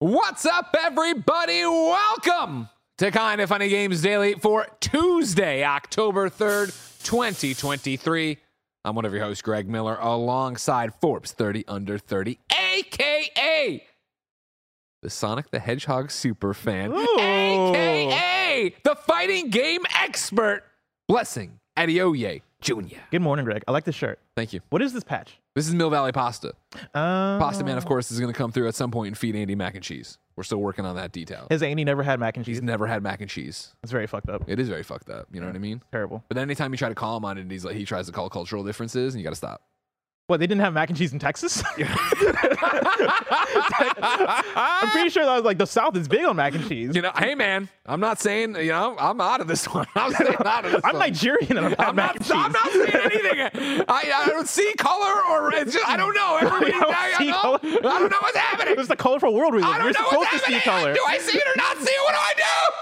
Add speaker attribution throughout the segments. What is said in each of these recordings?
Speaker 1: What's up, everybody? Welcome to Kinda Funny Games Daily for Tuesday, October 3rd, 2023. I'm one of your hosts, Greg Miller, alongside Forbes 30 Under 30, aka the Sonic the Hedgehog super fan, aka the fighting game expert, Blessing Adeoye Jr.
Speaker 2: Good morning, Greg. I like this shirt.
Speaker 1: Thank you.
Speaker 2: What is this patch?
Speaker 1: This is Mill Valley Pasta.
Speaker 2: Uh,
Speaker 1: Pasta Man, of course, is going to come through at some point and feed Andy mac and cheese. We're still working on that detail.
Speaker 2: Has Andy never had mac and
Speaker 1: He's
Speaker 2: cheese?
Speaker 1: never had mac and cheese.
Speaker 2: It's very fucked up.
Speaker 1: It is very fucked up. You know what I mean?
Speaker 2: Terrible.
Speaker 1: But then anytime you try to call him on it, he's like he tries to call cultural differences, and you got to stop.
Speaker 2: What? They didn't have mac and cheese in Texas? I'm pretty sure that was like the South is big on mac and cheese.
Speaker 1: You know, hey man, I'm not saying you know I'm out of this one. I'm saying out of this
Speaker 2: I'm
Speaker 1: one.
Speaker 2: Nigerian and
Speaker 1: I'm
Speaker 2: mac
Speaker 1: not,
Speaker 2: and cheese.
Speaker 1: I'm not saying anything. I, I don't see color or it's just I don't know. Everybody,
Speaker 2: You don't
Speaker 1: I, I know-
Speaker 2: color?
Speaker 1: I don't know what's happening.
Speaker 2: It's the colorful world we live.
Speaker 1: I
Speaker 2: in.
Speaker 1: know
Speaker 2: supposed
Speaker 1: what's
Speaker 2: to see color.
Speaker 1: Do I see it or not see it? What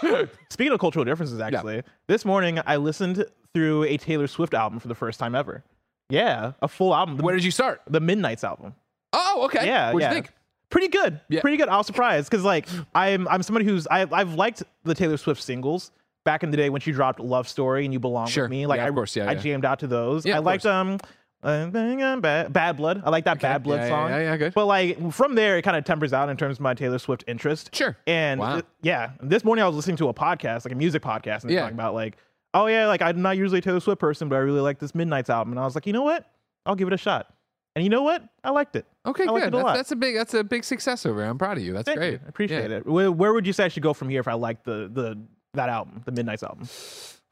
Speaker 1: do I do?
Speaker 2: Speaking of cultural differences, actually, this morning I listened through a Taylor Swift album for the first time ever. Yeah, a full album. The,
Speaker 1: Where did you start?
Speaker 2: the Midnights album.
Speaker 1: Oh, okay.
Speaker 2: Yeah,
Speaker 1: What'd
Speaker 2: yeah.
Speaker 1: you think?
Speaker 2: Pretty good.
Speaker 1: Yeah.
Speaker 2: Pretty good. I was surprised because like I'm I'm somebody who's I I've liked the Taylor Swift singles back in the day when she dropped Love Story and You Belong
Speaker 1: Sure.
Speaker 2: with Me. Like
Speaker 1: Yeah,
Speaker 2: I,
Speaker 1: of course. Yeah,
Speaker 2: I
Speaker 1: yeah.
Speaker 2: jammed out to those.
Speaker 1: Yeah,
Speaker 2: I liked um bad, bad Blood. I like that Bad Blood
Speaker 1: yeah,
Speaker 2: song.
Speaker 1: Yeah, yeah, good.
Speaker 2: But like from there, it kind of tempers out in terms of my Taylor Swift interest.
Speaker 1: Sure.
Speaker 2: And
Speaker 1: Wow.
Speaker 2: th- yeah, this morning I was listening to a podcast, like a music podcast, and they're
Speaker 1: Yeah.
Speaker 2: talking about like, oh yeah, like I'm not usually a Taylor Swift person, but I really like this Midnights album, and I was like, you know what? I'll give it a shot. And you know what? I liked it.
Speaker 1: Okay,
Speaker 2: I
Speaker 1: good.
Speaker 2: it a
Speaker 1: That's, that's a big that's a big success over. here. I'm proud of you. That's
Speaker 2: Thank
Speaker 1: great.
Speaker 2: you. I appreciate
Speaker 1: Yeah.
Speaker 2: it. Where, where would you say I should go from here if I like the the that album, the Midnights album?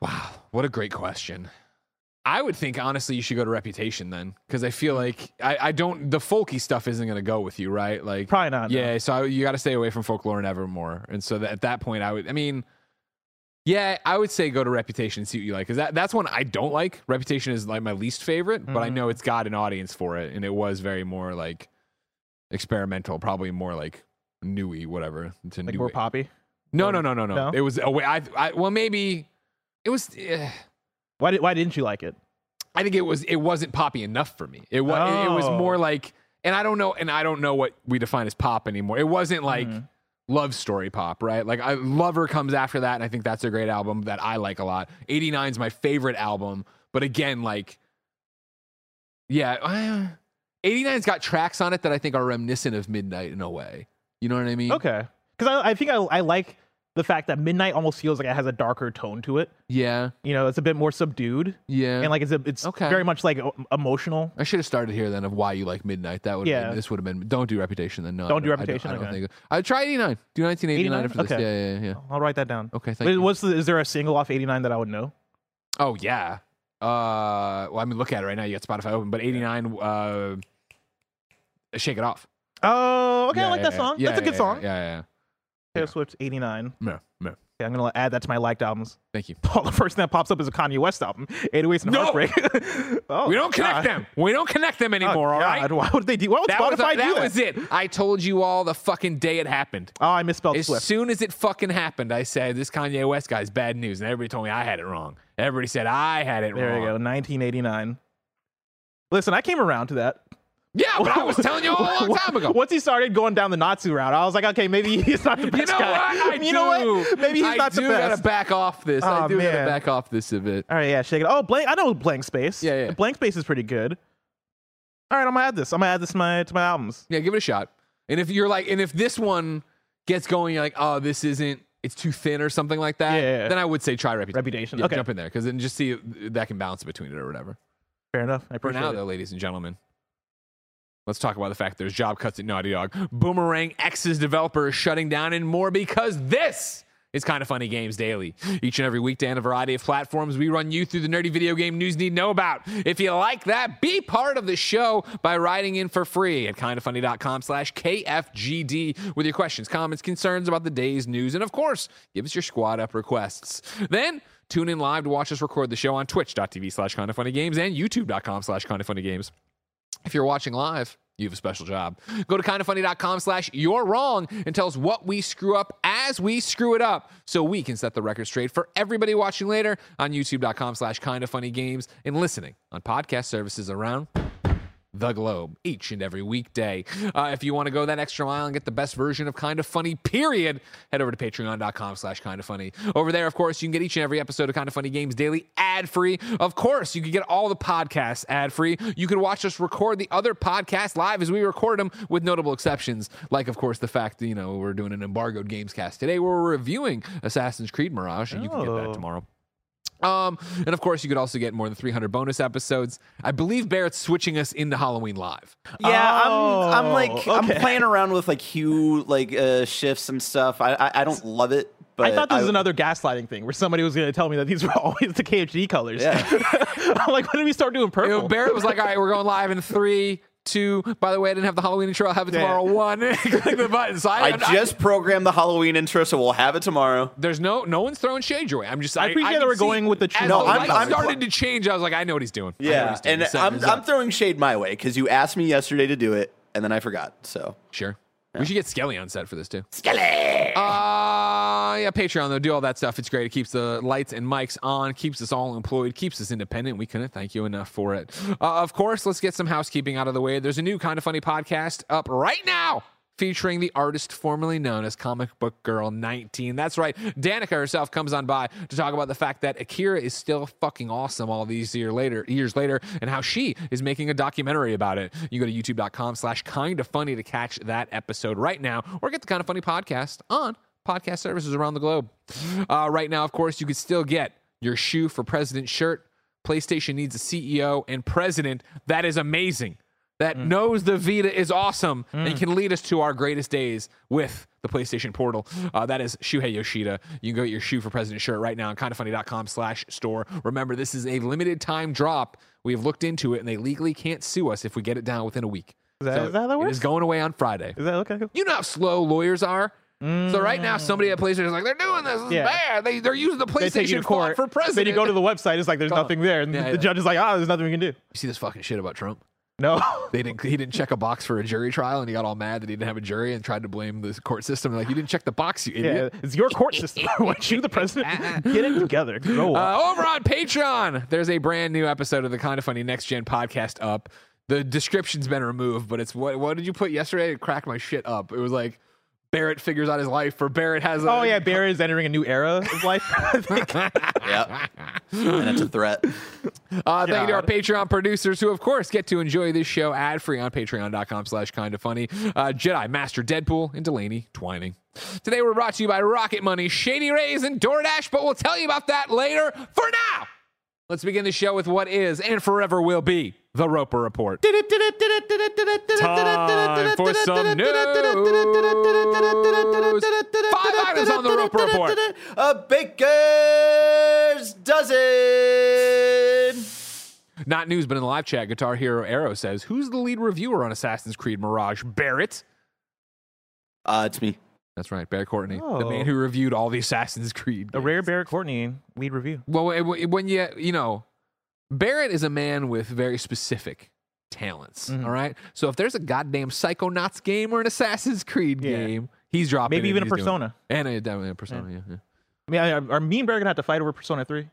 Speaker 1: Wow, what a great question. I would think honestly you should go to Reputation then, because I feel like I, I don't the folky stuff isn't going to go with you, right? Like
Speaker 2: Probably not. no.
Speaker 1: yeah, so I, you got to stay away from folklore and evermore. And so that, at that point, I would. I mean, yeah, I would say go to Reputation and see what you like, because that, that's one I don't like. Reputation is like my least favorite, but I
Speaker 2: Mm.
Speaker 1: know it's got an audience for it, and it was very more like experimental, probably more like newy, whatever. To
Speaker 2: like
Speaker 1: new
Speaker 2: more poppy.
Speaker 1: No, no, no, no, no,
Speaker 2: No?
Speaker 1: It was a way. I, I well maybe it was. eh,
Speaker 2: Why did Why didn't you like it?
Speaker 1: I think it was it wasn't poppy enough for me. It was it was
Speaker 2: Oh.
Speaker 1: more like and I don't know and I don't know what we define as pop anymore. It wasn't like
Speaker 2: Mhm.
Speaker 1: Love story pop, right? Like I Lover comes after that and I think that's a great album that I like a lot. 89 is my favorite album, but again like yeah, uh, 89's got tracks on it that I think are reminiscent of Midnight in a way. You know what I mean?
Speaker 2: Okay, because I, I think I, I like the fact that Midnight almost feels like it has a darker tone to it.
Speaker 1: Yeah.
Speaker 2: You know, it's a bit more subdued
Speaker 1: Yeah.
Speaker 2: and like it's a, it's
Speaker 1: Okay.
Speaker 2: very much like emotional.
Speaker 1: I should have started here then of why you like Midnight. That would
Speaker 2: Yeah.
Speaker 1: been, this would have been don't do Reputation then. No,
Speaker 2: Don't do
Speaker 1: I I
Speaker 2: Reputation?
Speaker 1: I don't,
Speaker 2: Okay.
Speaker 1: think I'd try 89. Do 1989 for this.
Speaker 2: Okay.
Speaker 1: Yeah, yeah, yeah.
Speaker 2: I'll write that down.
Speaker 1: Okay, thank
Speaker 2: Wait. What's the, is there a single off 89 that I would know?
Speaker 1: Oh yeah. Uh, well, I mean, look at it right now. You got Spotify open, but 89. Uh, Shake it off.
Speaker 2: Oh, okay, I like
Speaker 1: yeah,
Speaker 2: that song.
Speaker 1: yeah,
Speaker 2: That's a
Speaker 1: yeah,
Speaker 2: good song.
Speaker 1: Yeah, yeah,
Speaker 2: Taylor Swift 89.
Speaker 1: yeah. No, no.
Speaker 2: Okay, I'm gonna add that to my liked albums.
Speaker 1: Thank you.
Speaker 2: Oh, the first thing that pops up is a Kanye West album, 808s and
Speaker 1: No!
Speaker 2: Heartbreak. oh,
Speaker 1: we don't connect
Speaker 2: God.
Speaker 1: them. We don't connect them
Speaker 2: Oh,
Speaker 1: anymore. all right.
Speaker 2: Why would they do? Why would
Speaker 1: That, was,
Speaker 2: Spotify
Speaker 1: that
Speaker 2: do that?
Speaker 1: was it. I told you all the fucking day it happened.
Speaker 2: Oh, I misspelled
Speaker 1: As
Speaker 2: Swift.
Speaker 1: As soon as it fucking happened, I said this Kanye West guy's bad news, and everybody told me I had it wrong. Everybody said I had it
Speaker 2: There
Speaker 1: wrong.
Speaker 2: you go, 1989. Listen, I came around to that.
Speaker 1: Yeah, but I was telling you all a long time ago.
Speaker 2: Once he started going down the Natsu route, I was like, okay, maybe he's not the best
Speaker 1: You know
Speaker 2: guy.
Speaker 1: what? I
Speaker 2: you know what? Maybe he's
Speaker 1: I
Speaker 2: not the best.
Speaker 1: I do gotta back off this. I
Speaker 2: Aw,
Speaker 1: do gotta back off this a bit.
Speaker 2: All right, yeah, shake it. Oh, blank. I know blank space.
Speaker 1: Yeah, yeah.
Speaker 2: Blank space is pretty good. All right, I'm gonna add this. I'm gonna add this to my to my albums.
Speaker 1: Yeah, give it a shot. And if you're like, and if this one gets going, you're like, oh, this isn't. It's too thin or something like that.
Speaker 2: Yeah, yeah, yeah.
Speaker 1: Then I would say try reputation.
Speaker 2: Reputation.
Speaker 1: Yeah,
Speaker 2: okay,
Speaker 1: jump in there because then just see that can bounce between it or whatever.
Speaker 2: fair enough. I
Speaker 1: For
Speaker 2: appreciate
Speaker 1: now,
Speaker 2: it.
Speaker 1: though, ladies and gentlemen, let's talk about the fact there's job cuts at Naughty Dog. Boomerang X's developer is shutting down and more because this is Kinda Funny Games Daily. Each and every weekday on a variety of platforms, we run you through the nerdy video game news you need to know about. If you like that, be part of the show by writing in for free at kindafunny.com slash KFGD with your questions, comments, concerns about the day's news, and of course, give us your squad up requests. Then tune in live to watch us record the show on twitch.tv slash kinda funny games and youtube.com slash kinda funny games. If you're watching live, you have a special job. Go to kindafunny.com slash you're wrong and tell us what we screw up as we screw it up so we can set the record straight for everybody watching later on youtube.com slash kindafunnygames and listening on podcast services around the globe each and every weekday. Uh, if you want to go that extra mile and get the best version of Kinda Funny, period, head over to patreon.com slash kinda funny. Over there, of course, you can get each and every episode of Kind of Funny Games daily ad free. Of course, you can get all the podcasts ad free. You can watch us record the other podcasts live as we record them with notable exceptions, like, of course, the fact that, you know, we're doing an embargoed games cast today where we're reviewing Assassin's Creed Mirage, and you can get that
Speaker 2: Oh.
Speaker 1: tomorrow. Um, and of course, you could also get more than 300 bonus episodes. I believe Barrett's switching us into Halloween Live.
Speaker 3: Yeah,
Speaker 2: Oh,
Speaker 3: I'm I'm like I'm playing around with like hue like uh, shifts and stuff. I I, I don't love it, but
Speaker 2: I thought this was another gaslighting thing where somebody was going to tell me that these were always the KHD colors.
Speaker 3: Yeah.
Speaker 2: I'm like, when did we start doing
Speaker 1: You
Speaker 2: purple?
Speaker 1: know, Barrett was like, all right, we're going live in three, two. By the way, I didn't have the Halloween intro. I'll have it
Speaker 2: Yeah.
Speaker 1: tomorrow. One. Click the button. So I,
Speaker 3: I just programmed the Halloween intro, so we'll have it tomorrow.
Speaker 1: there's no no one's throwing shade your way. I'm just
Speaker 2: I appreciate
Speaker 1: can
Speaker 2: that we're going with the
Speaker 1: as
Speaker 3: No, I'm-
Speaker 1: lights
Speaker 3: I'm-
Speaker 1: started to change. I was like, I know what he's doing. I know what
Speaker 3: Yeah,
Speaker 1: he's doing.
Speaker 3: and
Speaker 1: He's setting
Speaker 3: I'm
Speaker 1: us
Speaker 3: I'm throwing shade my way because you asked me yesterday to do it, and then I forgot. So
Speaker 1: sure. We should get Skelly on set for this too.
Speaker 3: Skelly.
Speaker 1: Uh, yeah, Patreon though, do all that stuff. It's great. It keeps the lights and mics on, keeps us all employed, keeps us independent. We couldn't thank you enough for it. Uh, of course, let's get some housekeeping out of the way. There's a new kinda funny podcast up right now. Featuring the artist formerly known as Comic Book Girl 19. That's right. Danica herself comes on by to talk about the fact that Akira is still fucking awesome all these year later, years later, and how she is making a documentary about it. You go to youtube.com slash kinda funny to catch that episode right now, or get the kinda funny podcast on podcast services around the globe. Uh, right now, of course, you can still get your Shu for president shirt. PlayStation needs a CEO and president that is amazing, that knows the Vita is awesome and can lead us to our greatest days with the PlayStation Portal. Uh, that is Shuhei Yoshida. You can go get your Shu for president shirt right now on kindafunny.com slash store. Remember, this is a limited time drop. We have looked into it and they legally can't sue us if we get it down within a week.
Speaker 2: Is that- is that how that
Speaker 1: It
Speaker 2: works?
Speaker 1: is going away on Friday.
Speaker 2: Is that okay?
Speaker 1: You know how slow lawyers are. So right now, somebody at PlayStation is like, they're doing this. This is bad. They, they're using the
Speaker 2: They take you
Speaker 1: PlayStation
Speaker 2: court.
Speaker 1: for president.
Speaker 2: Then you go to the website. It's like there's
Speaker 1: Gone.
Speaker 2: nothing there, and
Speaker 1: Yeah,
Speaker 2: the
Speaker 1: yeah.
Speaker 2: judge is like, "Ah, there's nothing we can do."
Speaker 1: You see this fucking shit about Trump?
Speaker 2: No.
Speaker 1: They didn't. He didn't check a box for a jury trial, and he got all mad that he didn't have a jury and tried to blame the court system. Like you didn't check the box, you
Speaker 2: yeah,
Speaker 1: idiot.
Speaker 2: it's your court system. Once you, the president, get it together. Grow up.
Speaker 1: Uh, over on Patreon, there's a brand new episode of the Kinda Funny Next Gen podcast up. The description's been removed, but it's what? What did you put yesterday? It cracked my shit up. It was like Barrett figures out his life, or Barrett has. A,
Speaker 2: oh yeah, Barrett is entering a new era of life. I think.
Speaker 3: Yep. and it's a threat.
Speaker 1: Uh, thank you to our Patreon producers who, of course, get to enjoy this show ad free on patreon.com slash kinda funny. Uh, Jedi Master Deadpool and Delaney Twining. Today we're brought to you by Rocket Money, Shady Rays, and DoorDash, but we'll tell you about that later. For now, let's begin the show with what is and forever will be the Roper Report. Time for some news. Five items on the Roper Report.
Speaker 3: A baker's dozen.
Speaker 1: Not news, but in the live chat, Guitar Hero Arrow says, Who's the lead reviewer on Assassin's Creed Mirage? Barrett.
Speaker 3: Uh, it's me.
Speaker 1: That's right, Barrett Courtney, the
Speaker 2: Oh.
Speaker 1: man who reviewed all the Assassin's Creed.
Speaker 2: a rare Barrett Courtney lead review.
Speaker 1: Well, when when you you know, Barrett is a man with very specific talents.
Speaker 2: Mhm.
Speaker 1: all right, so if there's a goddamn Psychonauts game or an Assassin's Creed
Speaker 2: Yeah.
Speaker 1: game, he's dropping.
Speaker 2: Maybe
Speaker 1: it
Speaker 2: even a
Speaker 1: and doing.
Speaker 2: Persona.
Speaker 1: and a, definitely a Persona. Yeah. yeah.
Speaker 2: I mean, are- are me and Barrett gonna have to fight over Persona Three,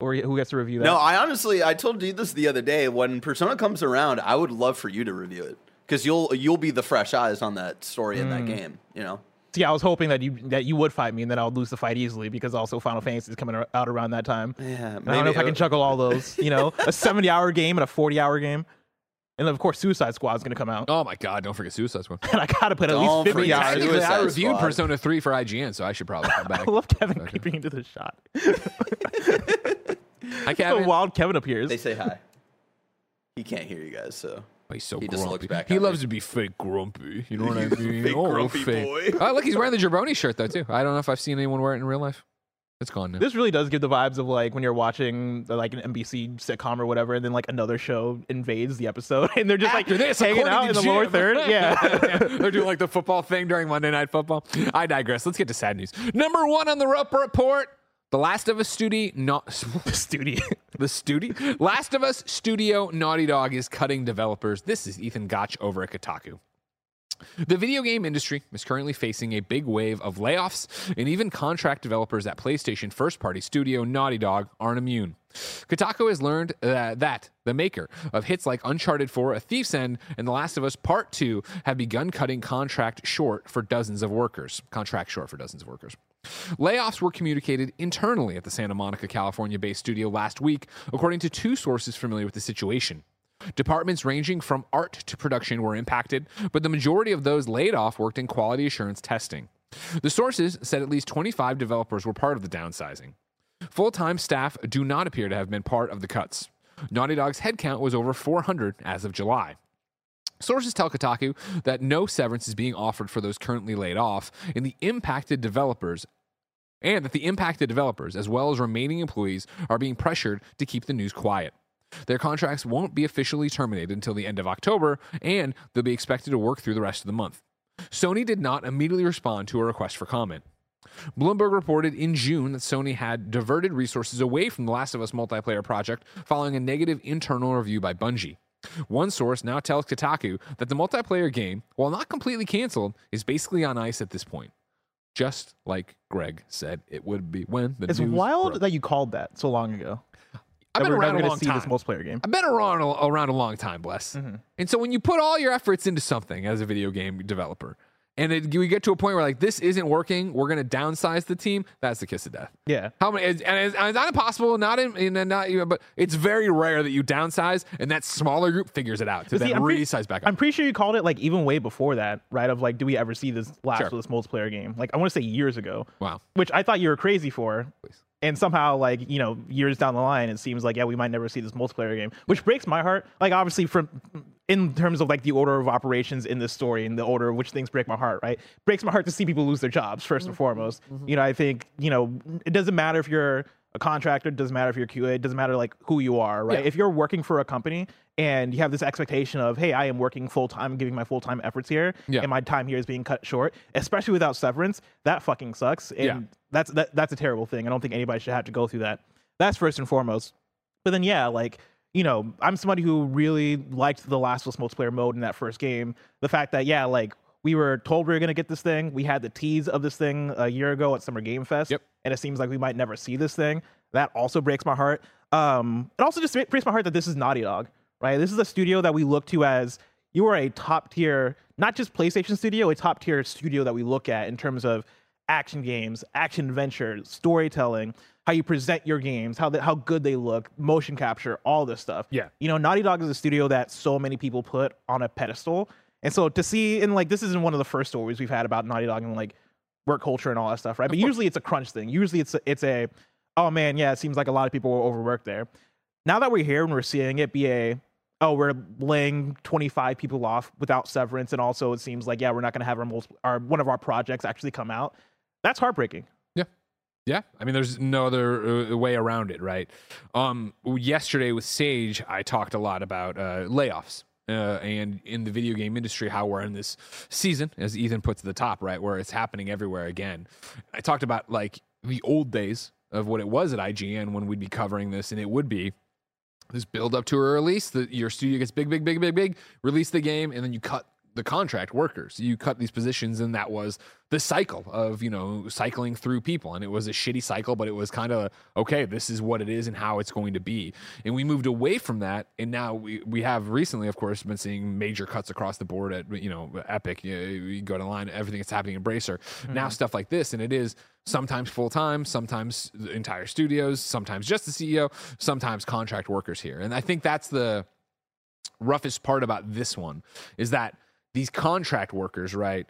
Speaker 2: or who gets to review that?
Speaker 3: No, I honestly, I told you this the other day. When Persona comes around, I would love for you to review it because you'll you'll be the fresh eyes on that story in that game. You know.
Speaker 2: See, I was hoping that you that you would fight me, and then I would lose the fight easily because also Final Fantasy is coming out around that time.
Speaker 3: Yeah.
Speaker 2: And I don't know if I can juggle all those. You know, a seventy-hour game and a forty-hour game, and then of course Suicide Squad is gonna come out,
Speaker 1: Oh my God! Don't forget Suicide Squad.
Speaker 2: and I gotta put at
Speaker 3: Don't
Speaker 2: least fifty
Speaker 3: forget
Speaker 2: hours.
Speaker 1: Technically, I reviewed
Speaker 3: Squad.
Speaker 1: Persona 3 for IGN, so I should probably come back.
Speaker 2: I love Kevin
Speaker 1: Okay.
Speaker 2: creeping into the shot.
Speaker 1: Hi,
Speaker 2: So
Speaker 1: Kevin.
Speaker 2: wild Kevin appears.
Speaker 3: They say hi. He can't hear you guys, so
Speaker 1: he's so
Speaker 3: He
Speaker 1: grumpy.
Speaker 3: just looks back
Speaker 1: he loves
Speaker 3: me.
Speaker 1: to be fake grumpy. You know what I mean?
Speaker 3: Fake
Speaker 1: Oh,
Speaker 3: grumpy
Speaker 1: fake.
Speaker 3: boy.
Speaker 1: Oh, look, he's wearing the Jabroni shirt though too. I don't know if I've seen anyone wear it in real life. It's gone now.
Speaker 2: This really does give the vibes of like when you're watching uh, like an NBC sitcom or whatever, and then like another show invades the episode, and they're just
Speaker 1: After
Speaker 2: like
Speaker 1: this,
Speaker 2: hanging out in the lower
Speaker 1: Jim.
Speaker 2: third. Yeah.
Speaker 1: They're doing like the football thing during Monday Night Football. I digress. Let's get to sad news. Number one on the Roper Report. The Last of Us studio, not
Speaker 2: Studio.
Speaker 1: the studio, Last of Us studio Naughty Dog is cutting developers. This is Ethan Gach over at Kotaku. The video game industry is currently facing a big wave of layoffs, and even contract developers at PlayStation first party studio Naughty Dog aren't immune. Kotaku has learned uh, that the maker of hits like Uncharted 4, A Thief's End, and The Last of Us Part 2 have begun cutting contract short for dozens of workers. Contract short for dozens of workers. Layoffs were communicated internally at the Santa Monica, California based studio last week, according to two sources familiar with the situation. Departments ranging from art to production were impacted, but the majority of those laid off worked in quality assurance testing. The sources said at least 25 developers were part of the downsizing. Full time staff do not appear to have been part of the cuts. Naughty Dog's headcount was over 400 as of July. Sources tell Kotaku that no severance is being offered for those currently laid off, and the impacted developers and that the impacted developers, as well as remaining employees, are being pressured to keep the news quiet. Their contracts won't be officially terminated until the end of October, and they'll be expected to work through the rest of the month. Sony did not immediately respond to a request for comment. Bloomberg reported in June that Sony had diverted resources away from the Last of Us multiplayer project following a negative internal review by Bungie. One source now tells Kotaku that the multiplayer game, while not completely canceled, is basically on ice at this point. Just like Greg said it would be when the
Speaker 2: It's
Speaker 1: news
Speaker 2: wild
Speaker 1: broke.
Speaker 2: that you called that so long ago.
Speaker 1: I've been around a long
Speaker 2: see
Speaker 1: time.
Speaker 2: this multiplayer game.
Speaker 1: I've been around a, around a long time, bless.
Speaker 2: Mm-hmm.
Speaker 1: And so when you put all your efforts into something as a video game developer, and it, you get to a point where like this isn't working, we're going to downsize the team. That's the kiss of death.
Speaker 2: Yeah.
Speaker 1: How many? And it's, and it's not impossible, not in, in not know, but it's very rare that you downsize and that smaller group figures it out to then resize back up.
Speaker 2: I'm pretty sure you called it like even way before that, right? Of like, do we ever see this last
Speaker 1: Sure.
Speaker 2: of this multiplayer game? Like, I want to say years ago,
Speaker 1: wow.
Speaker 2: which I thought you were crazy for.
Speaker 1: Please.
Speaker 2: And somehow, like you know, years down the line, it seems like yeah, we might never see this multiplayer game, which breaks my heart. Like obviously, from in terms of like the order of operations in this story and the order of which things break my heart, right? Breaks my heart to see people lose their jobs 1st and mm-hmm. foremost. Mm-hmm. You know, I think you know it doesn't matter if you're a contractor, doesn't matter if you're QA, it doesn't matter like who you are, right?
Speaker 1: Yeah.
Speaker 2: If you're working for a company and you have this expectation of, hey, I am working full time, giving my full time efforts here,
Speaker 1: Yeah.
Speaker 2: and my time here is being cut short, especially without severance, that fucking sucks. And
Speaker 1: Yeah.
Speaker 2: that's that, that's a terrible thing. I don't think anybody should have to go through that. That's first and foremost. But then yeah, like you know, I'm somebody who really liked the Last of Us multiplayer mode in that first game. The fact that yeah, like we were told we were gonna get this thing. We had the tease of this thing a year ago at Summer Game Fest,
Speaker 1: Yep.
Speaker 2: and it seems like we might never see this thing. That also breaks my heart. Um, it also just breaks my heart that this is Naughty Dog, right? This is a studio that we look to as you are a top tier, not just PlayStation studio, a top tier studio that we look at in terms of action games, action adventure, storytelling, how you present your games, how the, how good they look, motion capture, all this stuff.
Speaker 1: Yeah.
Speaker 2: You know, Naughty Dog is a studio that so many people put on a pedestal. And so to see and like this isn't one of the first stories we've had about Naughty Dog and like work culture and all that stuff, right? But usually it's a crunch thing. Usually it's a, it's a oh man, yeah, it seems like a lot of people were overworked there. Now that we're here and we're seeing it be a oh, we're laying 25 people off without severance, and also it seems like yeah, we're not going to have our, multi- our one of our projects actually come out. That's heartbreaking.
Speaker 1: Yeah, yeah. I mean, there's no other uh, way around it, right? Um, yesterday with Sage, I talked a lot about uh, layoffs. Uh, and in the video game industry, how we're in this season, as Ethan put to the top, right, where it's happening everywhere again. I talked about like the old days of what it was at IGN when we'd be covering this, and it would be this build up to a release. That your studio gets big, big, big, big, big, release the game, and then you cut the contract workers. You cut these positions, and that was the cycle of you know cycling through people, and it was a shitty cycle, but it was kind of okay. This is what it is and how it's going to be. And we moved away from that, and now we we have recently, of course, been seeing major cuts across the board at you know Epic. You, you go to line, everything that's happening Embracer. Mm-hmm. Now stuff like this, and it is sometimes full time, sometimes the entire studios, sometimes just the CEO, sometimes contract workers here. And I think that's the roughest part about this one is that these contract workers, right,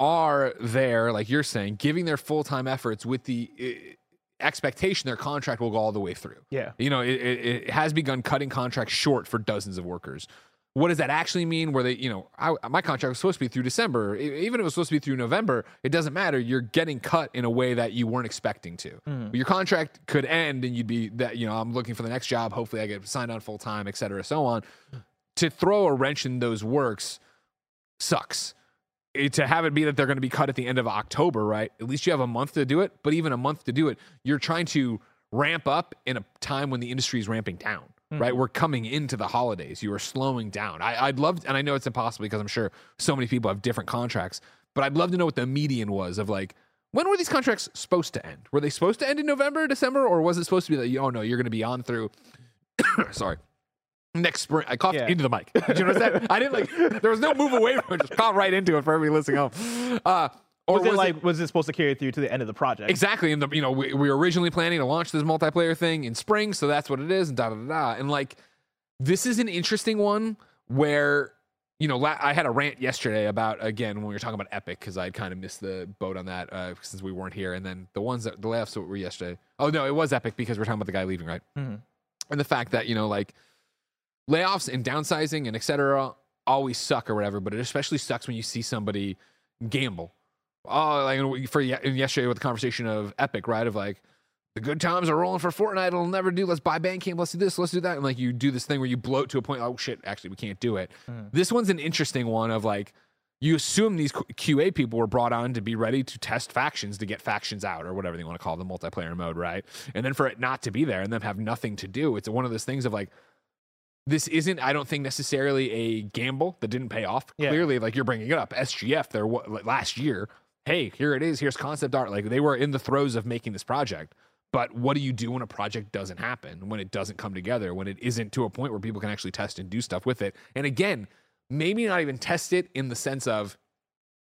Speaker 1: are there, like you're saying, giving their full time efforts with the uh, expectation their contract will go all the way through.
Speaker 2: Yeah.
Speaker 1: You know, it, it, it has begun cutting contracts short for dozens of workers. what does that actually mean? Where they, you know, I, my contract was supposed to be through December. Even if it was supposed to be through November, it doesn't matter. You're getting cut in a way that you weren't expecting to. Your contract could end, and you'd be that. You know, I'm looking for the next job. Hopefully, I get signed on full time, et cetera, so on. To throw a wrench in those works sucks. It- to have it be that they're going to be cut at the end of October, right? At least you have a month to do it. But even a month to do it, you're trying to ramp up in a time when the industry is ramping down, hmm. right? We're coming into the holidays. You are slowing down. I, I'd love, and I know it's impossible because I'm sure so many people have different contracts, but I'd love to know what the median was of like, when were these contracts supposed to end? Were they supposed to end in November, December, or was it supposed to be that, oh no, you're going to be on through, sorry, next spring. I coughed
Speaker 2: Yeah.
Speaker 1: into the mic. Did you notice that? I didn't like, there was no move away from it, just coughed right into it for everybody listening home. Uh, or
Speaker 2: Was, it like was it supposed to carry through to the end of the project?
Speaker 1: Exactly. And the, you know, we, we were originally planning to launch this multiplayer thing in spring, so that's what it is, and da da da. da. And like, this is an interesting one where, you know, la- I had a rant yesterday about again when we were talking about Epic because I'd kind of missed the boat on that uh, since we weren't here, and then the ones that the laughs were yesterday. Oh no, it was Epic because we're talking about the guy leaving, right?
Speaker 2: Mhm.
Speaker 1: And the fact that you know, like, layoffs and downsizing and et cetera always suck or whatever, but it especially sucks when you see somebody gamble. Oh, like for yesterday with the conversation of Epic, right? Of like the good times are rolling for Fortnite. It'll never do. Let's buy Bandcamp. Let's do this. Let's do that. And like you do this thing where you bloat to a point. Oh shit! Actually, we can't do it. Mm-hmm. This one's an interesting one. Of like you assume these QA people were brought on to be ready to test factions to get factions out or whatever they want to call the multiplayer mode, right? And then for it not to be there and them have nothing to do, it's one of those things of like this isn't i don't think necessarily a gamble that didn't pay off.
Speaker 2: Yeah.
Speaker 1: clearly like you're bringing it up. Sgf there last year hey here it is here's concept art. Like they were in the throes of making this project. But what do you do when a project doesn't happen when it doesn't come together when it isn't to a point where people can actually test and do stuff with it? And again maybe not even test it in the sense of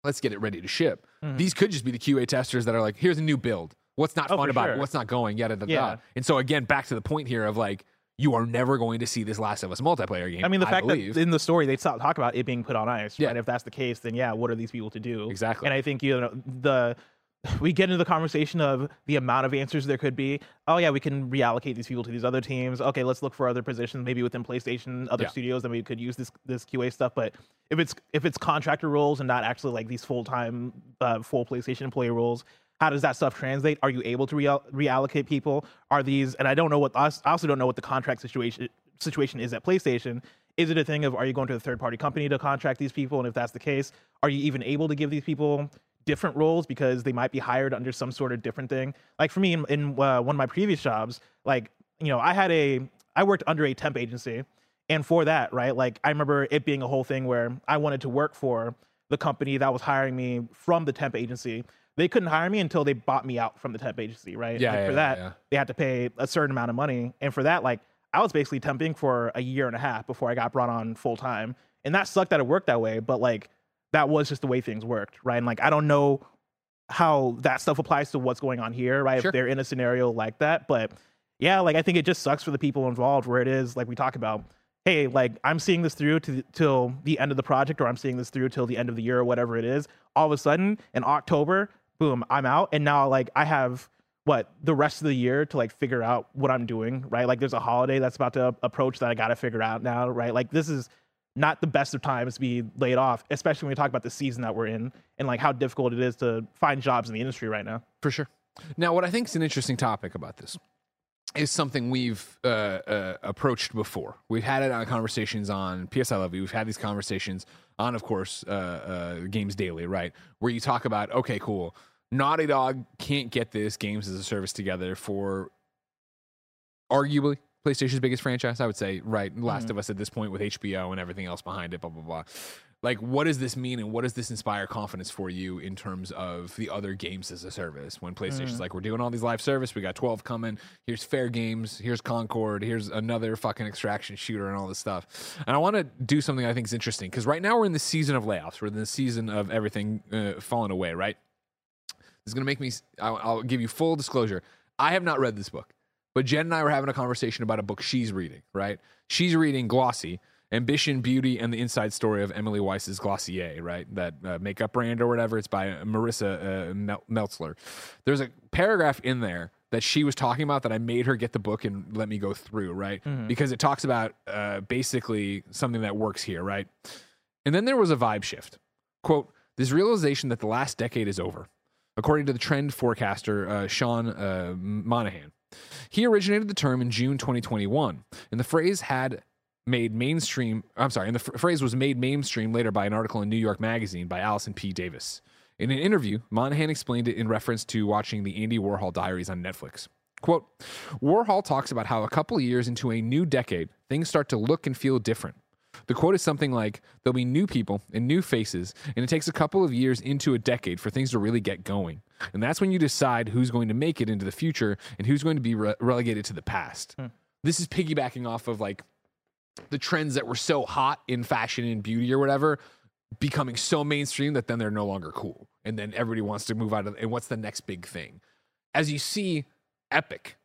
Speaker 1: let's get it ready to ship.
Speaker 2: Mm-hmm.
Speaker 1: these could just be the qa testers that are like here's a new build. What's not
Speaker 2: Oh,
Speaker 1: fun about it? what's not going? Yada da, da,
Speaker 2: Yeah.
Speaker 1: da. and so again back to the point here of like you are never going to see this Last of Us multiplayer game.
Speaker 2: I mean, the fact
Speaker 1: believe.
Speaker 2: that in the story they talk talk about it being put on ice.
Speaker 1: Yeah.
Speaker 2: Right? If that's the case, then yeah, what are these people to do?
Speaker 1: Exactly.
Speaker 2: And I think you know the we get into the conversation of the amount of answers there could be. Oh yeah, we can reallocate these people to these other teams. Okay, let's look for other positions, maybe within PlayStation, other
Speaker 1: Yeah.
Speaker 2: studios, that we could use this this QA stuff. But if it's if it's contractor roles and not actually like these full time uh, full PlayStation employee roles, how does that stuff translate? Are you able to reall- reallocate people? Are these? And I don't know what I also don't know what the contract situation situation is at PlayStation. Is it a thing of are you going to a third party company to contract these people? And if that's the case, are you even able to give these people different roles because they might be hired under some sort of different thing? Like for me, in, in uh, one of my previous jobs, like you know, I had a I worked under a temp agency, and for that, right, like I remember it being a whole thing where I wanted to work for the company that was hiring me from the temp agency. They couldn't hire me until they bought me out from the temp agency, right?
Speaker 1: Yeah,
Speaker 2: Like,
Speaker 1: yeah,
Speaker 2: for that,
Speaker 1: yeah.
Speaker 2: they had to pay a certain amount of money, and for that, like I was basically temping for a year and a half before I got brought on full time, and that sucked that it worked that way. But like that was just the way things worked, right? And like I don't know how that stuff applies to what's going on here, right?
Speaker 1: Sure.
Speaker 2: If they're in a scenario like that, but yeah, like I think it just sucks for the people involved where it is like we talk about. Hey, like I'm seeing this through to till the end of the project, or I'm seeing this through till the end of the year, or whatever it is. All of a sudden, in October, boom, I'm out, and now like I have what the rest of the year to like figure out what I'm doing, right? Like there's a holiday that's about to approach that I got to figure out now, right? Like this is not the best of times to be laid off, especially when we talk about the season that we're in and like how difficult it is to find jobs in the industry right now.
Speaker 1: for sure. Now, what I think is an interesting topic about this is something we've uh, uh, approached before. We've had it on conversations on PS I Love You. We've had these conversations on, of course, uh, uh, Games Daily, right? Where you talk about, okay, cool, Naughty Dog can't get this games as a service together for arguably PlayStation's biggest franchise. I would say, right? Last of Us at this point with HBO and everything else behind it, blah blah blah. Like, what does this mean, and what does this inspire confidence for you in terms of the other games as a service? When PlayStation's like, we're doing all these live service, we got twelve coming. Here's Fair Games, here's Concord, here's another fucking extraction shooter, and all this stuff. And I want to do something I think is interesting because right now we're in the season of layoffs. We're in the season of everything uh, falling away, right? Is going to make me, I'll, I'll give you full disclosure. I have not read this book, but Jen and I were having a conversation about a book she's reading, right? She's reading Glossy Ambition, Beauty, and the Inside Story of Emily Weiss's Glossier, right? That uh, makeup brand or whatever. It's by Marisa uh, Mel- Meltzer. There's a paragraph in there that she was talking about that I made her get the book and let me go through, right? Because it talks about uh, basically something that works here, right? And then there was a vibe shift. Quote, this realization that the last decade is over, according to the trend forecaster uh, Sean uh, Monahan. He originated the term in June 2021, and the phrase had made mainstream. I'm sorry, and the phrase was made mainstream later by an article in New York Magazine by Allison P. Davis. In an interview, Monahan explained it in reference to watching the Andy Warhol Diaries on Netflix. Quote Warhol talks about how a couple of years into a new decade, things start to look and feel different. The quote is something like There'll be new people and new faces, and it takes a couple of years into a decade for things to really get going. And that's when you decide who's going to make it into the future and who's going to be re- relegated to the past. Hmm. This is piggybacking off of like the trends that were so hot in fashion and beauty or whatever becoming so mainstream that then they're no longer cool. And then everybody wants to move out of and what's the next big thing? As you see Epic,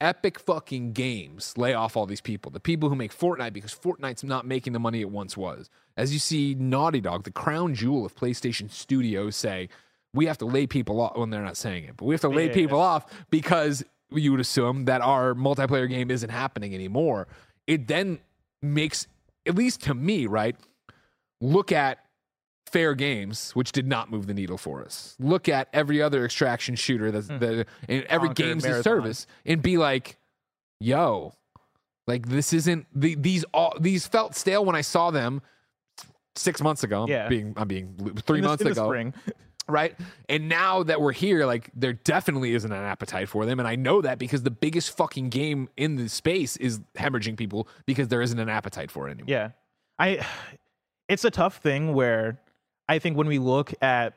Speaker 1: Epic fucking games lay off all these people, the people who make Fortnite because Fortnite's not making the money it once was. As you see Naughty Dog, the crown jewel of PlayStation Studios, say, we have to lay people off when they're not saying it, but we have to lay
Speaker 2: Yeah.
Speaker 1: people off because you would assume that our multiplayer game isn't happening anymore. It then makes, at least to me, right? Look at fair games, which did not move the needle for us. Look at every other extraction shooter that's hmm. the and every
Speaker 2: Concord,
Speaker 1: games in
Speaker 2: Marathon.
Speaker 1: service and be like, yo, like this isn't the, these all these felt stale when I saw them six months ago. I'm
Speaker 2: Yeah.
Speaker 1: being I'm being three
Speaker 2: In the-
Speaker 1: months
Speaker 2: in
Speaker 1: ago right? And now that we're here, like there definitely isn't an appetite for them, and I know that because the biggest fucking game in the space is hemorrhaging people because there isn't an appetite for it anymore.
Speaker 2: Yeah. I it's a tough thing where I think when we look at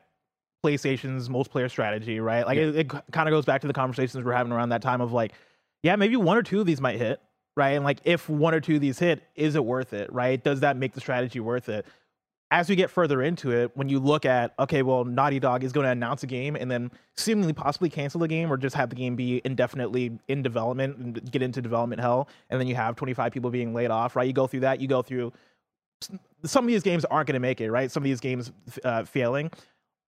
Speaker 2: PlayStation's multiplayer strategy, right? Like it, it kind of goes back to the conversations we're having around that time of like, yeah, maybe one or two of these might hit, right? And like if one or two of these hit, is it worth it, right? Does that make the strategy worth it? As we get further into it, when you look at, okay, well, Naughty Dog is going to announce a game and then seemingly possibly cancel the game or just have the game be indefinitely in development and get into development hell, and then you have 25 people being laid off, right? You go through that, you go through some of these games aren't going to make it, right? Some of these games uh, failing.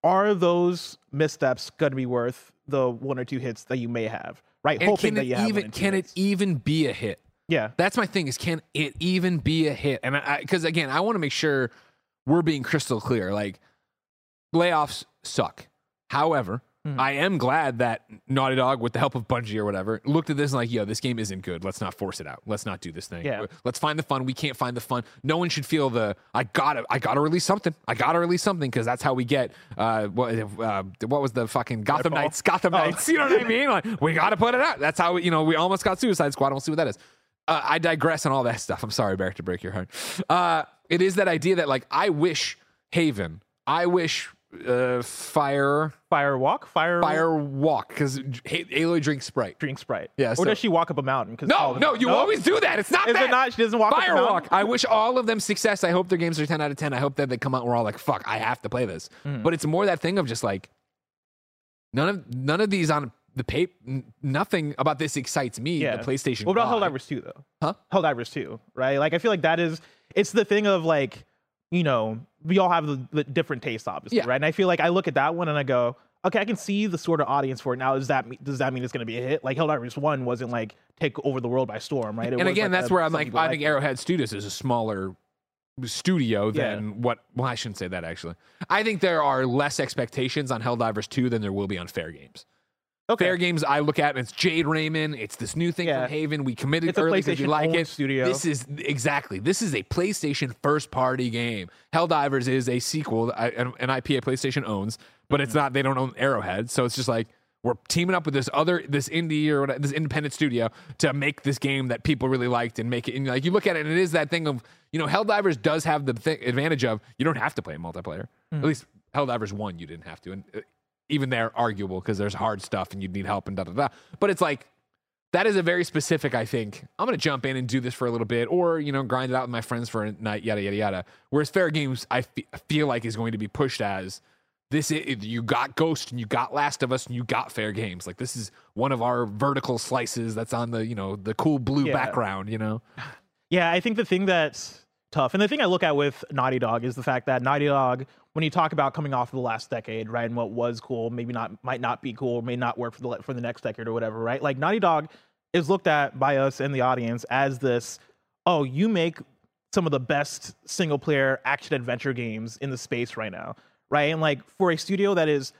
Speaker 2: Are those missteps going to be worth the one or two hits that you may have, right?
Speaker 1: And
Speaker 2: Hoping that you have
Speaker 1: even can it even be a hit?
Speaker 2: Yeah,
Speaker 1: That's my thing is can it even be a hit? And I because again, I want to make sure we're being crystal clear. Like layoffs suck. However,
Speaker 2: Hmm.
Speaker 1: I am glad that Naughty Dog, with the help of Bungie or whatever, looked at this and like, yo, this game isn't good. Let's not force it out. Let's not do this thing.
Speaker 2: Yeah.
Speaker 1: Let's find the fun. We can't find the fun. No one should feel the I gotta I gotta release something. I gotta release something because that's how we get uh what uh, what was the fucking Gotham? Knights Gotham
Speaker 2: Oh.
Speaker 1: Knights. You know what I mean? Like we gotta put it out. That's how you know we almost got Suicide Squad. We'll see what that is. Uh, I digress on all that stuff. I'm sorry, Barrett, to break your heart. Uh, it is that idea that like I wish Haven, I wish uh, Fire
Speaker 2: fire walk, fire,
Speaker 1: Fire Walk because Aloy drinks Sprite.
Speaker 2: drink Sprite.
Speaker 1: Yeah,
Speaker 2: or
Speaker 1: so-
Speaker 2: does she walk up a mountain? 'Cause
Speaker 1: No, no, you always do that. It's not
Speaker 2: Is
Speaker 1: that.
Speaker 2: it not? She doesn't walk up a
Speaker 1: Firewalk.
Speaker 2: mountain?
Speaker 1: I wish all of them success. I hope their games are 10 out of 10. I hope that they come out and we're all like, fuck, I have to play this.
Speaker 2: Mm-hmm.
Speaker 1: But it's more that thing of just like, none of none of these on the paper, nothing about this excites me.
Speaker 2: Yeah.
Speaker 1: The PlayStation.
Speaker 2: What about. Helldivers 2 though?
Speaker 1: Huh?
Speaker 2: Helldivers 2, right? Like I feel like that is it's the thing of like, you know, we all have the, the different tastes, obviously,
Speaker 1: Yeah.
Speaker 2: right? And I feel like I look at that one and I go, okay, I can see the sort of audience for it. Now, does that mean, does that mean it's going to be a hit? Like Hell Helldivers 1 wasn't like take over the world by storm, right? It
Speaker 1: and again,
Speaker 2: like
Speaker 1: that's
Speaker 2: a-
Speaker 1: where I'm like, I think. Arrowhead Studios is a smaller studio
Speaker 2: Yeah.
Speaker 1: than what. Well, I shouldn't say that actually. I think there are less expectations on Helldivers 2 than there will be on Fair Games.
Speaker 2: Okay.
Speaker 1: Fair Games, I look at and it's Jade Raymond. It's this new thing
Speaker 2: Yeah.
Speaker 1: from Haven. We committed
Speaker 2: It's
Speaker 1: early because we like it.
Speaker 2: studio.
Speaker 1: This is exactly. This is a PlayStation first party game. Helldivers is a sequel, that I- an an IP PlayStation owns, but
Speaker 2: Mm-hmm.
Speaker 1: it's not. They don't own Arrowhead, so it's just like we're teaming up with this other this indie or whatever, this independent studio to make this game that people really liked and make it. And like you look at it, and it is that thing of you know Helldivers does have the th- advantage of you don't have to play multiplayer.
Speaker 2: Mm.
Speaker 1: At least Helldivers one you didn't have to, and uh, even there arguable because there's hard stuff and you'd need help and da da da. But it's like that is a very specific. I think I'm going to jump in and do this for a little bit, or you know, grind it out with my friends for a night, yada yada yada. Whereas fair games, I feel like is going to be pushed as this. Is, you got Ghost and you got Last of Us and you got fair games. Like this is one of our vertical slices that's on the you know the cool blue
Speaker 2: Yeah.
Speaker 1: background. You know,
Speaker 2: Yeah, I think the thing that tough. And the thing I look at with Naughty Dog is the fact that Naughty Dog, when you talk about coming off of the last decade, right, and what was cool, maybe not might not be cool, may not work for the for the next decade or whatever, right? Like Naughty Dog is looked at by us in the audience as this, oh, you make some of the best single player action adventure games in the space right now, right? And like for a studio that is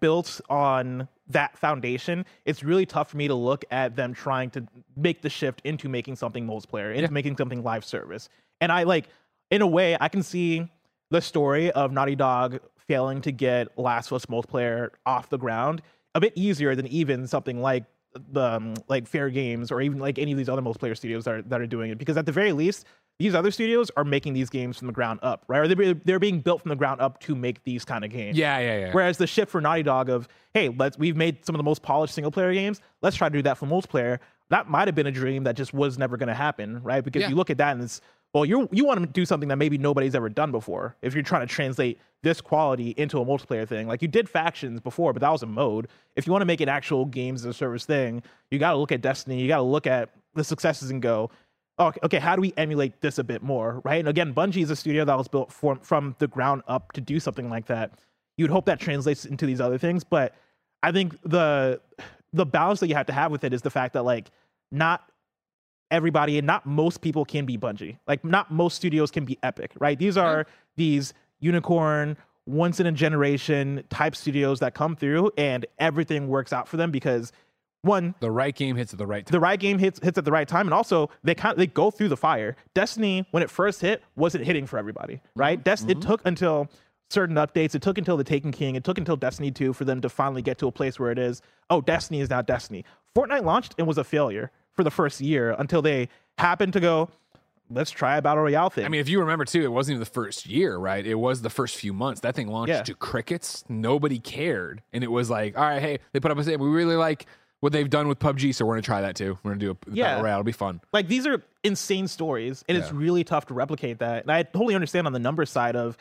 Speaker 2: built on that foundation, it's really tough for me to look at them trying to make the shift into making something multiplayer, into making something live service. And I like, in a way, I can see the story of Naughty Dog failing to get Last of Us multiplayer off the ground a bit easier than even something like the um, like Fair Games or even like any of these other multiplayer studios that are, that are doing it because at the very least these other studios are making these games from the ground up right or they're, they're being built from the ground up to make these kind of games
Speaker 1: Yeah, yeah, yeah.
Speaker 2: Whereas the shift for Naughty Dog of, hey, let's we've made some of the most polished single player games. Let's try to do that for multiplayer. That might have been a dream that just was never going to happen, right? Because
Speaker 1: Yeah.
Speaker 2: you look at that and it's well, you you want to do something that maybe nobody's ever done before. If you're trying to translate this quality into a multiplayer thing, like you did factions before, but that was a mode. If you want to make an actual games as a service thing, you got to look at Destiny. You got to look at the successes and go, okay, okay, how do we emulate this a bit more, right? And again, Bungie is a studio that was built from from the ground up to do something like that. You'd hope that translates into these other things, but I think the the balance that you have to have with it is the fact that like not everybody and not most people can be Bungie. Like not most studios can be Epic, right? These mm-hmm. are these unicorn once in a generation type studios that come through and everything works out for them because one
Speaker 1: the right game hits at the right time.
Speaker 2: the right game hits hits at the right time, and also they kind of, they go through the fire. Destiny, when it first hit, wasn't hitting for everybody, mm-hmm. right? Des- It mm-hmm. took until certain updates. It took until the Taken King. It took until Destiny 2 for them to finally get to a place where it is. Oh, Destiny is now Destiny. Fortnite launched and was a failure for the first year until they happened to go. Let's try a battle royale thing.
Speaker 1: I mean, if you remember too, it wasn't even the first year, right? It was the first few months. That thing launched
Speaker 2: Yeah.
Speaker 1: to crickets. Nobody cared, and it was like, all right, hey, they put up a say, we really like what they've done with PUBG, so we're gonna try that too. We're gonna do a
Speaker 2: Yeah.
Speaker 1: battle royale. It'll be fun.
Speaker 2: like these are insane stories and it's really tough to replicate that and i totally understand on the numbers side of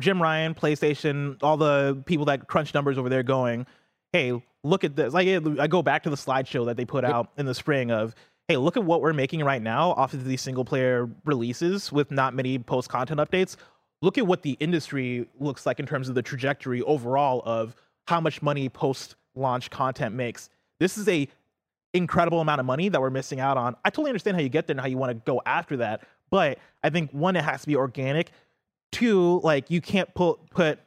Speaker 2: jim ryan playstation all the people that crunch numbers over there going hey look at this like i go back to the slideshow that they put out in the spring of hey look at what we're making right now off of these single player releases with not many post content updates look at what the industry looks like in terms of the trajectory overall of how much money post launch content makes this is a incredible amount of money that we're missing out on. I totally understand how you get there and how you want to go after that, but I think one, it has to be organic. Two, like you can't put put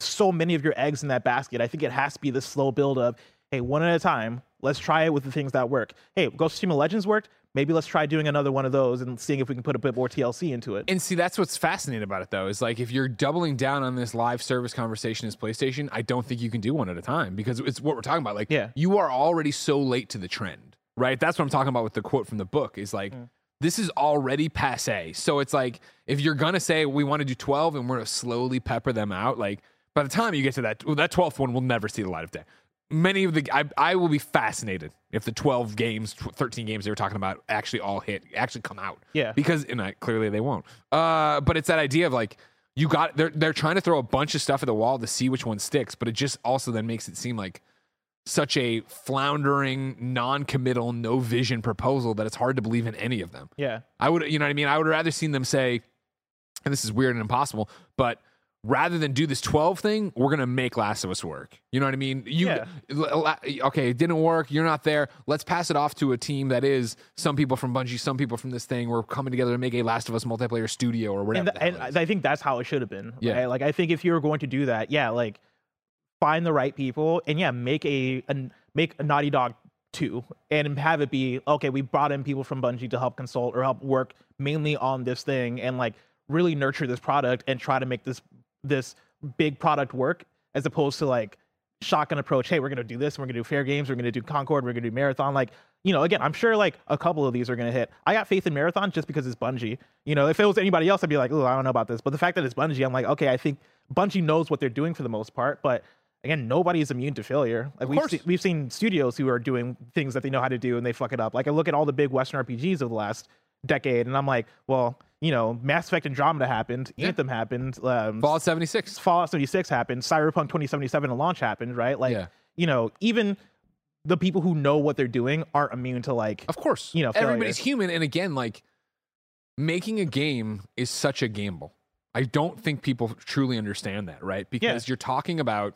Speaker 2: so many of your eggs in that basket. I think it has to be the slow build of, hey, one at a time. Let's try it with the things that work. Hey, Ghost of Tsushima Legends worked. Maybe let's try doing another one of those and seeing if we can put a bit more TLC into it.
Speaker 1: And see, that's what's fascinating about it, though, is like if you're doubling down on this live service conversation as PlayStation, I don't think you can do one at a time because it's what we're talking about. Like,
Speaker 2: Yeah.
Speaker 1: you are already so late to the trend, right? That's what I'm talking about with the quote from the book. Is like, mm. this is already passe. So it's like if you're gonna say we want to do 12 and we're gonna slowly pepper them out, like by the time you get to that, well, that 12th one will never see the light of day. Many of the, I, I will be fascinated if the 12 games, 13 games they were talking about actually all hit, actually come out
Speaker 2: Yeah.
Speaker 1: because and I, clearly they won't. Uh, but it's that idea of like you got they're they're trying to throw a bunch of stuff at the wall to see which one sticks, but it just also then makes it seem like such a floundering, non-committal, no vision proposal that it's hard to believe in any of them.
Speaker 2: yeah.
Speaker 1: I would, you know what I mean? I would rather seen them say, and this is weird and impossible, but rather than do this 12 thing, we're going to make Last of Us work. You know what I mean? You,
Speaker 2: Yeah.
Speaker 1: okay, it didn't work. You're not there. Let's pass it off to a team that is some people from Bungie, some people from this thing. We're coming together to make a Last of Us multiplayer studio or whatever.
Speaker 2: and,
Speaker 1: the
Speaker 2: th- and. I think that's how it should have been.
Speaker 1: Yeah.
Speaker 2: Right? Like I think if you were going to do that, yeah, like find the right people and yeah, make a, a make a Naughty Dog two and have it be okay. We brought in people from Bungie to help consult or help work mainly on this thing and like really nurture this product and try to make this this big product work as opposed to like shotgun approach. Hey, we're gonna do this. We're gonna do fair games. We're gonna do Concord. We're gonna do Marathon. Like you know, again, I'm sure like a couple of these are gonna hit. I got faith in Marathon just because it's Bungie. You know, if it was anybody else, I'd be like, oh, I don't know about this. But the fact that it's Bungie, I'm like, okay, I think Bungie knows what they're doing for the most part. But again, nobody is immune to failure. Like we've
Speaker 1: course.
Speaker 2: se- we've seen studios who are doing things that they know how to do and they fuck it up. Like I look at all the big Western RPGs of the last decade, and I'm like, well, you know, Mass Effect Andromeda happened, Anthem happened, um,
Speaker 1: Fallout 76.
Speaker 2: Fallout 76 happened, Cyberpunk 2077 and launch happened, right? Like,
Speaker 1: Yeah.
Speaker 2: you know, even the people who know what they're doing aren't immune to like,
Speaker 1: Of course.
Speaker 2: You know, failure.
Speaker 1: everybody's human. And again, like, making a game is such a gamble. I don't think people truly understand that, right? Because you're talking about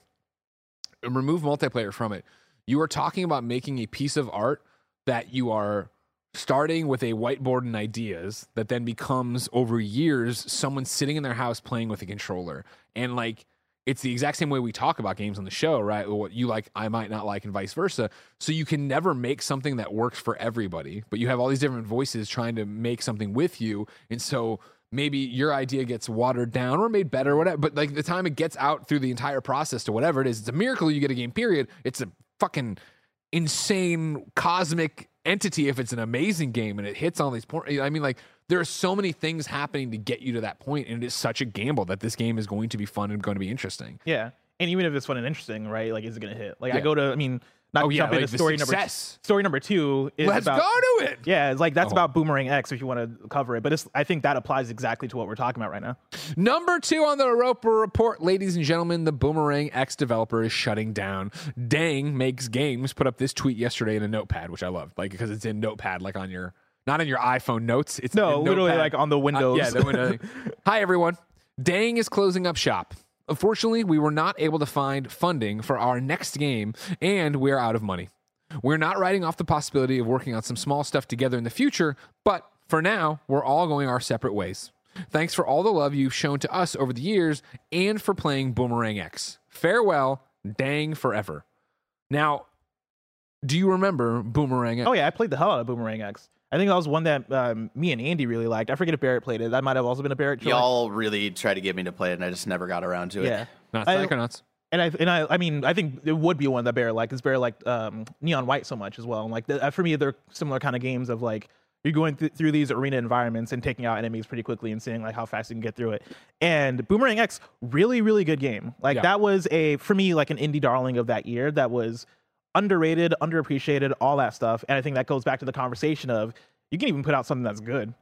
Speaker 1: remove multiplayer from it. You are talking about making a piece of art that you are starting with a whiteboard and ideas that then becomes over years someone sitting in their house playing with a controller. And like it's the exact same way we talk about games on the show, right? What you like, I might not like, and vice versa. So you can never make something that works for everybody, but you have all these different voices trying to make something with you. And so maybe your idea gets watered down or made better or whatever. But like the time it gets out through the entire process to whatever it is, it's a miracle you get a game, period. It's a fucking insane cosmic entity if it's an amazing game and it hits all these points. I mean, like there are so many things happening to get you to that point, and it is such a gamble that this game is going to be fun and going to be interesting.
Speaker 2: Yeah. And even if it's fun and interesting, right? Like, is it going to hit? Like, I go to, I mean, not
Speaker 1: Oh, yeah,
Speaker 2: jump
Speaker 1: like
Speaker 2: into
Speaker 1: the
Speaker 2: story number
Speaker 1: success.
Speaker 2: story number two is
Speaker 1: Let's
Speaker 2: about,
Speaker 1: go to it.
Speaker 2: Yeah, it's like that's
Speaker 1: Oh.
Speaker 2: about Boomerang X if you want to cover it. But it's I think that applies exactly to what we're talking about right now.
Speaker 1: Number two on the Roper Report, ladies and gentlemen, the Boomerang X developer is shutting down. Dang makes games put up this tweet yesterday in a notepad, which I love, like because it's in notepad, like on your not on your iPhone notes. It's
Speaker 2: No, literally
Speaker 1: Notepad.
Speaker 2: like on the
Speaker 1: Uh,
Speaker 2: windows.
Speaker 1: yeah, the window. Hi everyone. Dang is closing up shop. Unfortunately, we were not able to find funding for our next game, and we're out of money. We're not writing off the possibility of working on some small stuff together in the future, but for now, we're all going our separate ways. Thanks for all the love you've shown to us over the years and for playing Boomerang X. Farewell, dang forever. Now, do you remember Boomerang X?
Speaker 2: Oh yeah, I played the hell out of Boomerang X. I think that was one that um, me and Andy really liked. I forget if Barrett played it. That might have also been a Barrett. choice.
Speaker 3: Y'all really tried to get me to play it, and I just never got around to it.
Speaker 2: yeah.
Speaker 1: Not
Speaker 2: I-
Speaker 1: Psychonauts.
Speaker 2: And I and I I mean I think it would be one that Barrett liked because Barrett liked um, Neon White so much as well. And like the, uh, for me, they're similar kind of games of like you're going th- through these arena environments and taking out enemies pretty quickly and seeing like how fast you can get through it. And Boomerang X, really really good game. Like
Speaker 1: Yeah.
Speaker 2: that was a for me like an indie darling of that year. That was underrated, underappreciated, all that stuff. And I think that goes back to the conversation of you can even put out something that's good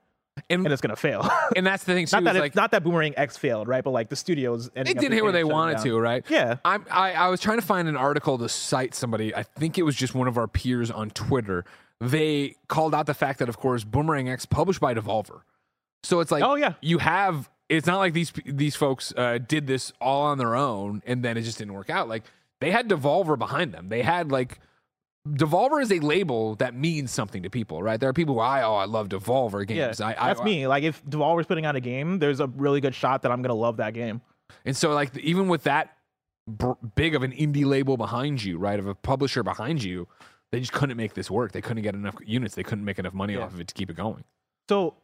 Speaker 1: And,
Speaker 2: and it's gonna fail.
Speaker 1: and that's the thing, too.
Speaker 2: not that it-
Speaker 1: like,
Speaker 2: not that Boomerang X failed, right? But like the studios
Speaker 1: They didn't hit where they wanted to, right?
Speaker 2: Yeah.
Speaker 1: I'm, I, I was trying to find an article to cite somebody. I think it was just one of our peers on Twitter. They called out the fact that, of course, Boomerang X published by Devolver. So it's like,
Speaker 2: Oh, yeah.
Speaker 1: you have. It's not like these these folks uh, did this all on their own and then it just didn't work out. Like they had Devolver behind them. They had like Devolver is a label that means something to people, right? There are people who I oh I love Devolver games. I, I,
Speaker 2: that's me. Like if Devolver's putting out a game, there's a really good shot that I'm gonna love that game.
Speaker 1: And so, like, even with that br- big of an indie label behind you, right, of a publisher behind you, they just couldn't make this work. They couldn't get enough units. They couldn't make enough money
Speaker 2: Yeah.
Speaker 1: off of it to keep it going.
Speaker 2: So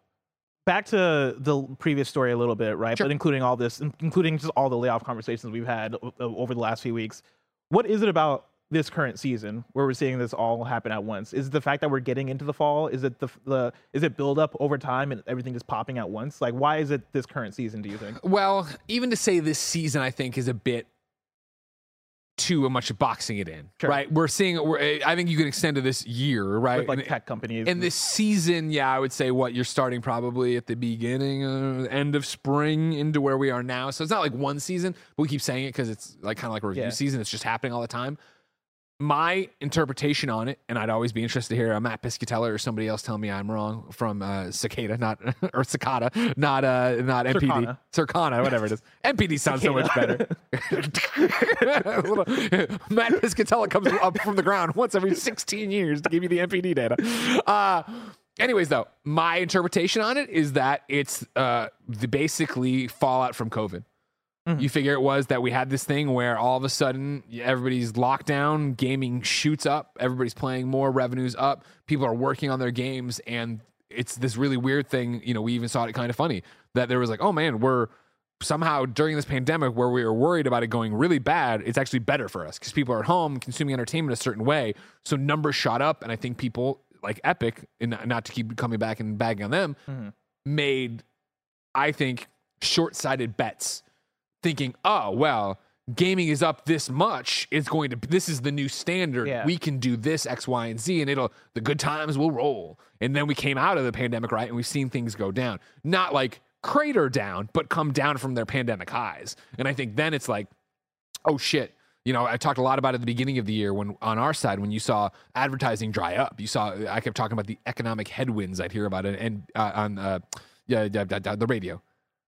Speaker 2: back to the previous story a little bit, right?
Speaker 1: Sure.
Speaker 2: But including all this, including just all the layoff conversations we've had over the last few weeks. What is it about this current season where we're seeing this all happen at once? Is it the fact that we're getting into the fall? Is it the the is it build up over time and everything just popping at once? Like why is it this current season? Do you think?
Speaker 1: Well, even to say this season, I think is a bit too much boxing it in,
Speaker 2: Sure.
Speaker 1: right? We're seeing. We're, I think you can extend to this year, right?
Speaker 2: With like
Speaker 1: And-
Speaker 2: tech companies.
Speaker 1: in this season, yeah, I would say what you're starting probably at the beginning, uh, end of spring into where we are now. So it's not like one season, but we keep saying it because it's like kind of like a review
Speaker 2: Yeah.
Speaker 1: season. It's just happening all the time. My interpretation on it, and I'd always be interested to hear a Matt Piscatella or somebody else tell me I'm wrong from uh, Cicada, not or Cicada, not uh, not MPD,
Speaker 2: Circana.
Speaker 1: Circana, whatever it is. MPD sounds so much better. Matt Piscatella comes up from the ground once every 16 years to give you the MPD data. Uh, anyways, though, my interpretation on it is that it's uh, the basically fallout from COVID. You figure it was that we had this thing where all of a sudden everybody's locked down, gaming shoots up, everybody's playing more, revenues up, people are working on their games, and it's this really weird thing. You know, we even saw it kind of funny that there was like, oh man, we're somehow during this pandemic where we were worried about it going really bad, it's actually better for us because people are at home consuming entertainment a certain way. So numbers shot up, and I think people like Epic, and not to keep coming back and bagging on them,
Speaker 2: Mhm.
Speaker 1: made, I think, short sighted bets, thinking, oh, well, gaming is up this much. It's going to, this is the new standard.
Speaker 2: Yeah.
Speaker 1: We can do this, X, Y, and Z, and it'll, the good times will roll. And then we came out of the pandemic, right? And we've seen things go down. Not like crater down, but come down from their pandemic highs. And I think then it's like, oh shit. You know, I talked a lot about it at the beginning of the year when on our side, when you saw advertising dry up, you saw, I kept talking about the economic headwinds I'd hear about it and uh, on uh, yeah, the radio,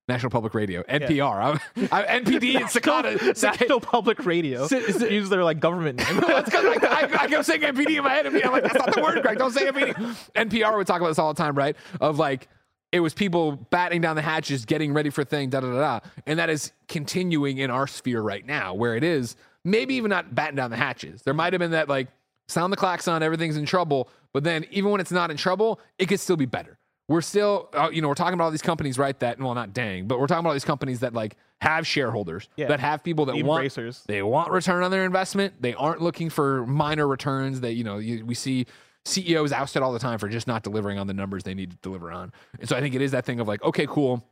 Speaker 1: National Public Radio, NPR, I, I, NPD, and Cicada.
Speaker 2: National Public Radio.
Speaker 1: Is it- is it-
Speaker 2: Use their like government name.
Speaker 1: That's because I, I, I kept saying NPD in my head. And I'm like, that's not the word, Greg. Don't say NPD. NPR would talk about this all the time, right? Of like, it was people batting down the hatches, getting ready for thing, da da da da. And that is continuing in our sphere right now, where it is maybe even not batting down the hatches. There might have been that like sound the klaxon, everything's in trouble. But then even when it's not in trouble, it could still be better. We're still, uh, you know, we're talking about all these companies, right? That well, not dang, but we're talking about all these companies that like have shareholders,
Speaker 2: Yeah.
Speaker 1: that have people that want they want return on their investment. They aren't looking for minor returns. That you know, you, we see CEOs ousted all the time for just not delivering on the numbers they need to deliver on. And so I think it is that thing of like, okay, cool,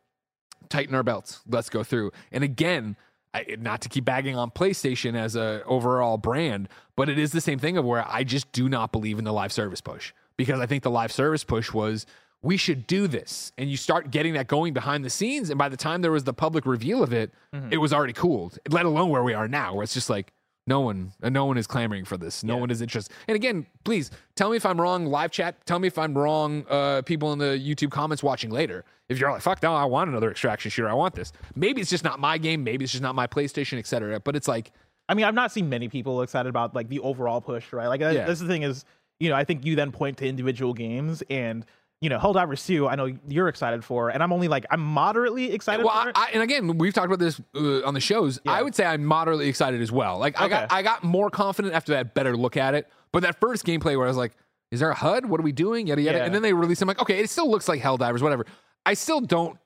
Speaker 1: tighten our belts, let's go through. And again, I, not to keep bagging on PlayStation as a overall brand, but it is the same thing of where I just do not believe in the live service push because I think the live service push was we should do this, and you start getting that going behind the scenes, and by the time there was the public reveal of it, it was already cooled. Let alone where we are now, where it's just like no one, uh, no one is clamoring for this. No one is interested. And again, please tell me if I'm wrong. Live chat, tell me if I'm wrong. Uh, people in the YouTube comments watching later, if you're like, "Fuck no, I want another extraction shooter. I want this." Maybe it's just not my game. Maybe it's just not my PlayStation, etc. But it's like,
Speaker 2: I mean, I've not seen many people excited about like the overall push, right? Like,
Speaker 1: Yeah.
Speaker 2: yeah. this is the thing is, you know, I think you then point to individual games and, you know, Helldivers 2, I know you're excited for, and I'm only like, I'm moderately excited
Speaker 1: well,
Speaker 2: for
Speaker 1: I,
Speaker 2: it.
Speaker 1: I, and again, we've talked about this uh, on the shows. I would say I'm moderately excited as well. Like I got, I got more confident after that better look at it. But that first gameplay where I was like, "Is there a HUD? What are we doing?" Yada yada.
Speaker 2: Yeah.
Speaker 1: And then they release. I'm like, okay, it still looks like Hell Helldivers, whatever. I still don't.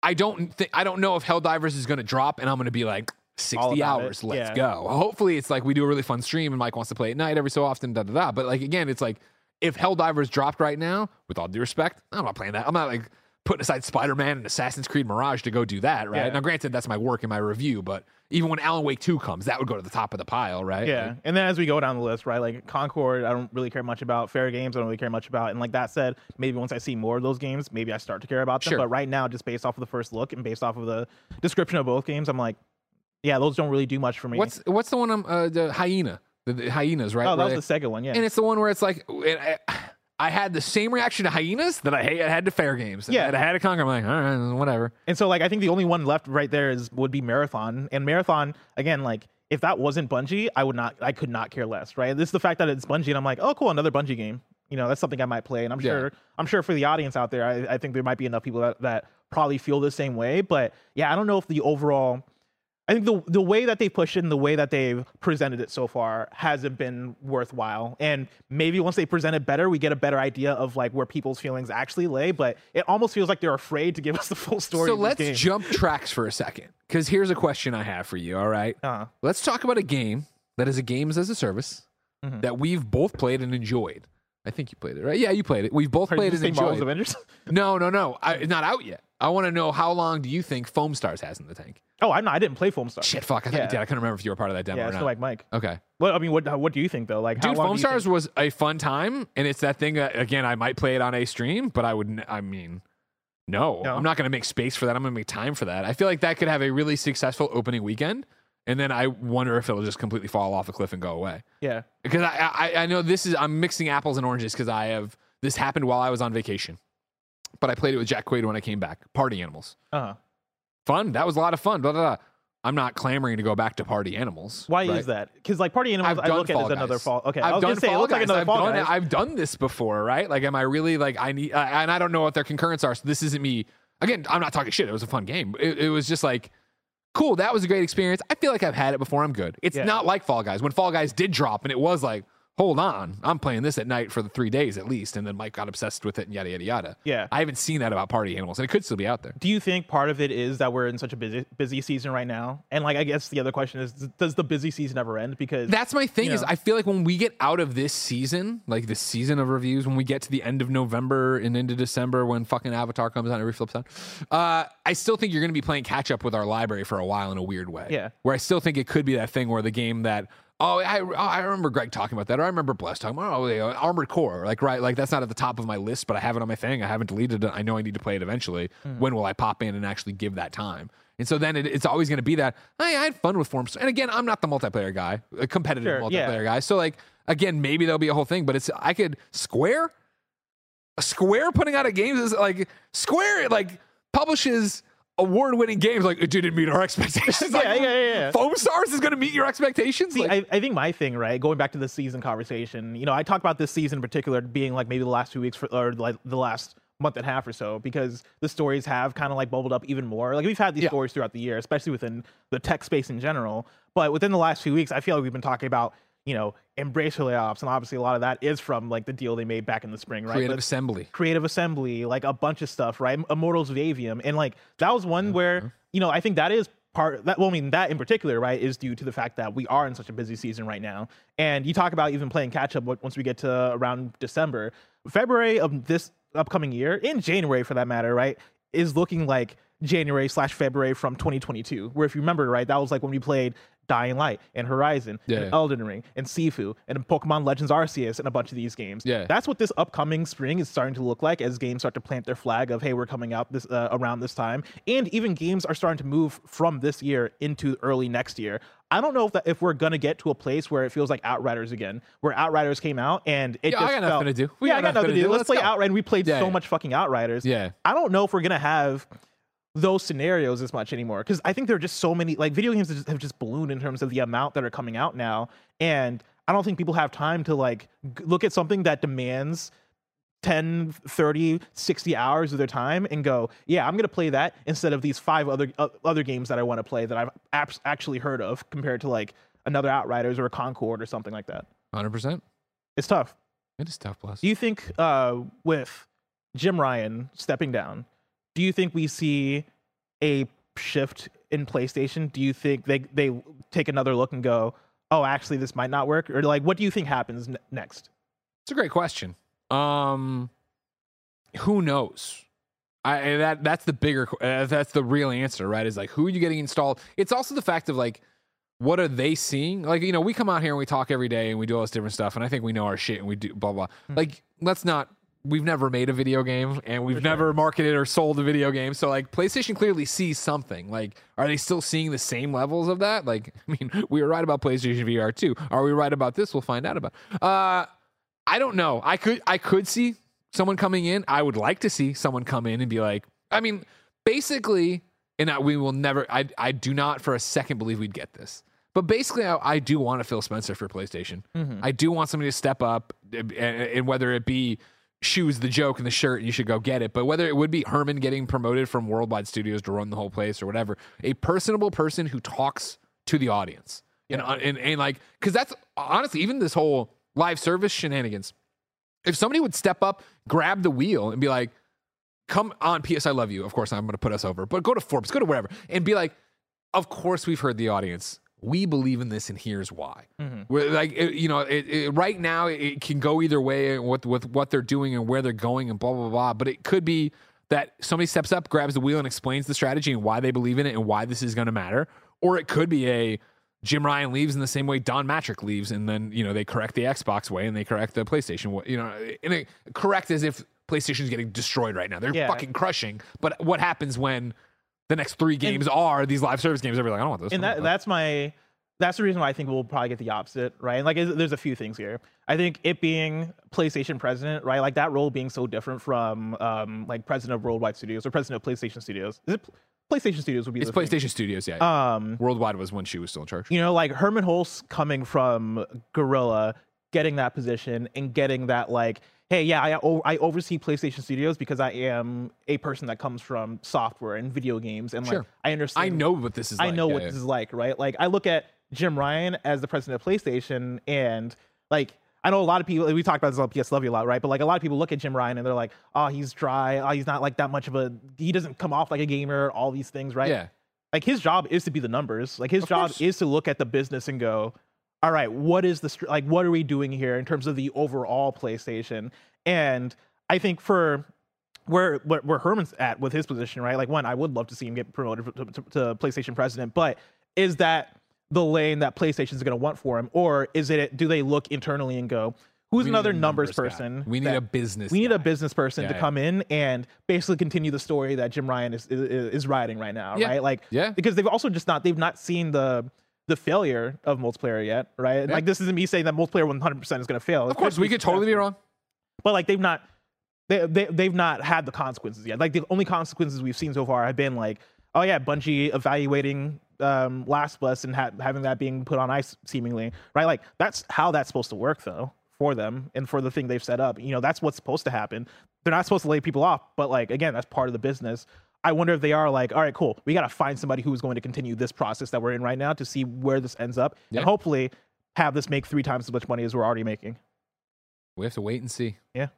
Speaker 1: I don't think. I don't know if Hell Helldivers is going to drop, and I'm going to be like. 60 hours,
Speaker 2: it.
Speaker 1: let's
Speaker 2: Yeah.
Speaker 1: go. Hopefully, it's like we do a really fun stream and Mike wants to play at night every so often, da da da. But like, again, it's like if Helldivers dropped right now, with all due respect, I'm not playing that. I'm not like putting aside Spider Man and Assassin's Creed Mirage to go do that, right?
Speaker 2: Yeah.
Speaker 1: Now, granted, that's my work and my review, but even when Alan Wake 2 comes, that would go to the top of the pile, right?
Speaker 2: Yeah, and then as we go down the list, right, like Concord, I don't really care much about. Fair Games, I don't really care much about. And like that said, maybe once I see more of those games, maybe I start to care about them.
Speaker 1: Sure.
Speaker 2: But right now, just based off of the first look and based off of the description of both games, I'm like, yeah, those don't really do much for me.
Speaker 1: What's what's the one? Um, uh, the hyena, the, the hyenas, right?
Speaker 2: oh, that
Speaker 1: Where
Speaker 2: was
Speaker 1: they-
Speaker 2: the second one, yeah.
Speaker 1: and it's the one where it's like, and I, I had the same reaction to hyenas that I. I had to fair games.
Speaker 2: Yeah.
Speaker 1: and I had to Concord. I'm like, all right, whatever.
Speaker 2: And so like I think the only one left right there is would be Marathon. And Marathon, again, like if that wasn't Bungie, I would not I could not care less, right? This is the fact that it's Bungie and I'm like, oh cool, another Bungie game. You know, that's something I might play. And I'm
Speaker 1: Yeah.
Speaker 2: sure I'm sure for the audience out there, I, I think there might be enough people that, that probably feel the same way. But yeah, I don't know if the overall I think the the way that they push it and the way that they've presented it so far hasn't been worthwhile. And maybe once they present it better, we get a better idea of like where people's feelings actually lay. But it almost feels like they're afraid to give us the full story.
Speaker 1: So let's
Speaker 2: game.
Speaker 1: jump tracks for a second, because here's a question I have for you. All right,
Speaker 2: Uh-huh.
Speaker 1: let's talk about a game that is a games as a service
Speaker 2: Mhm.
Speaker 1: that we've both played and enjoyed. I think you played it, right? Yeah, you played it. We've both
Speaker 2: Are
Speaker 1: played
Speaker 2: saying Marvel's. Avengers?
Speaker 1: No, no, no. I, it's not out yet. I want to know how long do you think Foam Stars has in the tank?
Speaker 2: oh, I'm not. I didn't play Foam Star.
Speaker 1: Shit, fuck. I thought
Speaker 2: Yeah.
Speaker 1: you did. I couldn't remember if you were part of that demo
Speaker 2: Yeah,
Speaker 1: or not.
Speaker 2: still like Mike.
Speaker 1: okay.
Speaker 2: Well, I mean, what what do you think though? Like, how
Speaker 1: Dude,
Speaker 2: long
Speaker 1: Foam
Speaker 2: you think-
Speaker 1: Stars was a fun time, and it's that thing that again I might play it on a stream, but I would. I mean, no,
Speaker 2: No?
Speaker 1: I'm not going to make space for that. I'm going to make time for that. I feel like that could have a really successful opening weekend, and then I wonder if it'll just completely fall off a cliff and go away.
Speaker 2: Yeah.
Speaker 1: Because I, I, I know this is I'm mixing apples and oranges because I have this happened while I was on vacation, but I played it with Jack Quaid when I came back. Party Animals,
Speaker 2: Uh huh.
Speaker 1: fun. That was a lot of fun. Blah, blah, blah. I'm not clamoring to go back to Party Animals.
Speaker 2: Why
Speaker 1: right?
Speaker 2: is that? Because like Party Animals, I look at it as another fall. Okay, I
Speaker 1: I've
Speaker 2: was
Speaker 1: done
Speaker 2: gonna say it looks like another
Speaker 1: I've
Speaker 2: Fall
Speaker 1: done,
Speaker 2: Guys.
Speaker 1: I've done this before, right? Like, am I really like I need? Uh, and I don't know what their concurrents are. So this isn't me. Again, I'm not talking shit. It was a fun game. It, it was just like cool. That was a great experience. I feel like I've had it before. I'm good. It's
Speaker 2: Yeah.
Speaker 1: not like Fall Guys. When Fall Guys did drop, and it was like, hold on, I'm playing this at night for the three days at least. And then Mike got obsessed with it and yada yada yada.
Speaker 2: Yeah.
Speaker 1: I haven't seen that about Party Animals, and it could still be out there.
Speaker 2: Do you think part of it is that we're in such a busy busy season right now? And like, I guess the other question is, does the busy season ever end? Because
Speaker 1: That's my thing
Speaker 2: You
Speaker 1: is. I feel like when we get out of this season, like this season of reviews, when we get to the end of November and into December when fucking Avatar comes out and every flips out, uh, I still think you're going to be playing catch up with our library for a while in a weird way.
Speaker 2: Yeah.
Speaker 1: Where I still think it could be that thing where the game that oh I oh, I remember Greg talking about that. Or I remember Bless talking about oh Armored Core like right like that's not at the top of my list but I have it on my thing. I haven't deleted it. I know I need to play it eventually.
Speaker 2: Hmm.
Speaker 1: when will I pop in and actually give that time? And so then it, it's always going to be that hey, I had fun with forms. And again I'm not the multiplayer guy a competitive
Speaker 2: Sure,
Speaker 1: multiplayer
Speaker 2: yeah.
Speaker 1: guy. So like again maybe there'll be a whole thing but it's I could Square? Square putting out a game is like Square like publishes award-winning games like it didn't meet our expectations.
Speaker 2: Yeah,
Speaker 1: Like,
Speaker 2: yeah, yeah, yeah.
Speaker 1: Foam Stars is going to meet your expectations.
Speaker 2: See,
Speaker 1: Like,
Speaker 2: I, I think my thing, right, going back to the season conversation, you know, I talk about this season in particular being like maybe the last few weeks for, or like the last month and a half or so because the stories have kind of like bubbled up even more. Like we've had these
Speaker 1: Yeah.
Speaker 2: stories throughout the year, especially within the tech space in general. But within the last few weeks, I feel like we've been talking about, you know, Embracer layoffs, and obviously a lot of that is from like the deal they made back in the spring, right?
Speaker 1: creative
Speaker 2: But-
Speaker 1: assembly.
Speaker 2: creative assembly like a bunch of stuff right immortals of aveum and like that was one where mm-hmm. you know i think that is part that well i mean that in particular right is due to the fact that we are in such a busy season right now and you talk about even playing catch up once we get to around december february of this upcoming year in january for that matter right is looking like january slash february from 2022 where if you remember right that was like when we played dying light and horizon
Speaker 1: Yeah.
Speaker 2: and elden ring and sifu and pokemon legends arceus and a bunch of these games
Speaker 1: Yeah.
Speaker 2: that's what this upcoming spring is starting to look like as games start to plant their flag of hey we're coming out this uh, around this time and even games are starting to move from this year into early next year i don't know if that if we're gonna get to a place where it feels like outriders again where outriders came out and it
Speaker 1: Yeah, I
Speaker 2: just
Speaker 1: got nothing
Speaker 2: felt-
Speaker 1: to do. We
Speaker 2: yeah
Speaker 1: got
Speaker 2: i got nothing to do let's,
Speaker 1: Let's
Speaker 2: play
Speaker 1: go.
Speaker 2: outrider we played
Speaker 1: Yeah,
Speaker 2: so
Speaker 1: yeah.
Speaker 2: much fucking outriders
Speaker 1: Yeah.
Speaker 2: i don't know if we're gonna have those scenarios as much anymore because I think there are just so many like video games have just, have just ballooned in terms of the amount that are coming out now, and I don't think people have time to like g- look at something that demands 10 30 60 hours of their time and go yeah i'm going to play that instead of these five other uh, other games that i want to play that i've abs- actually heard of compared to like another outriders or a concord or something like that
Speaker 1: 100%.
Speaker 2: it's tough
Speaker 1: It is tough, plus.
Speaker 2: do you think uh, with Jim Ryan stepping down, do you think we see a shift in PlayStation? Do you think they they take another look and go, "Oh, actually, this might not work," or like, what do you think happens n- next?
Speaker 1: It's a great question. Um, who knows? I that that's the bigger uh, that's the real answer, right? Is like who are you getting installed? It's also the fact of like what are they seeing? Like you know, we come out here and we talk every day and we do all this different stuff, and I think we know our shit and we do blah blah. Like let's not. We've never made a video game and we've never marketed or sold a video game. So like PlayStation clearly sees something. Like, are they still seeing the same levels of that? Like, I mean, we were right about PlayStation VR too. Are we right about this? We'll find out about. Uh I don't know. I could I could see someone coming in. I would like to see someone come in and be like, I mean, basically, and I, we will never. I I do not for a second believe we'd get this. But basically, I, I do want a Phil Spencer for PlayStation. Mm-hmm. I do want somebody to step up, and, and whether it be Shu's the joke and the shirt, and you should go get it. But whether it would be Hermen getting promoted from Worldwide Studios to run the whole place or whatever, a personable person who talks to the audience. And, uh, and, and like, because that's honestly, even this whole live service shenanigans, if somebody would step up, grab the wheel, and be like, come on, PS, I love you. Of course, I'm going to put us over, but go to Forbes, go to wherever, and be like, of course, we've heard the audience. We believe in this, and here's why. Mm-hmm. We're like, it- you know, it, it, right now it, can go either way with with what they're doing and where they're going, and blah blah blah. But it could be that somebody steps up, grabs the wheel, and explains the strategy and why they believe in it and why this is going to matter. Or it could be a Jim Ryan leaves in the same way Don Mattrick leaves, and then you know they correct the Xbox way and they correct the PlayStation way. You know, and it, correct as if PlayStation's getting destroyed right now. They're
Speaker 2: Yeah.
Speaker 1: fucking crushing. But what happens when the next three games are these live service games? Everybody's like, I don't want this.
Speaker 2: and that that's my that's the reason why I think we'll probably get the opposite, right? And like, there's a few things here. I think it being PlayStation president, right? Like that role being so different from um like president of Worldwide Studios or president of PlayStation Studios. Is it PlayStation Studios would be
Speaker 1: It's
Speaker 2: the thing.
Speaker 1: PlayStation Studios, yeah.
Speaker 2: Um,
Speaker 1: Worldwide was when she was still in charge.
Speaker 2: you know, like Hermen Hulst coming from Guerrilla, getting that position and getting that like, hey, yeah, I, I oversee PlayStation Studios because I am a person that comes from software and video games, and like
Speaker 1: Sure.
Speaker 2: I understand.
Speaker 1: I know what this is.
Speaker 2: I
Speaker 1: like.
Speaker 2: know
Speaker 1: Yeah,
Speaker 2: what
Speaker 1: yeah.
Speaker 2: this is like, right? Like I look at Jim Ryan as the president of PlayStation, and like I know a lot of people. We talked about this on PS Love You a lot, right? But like a lot of people look at Jim Ryan and they're like, oh, he's dry. Oh, he's not like that much of a. He doesn't come off like a gamer. All these things, right?
Speaker 1: Yeah.
Speaker 2: Like his job is to be the numbers. Like his
Speaker 1: Of
Speaker 2: job
Speaker 1: course.
Speaker 2: is to look at the business and go, all right, what is the like? What are we doing here in terms of the overall PlayStation? And I think for where where, Hermen's at with his position, right? Like, one, I would love to see him get promoted to, to, to PlayStation president, but is that the lane that PlayStation is going to want for him, or is it? Do they look internally and go, who's
Speaker 1: We
Speaker 2: another
Speaker 1: a
Speaker 2: numbers, person?
Speaker 1: We need
Speaker 2: that-
Speaker 1: a business.
Speaker 2: we need a business person
Speaker 1: Yeah,
Speaker 2: to
Speaker 1: yeah.
Speaker 2: come in and basically continue the story that Jim Ryan is is, is riding right now,
Speaker 1: Yeah.
Speaker 2: right? Like,
Speaker 1: Yeah.
Speaker 2: because they've also just not they've not seen the the failure of multiplayer yet, right?
Speaker 1: Yeah.
Speaker 2: Like, this isn't me saying that multiplayer 100 percent is going to fail.
Speaker 1: Of course, we could totally be wrong.
Speaker 2: but like they've not they, they they've not had the consequences yet. Like the only consequences we've seen so far have been like, oh yeah, Bungie evaluating um, Last of Us and ha- having that being put on ice seemingly, right? Like that's how that's supposed to work though for them and for the thing they've set up. You know, that's what's supposed to happen. They're not supposed to lay people off, but like again, that's part of the business. I wonder if they are like, all right, cool. We got to find somebody who's going to continue this process that we're in right now to see where this ends up,
Speaker 1: Yeah.
Speaker 2: and hopefully have this make three times as much money as we're already making.
Speaker 1: We have to wait and see.
Speaker 2: Yeah.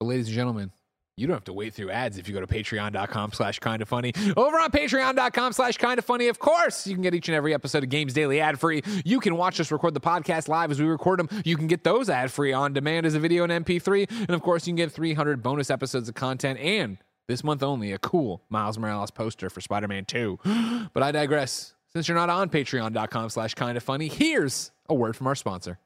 Speaker 1: But ladies and gentlemen, you don't have to wait through ads if you go to patreon.com slash kind of funny. Over on patreon.com slash kind of funny, of course, you can get each and every episode of Games Daily ad free. You can watch us record the podcast live as we record them. You can get those ad free on demand as a video and MP3. And of course, you can get 300 bonus episodes of content and this month only a cool Miles Morales poster for Spider Man 2. but I digress. Since you're not on patreon.com slash kind of funny, here's a word from our sponsor.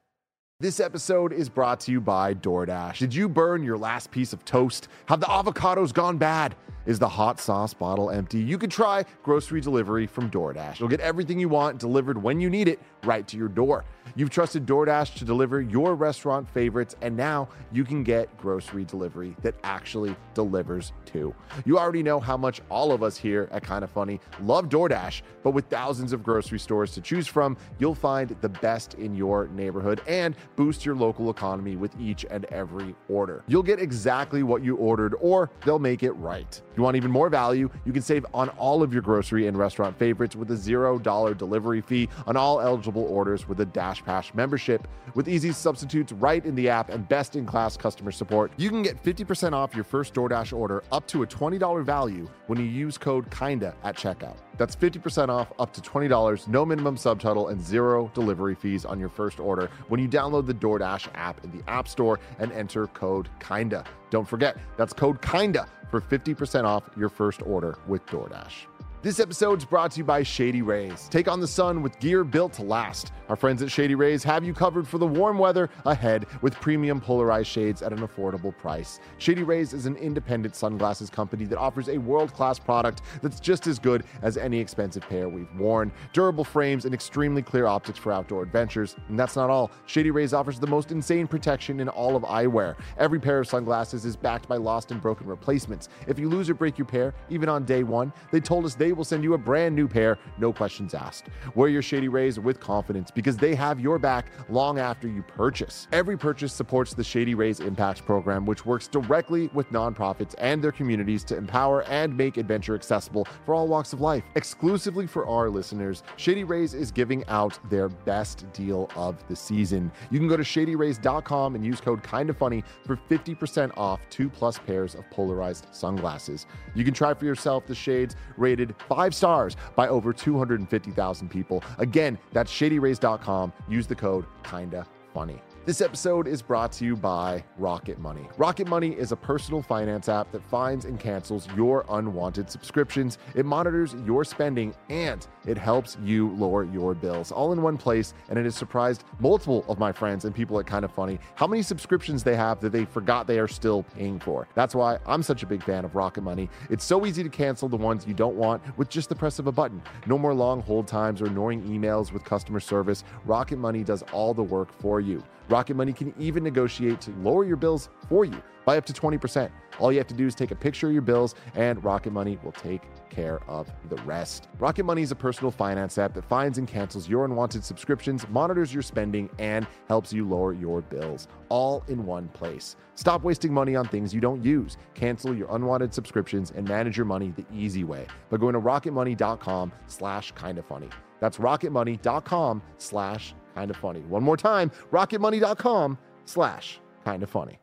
Speaker 4: This episode is brought to you by DoorDash. Did you burn your last piece of toast? Have the avocados gone bad? Is the hot sauce bottle empty? You could try grocery delivery from DoorDash. You'll get everything you want delivered when you need it right to your door. You've trusted DoorDash to deliver your restaurant favorites, and now you can get grocery delivery that actually delivers too. You already know how much all of us here at Kinda Funny love DoorDash, but with thousands of grocery stores to choose from, you'll find the best in your neighborhood and boost your local economy with each and every order. You'll get exactly what you ordered, or they'll make it right. You want even more value? You can save on all of your grocery and restaurant favorites with a $0 delivery fee on all eligible orders with a Dash Pass membership. With easy substitutes right in the app and best in class customer support, you can get 50% off your first DoorDash order up to a $20 value when you use code KINDA at checkout. That's 50% off up to $20, no minimum subtitle, and zero delivery fees on your first order when you download the DoorDash app in the App Store and enter code KINDA. Don't forget, that's code KINDA for 50% off your first order with DoorDash. This episode's brought to you by Shady Rays. Take on the sun with gear built to last. Our friends at Shady Rays have you covered for the warm weather ahead with premium polarized shades at an affordable price. Shady Rays is an independent sunglasses company that offers a world class product that's just as good as any expensive pair we've worn. Durable frames and extremely clear optics for outdoor adventures. And that's not all. Shady Rays offers the most insane protection in all of eyewear. Every pair of sunglasses is backed by lost and broken replacements. If you lose or break your pair, even on day one, they told us they will send you a brand new pair, no questions asked. Wear your Shady Rays with confidence because they have your back long after you purchase. Every purchase supports the Shady Rays Impact program, which works directly with nonprofits and their communities to empower and make adventure accessible for all walks of life. Exclusively for our listeners, Shady Rays is giving out their best deal of the season. You can go to shadyrays.com and use code kinda funny for 50% off two plus pairs of polarized sunglasses. You can try for yourself the shades rated five stars by over 250,000 people. Again, that's shadyrays.com. Use the code kinda funny. This episode is brought to you by Rocket Money. Rocket Money is a personal finance app that finds and cancels your unwanted subscriptions. It monitors your spending and it helps you lower your bills all in one place. And it has surprised multiple of my friends and people at Kind of Funny how many subscriptions they have that they forgot they are still paying for. That's why I'm such a big fan of Rocket Money. It's so easy to cancel the ones you don't want with just the press of a button. No more long hold times or annoying emails with customer service. Rocket Money does all the work for you. Rocket Money can even negotiate to lower your bills for you by up to 20%. All you have to do is take a picture of your bills, and Rocket Money will take care of the rest. Rocket Money is a personal finance app that finds and cancels your unwanted subscriptions, monitors your spending, and helps you lower your bills all in one place. Stop wasting money on things you don't use. Cancel your unwanted subscriptions and manage your money the easy way by going to rocketmoney.com slash kinda funny. That's rocketmoney.com slash kinda funny. One more time, rocketmoney.com slash kinda funny.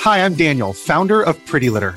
Speaker 5: Hi, I'm Daniel, founder of Pretty Litter.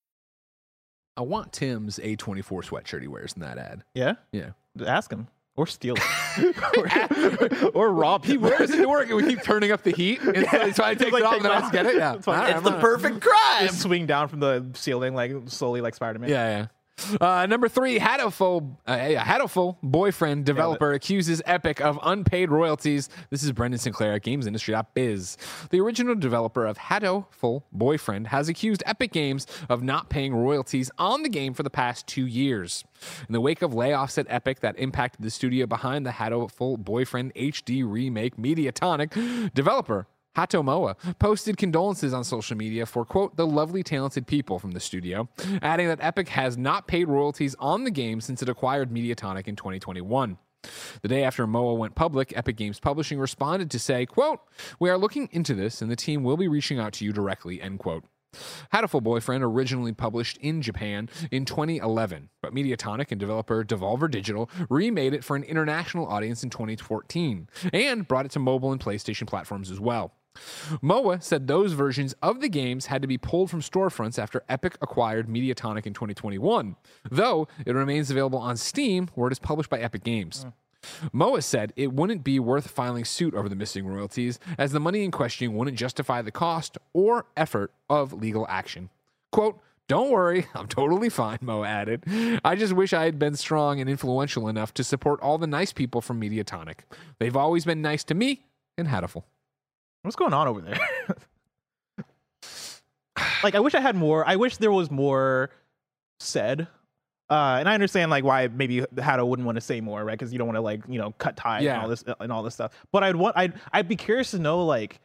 Speaker 1: I want Tim's A24 sweatshirt he wears in that ad.
Speaker 2: Yeah,
Speaker 1: Yeah.
Speaker 2: ask him or steal it or, or rob
Speaker 1: He
Speaker 2: him.
Speaker 1: wears it to work and we keep turning up the heat. And so trying to take
Speaker 2: Like,
Speaker 1: it off
Speaker 2: take
Speaker 1: and then I just get it. Yeah.
Speaker 2: It's fine.
Speaker 1: All right,
Speaker 3: It's
Speaker 1: I'm
Speaker 3: the
Speaker 1: not-
Speaker 3: perfect crime.
Speaker 2: Just swing down from the ceiling like slowly like Spider Man.
Speaker 1: Yeah, yeah. Uh, number three, Hatoful, uh, yeah, Hatoful boyfriend developer accuses Epic of unpaid royalties. This is Brendan Sinclair at GamesIndustry.biz. The original developer of Hatoful boyfriend has accused Epic Games of not paying royalties on the game for the past two years. In the wake of layoffs at Epic that impacted the studio behind the Hatoful boyfriend HD remake, Mediatonic developer Hato Moa posted condolences on social media for, quote, the lovely, talented people from the studio, adding that Epic has not paid royalties on the game since it acquired Mediatonic in 2021. The day after Moa went public, Epic Games Publishing responded to say, quote, we are looking into this and the team will be reaching out to you directly, end quote. Hatoful Boyfriend originally published in Japan in 2011, but Mediatonic and developer Devolver Digital remade it for an international audience in 2014 and brought it to mobile and PlayStation platforms as well. MOA said those versions of the games had to be pulled from storefronts after Epic acquired Mediatonic in 2021, though it remains available on Steam where it is published by Epic Games. Hmm. Moa said it wouldn't be worth filing suit over the missing royalties, as the money in question wouldn't justify the cost or effort of legal action. Quote, don't worry, I'm totally fine, Moa added. I just wish I had been strong and influential enough to support all the nice people from Mediatonic. They've always been nice to me and Hatoful.
Speaker 2: What's going on over there? like, I wish I had more. I wish there was more said. Uh, and I understand like why maybe Hato wouldn't want to say more, right? Because you don't want to like you know cut ties
Speaker 1: Yeah.
Speaker 2: and all this and all this stuff. But I'd want I'd I'd be curious to know like,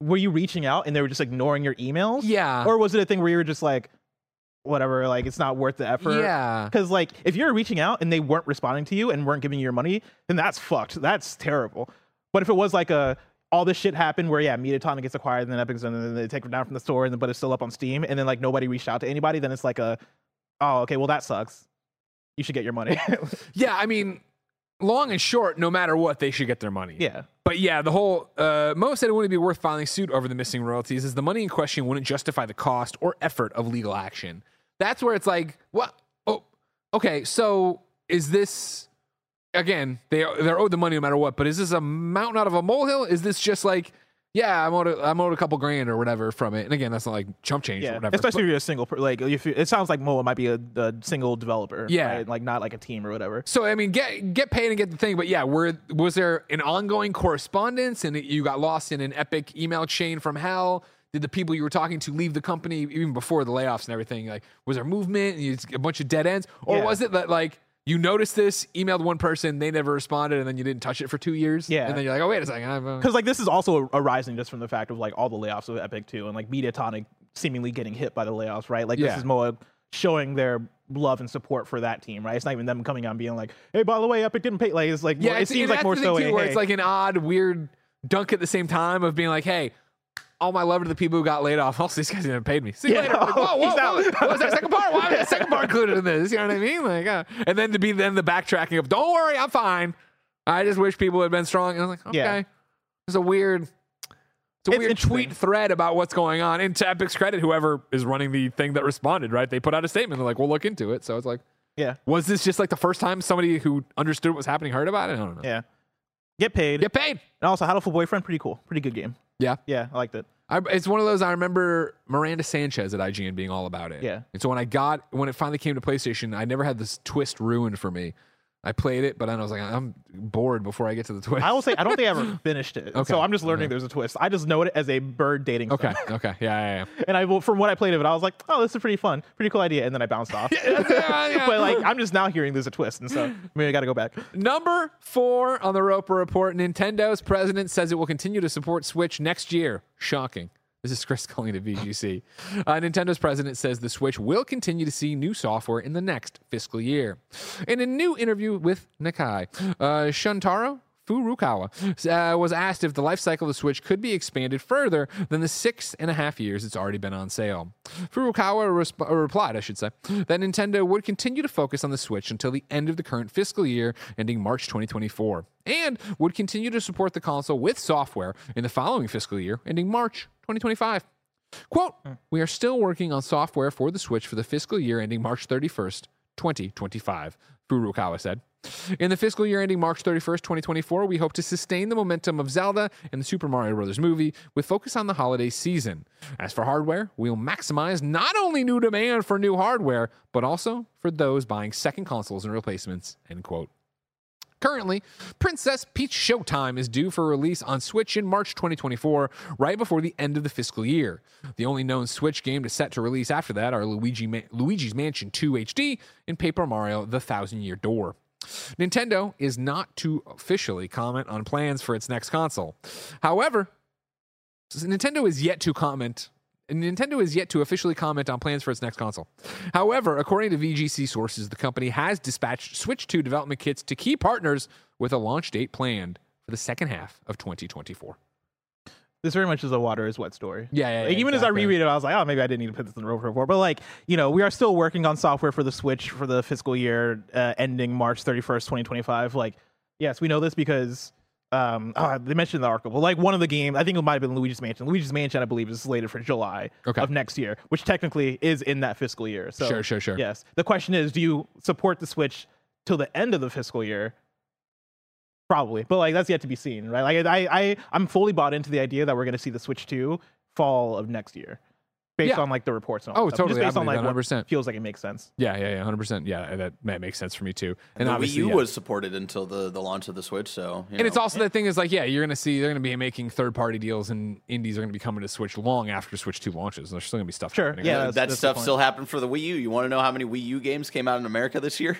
Speaker 2: were you reaching out and they were just ignoring your emails?
Speaker 1: Yeah.
Speaker 2: Or was it a thing where you were just like, whatever, like it's not worth the effort?
Speaker 1: Yeah.
Speaker 2: Because like if you're reaching out and they weren't responding to you and weren't giving you your money, then that's fucked. That's terrible. But if it was like a all this shit happened where yeah, Mediatonic gets acquired and then Epic's and then they take it down from the store and then but it's still up on Steam and then like nobody reached out to anybody, then it's like a oh okay, well that sucks. You should get your money.
Speaker 1: Yeah, I mean, long and short, no matter what, they should get their money.
Speaker 2: yeah.
Speaker 1: But yeah, the whole uh, Moa said it wouldn't be worth filing suit over the missing royalties, as the money in question wouldn't justify the cost or effort of legal action. That's where it's like, what? Oh, okay. So is this again? They they're owed the money no matter what. But is this a mountain out of a molehill? Is this just like, yeah, I'm owed a, I'm owed a couple grand or whatever from it? And again, that's not like chump change or
Speaker 2: Yeah,
Speaker 1: whatever.
Speaker 2: especially
Speaker 1: But-
Speaker 2: if you're a single, per- like if you, it sounds like Moa might be a, a single developer,
Speaker 1: Yeah.
Speaker 2: right? like not like a team or whatever.
Speaker 1: So I mean, get get paid and get the thing, but yeah, were was there an ongoing correspondence and you got lost in an epic email chain from hell? Did the people you were talking to leave the company even before the layoffs and everything? Like, was there movement and you, a bunch of dead ends, or
Speaker 2: Yeah.
Speaker 1: was it that like you noticed this, emailed one person, they never responded, and then you didn't touch it for two years?
Speaker 2: Yeah.
Speaker 1: and then you're like, oh wait a second, uh,
Speaker 2: Because like this is also arising just from the fact of like all the layoffs of Epic too, and like Mediatonic seemingly getting hit by the layoffs, right? Like
Speaker 1: Yeah.
Speaker 2: this is Moa showing their love and support for that team, right? It's not even them coming out and being like, "Hey, by the way, Epic didn't pay." Like it's like
Speaker 1: yeah,
Speaker 2: it seems like more so a,
Speaker 1: where
Speaker 2: hey,
Speaker 1: it's like an odd, weird dunk at the same time of being like, hey. All my love to the people who got laid off. Also, these guys didn't paid me. See you
Speaker 2: Yeah.
Speaker 1: later. Like, whoa, whoa, whoa. What was that second part? Why was that second part included in this? You know what I mean? Like, uh, and then to be then the backtracking of, don't worry, I'm fine. I just wish people had been strong. And I was like, okay,
Speaker 2: Yeah.
Speaker 1: it's a weird, it's a
Speaker 2: It's
Speaker 1: weird tweet thread about what's going on. And to Epic's credit, whoever is running the thing that responded, right? They put out a statement. They're like, we'll look into it. So it's like,
Speaker 2: yeah,
Speaker 1: was this just like the first time somebody who understood what was happening heard about it? I don't know.
Speaker 2: yeah, get paid.
Speaker 1: Get paid.
Speaker 2: And also, Hatoful Boyfriend, pretty cool, pretty good game.
Speaker 1: Yeah.
Speaker 2: Yeah, I liked it.
Speaker 1: I, it's one of those I remember Miranda Sanchez at IGN being all about it.
Speaker 2: Yeah.
Speaker 1: And so when I got when it finally came to PlayStation, I never had this twist ruined for me. I played it, but then I was like, I'm bored before I get to the twist.
Speaker 2: I will say I don't think I ever finished it,
Speaker 1: Okay.
Speaker 2: so I'm just learning
Speaker 1: Okay.
Speaker 2: there's a twist. I just know it as a bird dating.
Speaker 1: okay.
Speaker 2: sim.
Speaker 1: Okay. Yeah. Yeah.
Speaker 2: and I from what I played of it, I was like, oh, this is pretty fun, pretty cool idea, and then I bounced off.
Speaker 1: yeah. yeah.
Speaker 2: but like, I'm just now hearing there's a twist, and so maybe I got to go back.
Speaker 1: Number four on the Roper report: Nintendo's president says it will continue to support Switch next year. Shocking. This is Chris Scullion it VGC. Uh, Nintendo's president says the Switch will continue to see new software in the next fiscal year. In a new interview with Nikkei, uh, Shuntaro Furukawa uh, was asked if the life cycle of the Switch could be expanded further than the six and a half years it's already been on sale. Furukawa resp- uh, replied, I should say, that Nintendo would continue to focus on the Switch until the end of the current fiscal year, ending March 2024, and would continue to support the console with software in the following fiscal year, ending March 2025. Quote, we are still working on software for the Switch for the fiscal year ending March 31st, 2025, Furukawa said. In the fiscal year ending March 31st, 2024, we hope to sustain the momentum of Zelda and the Super Mario Bros. movie with focus on the holiday season. As for hardware, we'll maximize not only new demand for new hardware, but also for those buying second consoles and replacements, end quote. Currently, Princess Peach Showtime is due for release on Switch in March 2024, right before the end of the fiscal year. The only known Switch game to set to release after that are Luigi Ma- Luigi's Mansion 2 HD and Paper Mario The Thousand Year Door. Nintendo is not to officially comment on plans for its next console. However, Nintendo is yet to comment. Nintendo is yet to officially comment on plans for its next console. However, according to VGC sources, the company has dispatched Switch 2 development kits to key partners with a launch date planned for the second half of 2024.
Speaker 2: This very much is a water is wet story.
Speaker 1: Yeah, yeah,
Speaker 2: Like,
Speaker 1: yeah,
Speaker 2: even as I reread it, I was like, oh, maybe I didn't need to put this in the Roper report. But like, you know, we are still working on software for the Switch for the fiscal year uh, ending March 31st, 2025. Like, yes, we know this because um, oh, they mentioned the article. but Like one of the games, I think it might have been Luigi's Mansion. Luigi's Mansion, I believe, is slated for July
Speaker 1: Okay.
Speaker 2: of next year, which technically is in that fiscal year. So
Speaker 1: Sure, sure, sure.
Speaker 2: Yes. The question is, do you support the Switch till the end of the fiscal year? Probably, but like that's yet to be seen, right? Like I, I, I'm fully bought into the idea that we're going to see the Switch 2 fall of next year, based
Speaker 1: Yeah.
Speaker 2: on like the reports. And all
Speaker 1: Oh,
Speaker 2: stuff.
Speaker 1: totally.
Speaker 2: Just based on like what
Speaker 1: 100%.
Speaker 2: feels like it makes sense.
Speaker 1: Yeah, yeah, yeah, 100%. Yeah, that, that makes sense for me too. And,
Speaker 3: And the Wii U
Speaker 1: yeah.
Speaker 3: was supported until the, the launch of the Switch, so you
Speaker 1: And it's
Speaker 3: know.
Speaker 1: also that thing is like, yeah, you're gonna see they're gonna be making third party deals and indies are gonna be coming to Switch long after Switch 2 launches. There's still gonna be stuff.
Speaker 2: Sure,
Speaker 1: happening.
Speaker 2: yeah. That's-
Speaker 3: that
Speaker 2: that's
Speaker 3: stuff still happened for the Wii U. You want to know how many Wii U games came out in America this year?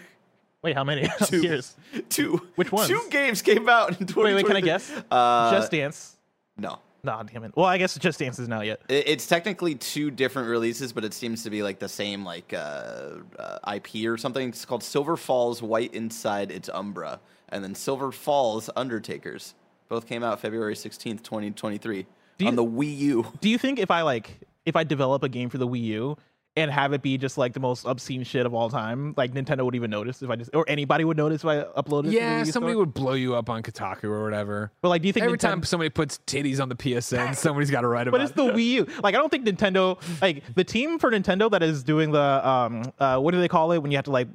Speaker 2: Wait, how many?
Speaker 3: Two. Two.
Speaker 2: Which ones?
Speaker 3: Two games came out in 2023.
Speaker 2: Wait, wait, can I guess?
Speaker 3: Uh,
Speaker 2: Just Dance.
Speaker 3: no.
Speaker 2: Nah, damn it. Well, I guess it Just Dance is now yet.
Speaker 3: It's technically two different releases, but it seems to be like the same like uh, uh, IP or something. It's called Silver Falls White Inside Its Umbra, and then Silver Falls Undertakers. Both came out February sixteenth, twenty twenty three, on the Wii U.
Speaker 2: Do you think if I like if I develop a game for the Wii U and have it be just like the most obscene shit of all time, like Nintendo would even notice if I just or anybody would notice if I uploaded
Speaker 1: Yeah, somebody
Speaker 2: store?
Speaker 1: would blow you up on Kotaku or whatever.
Speaker 2: But like, do you think
Speaker 1: Every time somebody puts titties on the PSN, somebody's got to write about it?
Speaker 2: But it's
Speaker 1: it.
Speaker 2: the Wii U. Like I don't think Nintendo like the team for Nintendo that is doing the um uh what do they call it when you have to like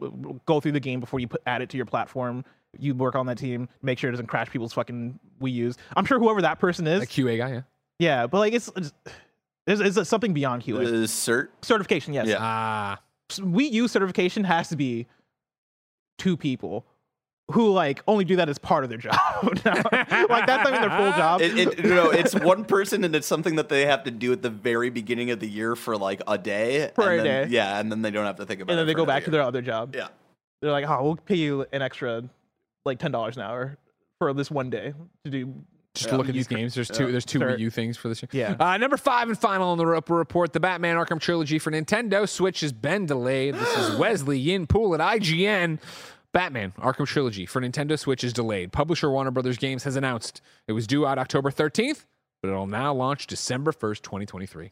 Speaker 2: go through the game before you put add it to your platform. You work on that team, make sure it doesn't crash people's fucking Wii U's. I'm sure whoever that person is.
Speaker 1: a QA guy, yeah.
Speaker 2: yeah, but like it's it's, it's, it's something beyond
Speaker 3: The
Speaker 2: QA.
Speaker 3: cert.
Speaker 2: Certification, yes.
Speaker 3: Yeah.
Speaker 1: Ah,
Speaker 2: Wii U certification has to be two people who like only do that as part of their job. like that's not even their full job.
Speaker 3: It, it, no, it's one person, and it's something that they have to do at the very beginning of the year for like a day.
Speaker 2: For
Speaker 3: and
Speaker 2: a
Speaker 3: then-
Speaker 2: day.
Speaker 3: Yeah, and then they don't have to think about it.
Speaker 2: and then they go
Speaker 3: another
Speaker 2: back to their other job.
Speaker 3: Yeah.
Speaker 2: They're like, oh, we'll pay you an extra like ten dollars an hour for this one day to do.
Speaker 1: Just
Speaker 2: Yeah.
Speaker 1: look at these games. There's two. There's two
Speaker 2: Sure.
Speaker 1: Wii U things for this year.
Speaker 2: Yeah.
Speaker 1: Uh, number five and final on the Roper report: the Batman Arkham trilogy for Nintendo Switch has been delayed. This is Wesley Yin-Poole at IGN. Batman Arkham trilogy for Nintendo Switch is delayed. Publisher Warner Brothers Games has announced it was due out October 13th, but it'll now launch December 1st, 2023.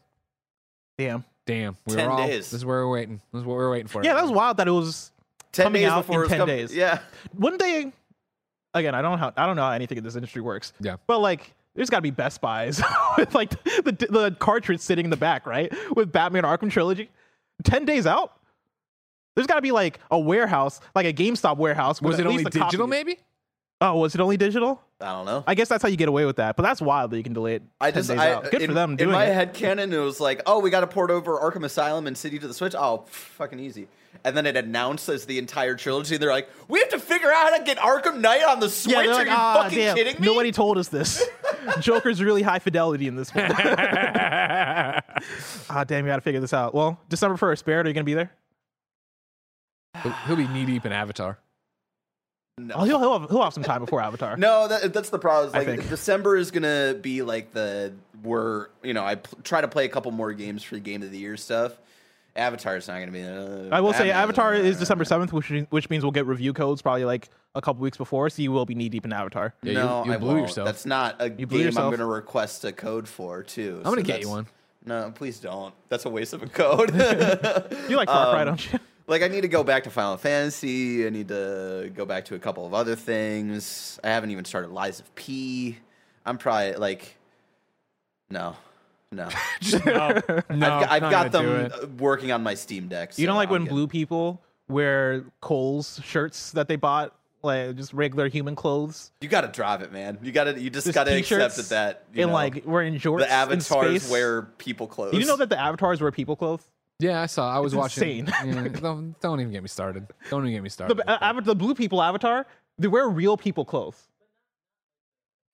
Speaker 2: Damn.
Speaker 1: Damn, we
Speaker 3: 10
Speaker 1: were all.
Speaker 3: days.
Speaker 1: This is where we're waiting. This is what we're waiting for.
Speaker 2: Yeah, that was wild that it was
Speaker 3: Ten
Speaker 2: coming
Speaker 3: days
Speaker 2: out
Speaker 3: before
Speaker 2: in 10
Speaker 3: come-
Speaker 2: days.
Speaker 3: Yeah.
Speaker 2: one day. Again, I don't know how I don't know how anything in this industry works.
Speaker 1: Yeah.
Speaker 2: But like, there's got to be Best Buys with like the the cartridge sitting in the back, right? With Batman Arkham trilogy, ten days out. There's got to be like a warehouse, like a GameStop warehouse.
Speaker 1: Was it only digital? Maybe.
Speaker 2: Oh, was it only digital?
Speaker 3: I don't know.
Speaker 2: I guess that's how you get away with that. But that's wild that you can delay it. 10
Speaker 3: I just,
Speaker 2: days
Speaker 3: I,
Speaker 2: out. Good
Speaker 3: in,
Speaker 2: for them Doing in
Speaker 3: my
Speaker 2: it.
Speaker 3: head canon, it was like, oh, we got to port over Arkham Asylum and City to the Switch. Oh, pff, fucking easy. And then it announces the entire trilogy. They're like, we have to figure out how to get Arkham Knight on the Switch.
Speaker 2: Yeah, they're
Speaker 3: you
Speaker 2: ah,
Speaker 3: fucking
Speaker 2: damn.
Speaker 3: kidding me?
Speaker 2: Nobody told us this. Joker's really high fidelity in this one. ah, damn, you got to figure this out. Well, December 1st, Barrett, are you going to be there?
Speaker 1: He'll, he'll be knee deep in Avatar.
Speaker 2: Oh, he'll, he'll, have, he'll have some time before Avatar.
Speaker 3: No, that, that's the problem. It's
Speaker 2: I
Speaker 3: Like
Speaker 2: think.
Speaker 3: December is gonna be like the we're you know I pl- try to play a couple more games for the game of the year stuff. Avatar is not gonna be. Uh,
Speaker 2: I will say
Speaker 3: Avatar-
Speaker 2: Avatar is December 7th, which, which means we'll get review codes probably like a couple weeks before, so you will be knee deep in Avatar.
Speaker 1: Yeah,
Speaker 3: no,
Speaker 1: you
Speaker 3: I
Speaker 1: blew
Speaker 3: won't.
Speaker 1: yourself.
Speaker 3: That's not a
Speaker 2: You
Speaker 3: game
Speaker 2: yourself.
Speaker 3: I'm gonna request a code for too.
Speaker 1: I'm gonna get you one.
Speaker 3: No, please don't. That's a waste of a code.
Speaker 2: You like Far Cry,
Speaker 3: Um,
Speaker 2: don't you?
Speaker 3: Like I need to go back to Final Fantasy. I need to go back to a couple of other things. I haven't even started Lies of P. I'm probably like, no, no.
Speaker 1: No,
Speaker 3: I've, got- I've got them uh, working on my Steam Deck.
Speaker 2: You don't like
Speaker 3: I'm
Speaker 2: when
Speaker 3: good.
Speaker 2: blue people wear Kohl's shirts that they bought, like just regular human clothes,
Speaker 3: You got to drive it, man. You got to. You just
Speaker 2: Just
Speaker 3: got to accept that. that you
Speaker 2: and
Speaker 3: know,
Speaker 2: like wearing jorts.
Speaker 3: the
Speaker 2: in
Speaker 3: avatars
Speaker 2: space.
Speaker 3: wear people clothes.
Speaker 2: You know that the avatars wear people clothes?
Speaker 1: Yeah, I saw. I was
Speaker 2: It's
Speaker 1: watching.
Speaker 2: insane.
Speaker 1: Yeah, don't, don't even get me started. Don't even get me started.
Speaker 2: The, uh, the blue people avatar, they wear real people clothes,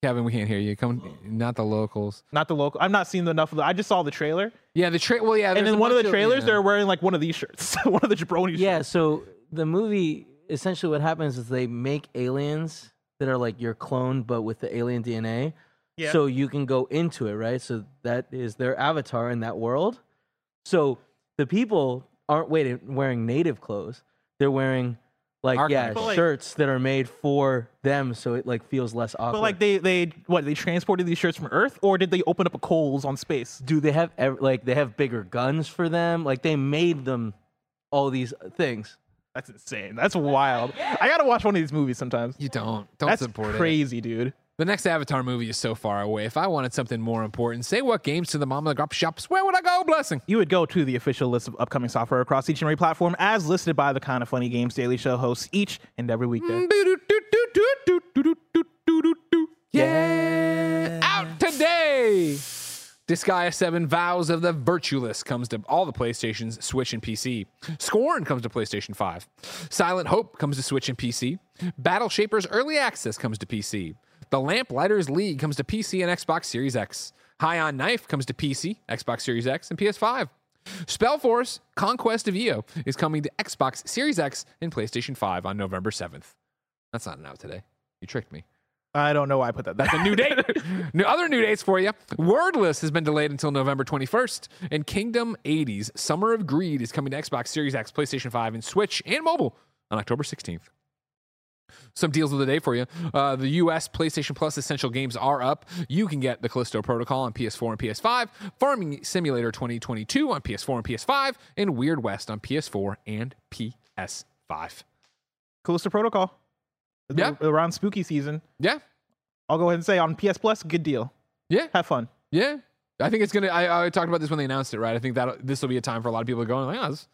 Speaker 1: Kevin, we can't hear you. Come, not the locals.
Speaker 2: not the local. I'm not seeing enough of the. I just saw the trailer,
Speaker 1: Yeah, the trailer. Well, yeah.
Speaker 2: and
Speaker 1: there's
Speaker 2: in one of the trailers,
Speaker 1: yeah.
Speaker 2: they're wearing like one of these shirts, one of the jabroni shirts.
Speaker 6: Yeah,
Speaker 2: shirts.
Speaker 6: so the movie essentially what happens is they make aliens that are like your clone but with the alien DNA.
Speaker 2: Yeah.
Speaker 6: So you can go into it, right? So that is their avatar in that world. So the people aren't waiting wearing native clothes. They're wearing like
Speaker 1: Our
Speaker 6: yeah,
Speaker 1: kind of
Speaker 2: clothes.
Speaker 6: shirts that are made for them so it like feels less awkward.
Speaker 2: But like they they what they transported these shirts from Earth, or did they open up a Kohl's on space?
Speaker 6: do they have ev- like they have bigger guns for them? Like they made them all these things.
Speaker 2: That's insane. That's wild. I gotta watch one of these movies sometimes.
Speaker 1: You don't. Don't
Speaker 2: That's
Speaker 1: support it.
Speaker 2: crazy, dude.
Speaker 1: The next Avatar movie is so far away. If I wanted something more important, say what games to the mom of the grub shops. Where would I go? Blessing.
Speaker 2: You would go to the official list of upcoming software across each and every platform, as listed by the Kind of Funny Games Daily Show hosts each and every weekday.
Speaker 1: Yeah. Out today. Disgaea 7 Vows of the Virtueless comes to all the PlayStations, Switch, and PC. Scorn comes to PlayStation 5. Silent Hope comes to Switch and PC. Battle Shapers Early Access comes to PC. The Lamplighters League comes to PC and Xbox Series X. High on Knife comes to PC, Xbox Series X, and PS5. Spellforce Conquest of EO is coming to Xbox Series X and PlayStation 5 on November 7th. That's not an out today. You tricked me.
Speaker 2: I don't know why I put that.
Speaker 1: That's a new date. new, other new dates for you. Worldless has been delayed until November 21st. And Kingdom 80s Summer of Greed is coming to Xbox Series X, PlayStation 5, and Switch and mobile on October 16th. Some deals of the day for you. Uh, the US PlayStation Plus Essential Games are up. You can get the Callisto Protocol on PS4 and PS5, Farming Simulator 2022 on PS4 and PS5, and Weird West on PS4 and PS5.
Speaker 2: Callisto Protocol.
Speaker 1: Yeah.
Speaker 2: Around spooky season.
Speaker 1: Yeah,
Speaker 2: I'll go ahead and say on PS Plus, good deal.
Speaker 1: yeah.
Speaker 2: Have fun.
Speaker 1: Yeah, I think it's gonna. I, I talked about this when they announced it, right? I think that this will be a time for a lot of people going like, oh, this,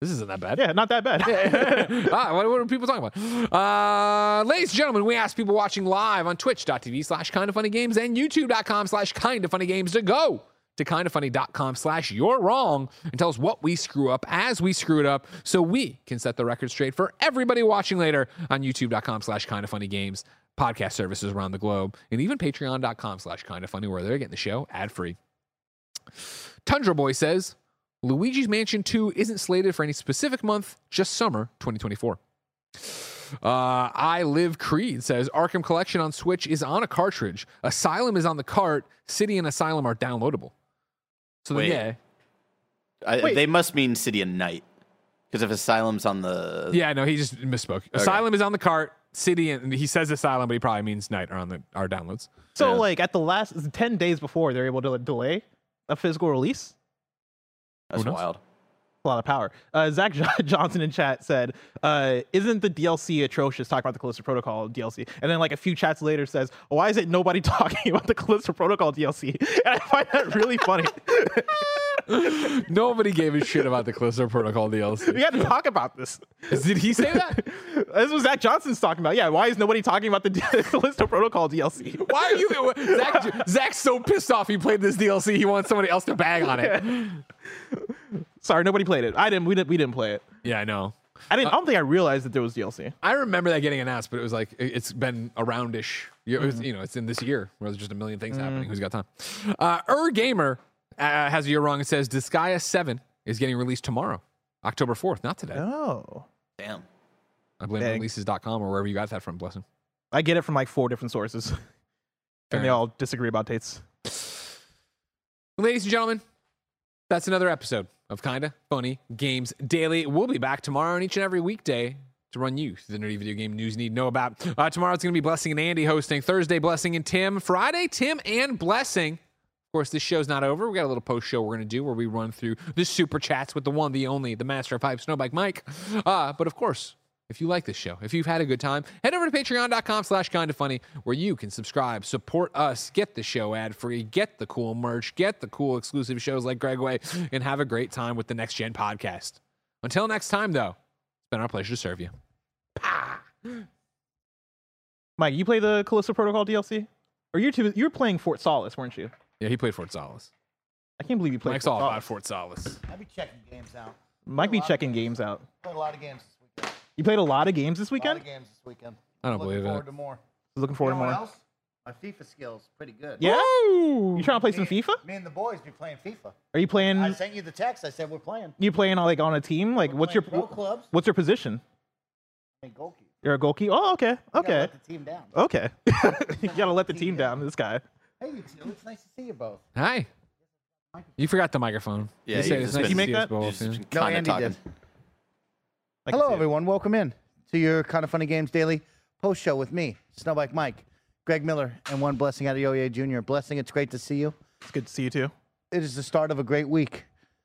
Speaker 1: this isn't that bad.
Speaker 2: Yeah, not that bad.
Speaker 1: ah, what, what are people talking about? Uh, ladies and gentlemen, we ask people watching live on twitch.tv slash kind of funny games and youtube.com slash kind of funny games to go to kindafunny.com slash you're wrong and tell us what we screw up as we screw it up so we can set the record straight for everybody watching later on youtube.com slash kind of funny games podcast services around the globe and even patreon.com slash kind of funny where they're getting the show ad free tundra boy says luigi's mansion 2 isn't slated for any specific month just summer 2024 uh, I Live Creed says Arkham Collection on Switch is on a cartridge. Asylum is on the cart. City and Asylum are downloadable. So then,
Speaker 3: Wait.
Speaker 1: yeah,
Speaker 3: I,
Speaker 2: Wait.
Speaker 3: they must mean City and Night. Because if Asylum's on the.
Speaker 1: yeah, no, he just misspoke. Asylum is on the cart. City and he says Asylum, but he probably means Night are on the our downloads.
Speaker 2: So
Speaker 3: Yeah.
Speaker 2: like at the last ten days before, they're able to delay a physical release.
Speaker 3: That's
Speaker 1: knows?
Speaker 3: wild.
Speaker 2: A lot of power. Uh, Zach Jo- Johnson in chat said, uh, "Isn't the DLC atrocious?" Talking about the Callisto Protocol DLC, and then like a few chats later says, "Why is it nobody talking about the Callisto Protocol DLC?" And I find that really funny.
Speaker 1: Nobody gave a shit about the Callisto Protocol DLC.
Speaker 2: we had to talk about this.
Speaker 1: Did he say that?
Speaker 2: This was Zach Johnson's talking about. Yeah, why is nobody talking about the Callisto Protocol DLC?
Speaker 1: Why are you? Zach, Zach's so pissed off he played this DLC. He wants somebody else to bag on it.
Speaker 2: Sorry, nobody played it. I didn't. We didn't. We didn't play it.
Speaker 1: Yeah, I know.
Speaker 2: I didn't. I don't think I realized that there was DLC.
Speaker 1: I remember that getting announced, but it was like it- it's been aroundish. It was, you know, it's in this year where there's just a million things happening. Who's got time? Uh, Ur Gamer uh, has a year wrong and says Disgaea Seven is getting released tomorrow, October fourth, not today.
Speaker 2: Oh,
Speaker 3: Damn.
Speaker 1: I blame
Speaker 2: Dang.
Speaker 1: releases.com or wherever you got that from, Blessing.
Speaker 2: I get it from like four different sources,
Speaker 1: Fair
Speaker 2: and they all disagree about dates.
Speaker 1: Ladies and gentlemen, that's another episode of Kinda Funny Games Daily. We'll be back tomorrow and each and every weekday to run you through the nerdy video game news you need to know about. Uh, tomorrow it's going to be Blessing and Andy hosting. Thursday, Blessing and Tim. Friday, Tim and Blessing. Of course, this show's not over. We got a little post show we're going to do where we run through the super chats with the one, the only, the master of hype, Snowbike Mike. Uh, but of course, if you like this show, if you've had a good time, head over to patreon.com slash kind of funny where you can subscribe, support us, get the show ad free, get the cool merch, get the cool exclusive shows like Greg Way, and have a great time with the Next Gen podcast. Until next time, though, it's been our pleasure to serve you.
Speaker 2: Mike, you play the Callisto Protocol DLC, or you two? You were playing Fort Solace, weren't you?
Speaker 1: Yeah, he played Fort Solace.
Speaker 2: I can't believe you played.
Speaker 1: Mike's
Speaker 2: Fort
Speaker 1: all
Speaker 2: Solace.
Speaker 1: about Fort Solace.
Speaker 7: I'll be checking games out.
Speaker 2: Mike be checking games out.
Speaker 7: Played a lot of games this weekend.
Speaker 2: You played a lot of games this weekend.
Speaker 7: A lot
Speaker 2: weekend.
Speaker 7: of games this weekend.
Speaker 1: I don't
Speaker 7: Looking
Speaker 1: believe
Speaker 7: forward
Speaker 1: it.
Speaker 7: to more.
Speaker 2: Looking
Speaker 7: You
Speaker 2: forward
Speaker 7: know
Speaker 2: to
Speaker 7: what
Speaker 2: more.
Speaker 7: else? My FIFA skills pretty good.
Speaker 2: Yeah. You trying to play
Speaker 7: Me-
Speaker 2: some FIFA?
Speaker 7: Me and the boys be playing FIFA.
Speaker 2: Are you playing?
Speaker 7: I sent you the text. I said we're playing.
Speaker 2: You playing like on a team? Like, what's your
Speaker 7: playing pro clubs.
Speaker 2: what's your position?
Speaker 7: I mean, goalkeeper.
Speaker 2: You're a goalkeeper. Oh, okay,
Speaker 7: You gotta
Speaker 2: okay,
Speaker 7: Let the team down.
Speaker 2: okay. you gotta let the team down. This guy.
Speaker 7: Hey, you two. It's nice to see you both.
Speaker 1: Hi. You forgot the microphone.
Speaker 3: Yeah,
Speaker 1: you
Speaker 3: you
Speaker 1: said
Speaker 3: just
Speaker 1: it's nice
Speaker 3: been-
Speaker 1: to
Speaker 2: make
Speaker 1: see us
Speaker 2: that?
Speaker 1: both,
Speaker 3: You've
Speaker 1: yeah.
Speaker 7: No,
Speaker 3: kinda
Speaker 7: Andy
Speaker 3: talking.
Speaker 7: did.
Speaker 2: I
Speaker 7: Hello, everyone. Welcome in to your kind of funny games daily post show with me, Snowbike Mike, Greg Miller, and one blessing Adeoye Jr. Blessing, it's great to see you.
Speaker 2: It's good to see you too.
Speaker 7: It is the start of a great week.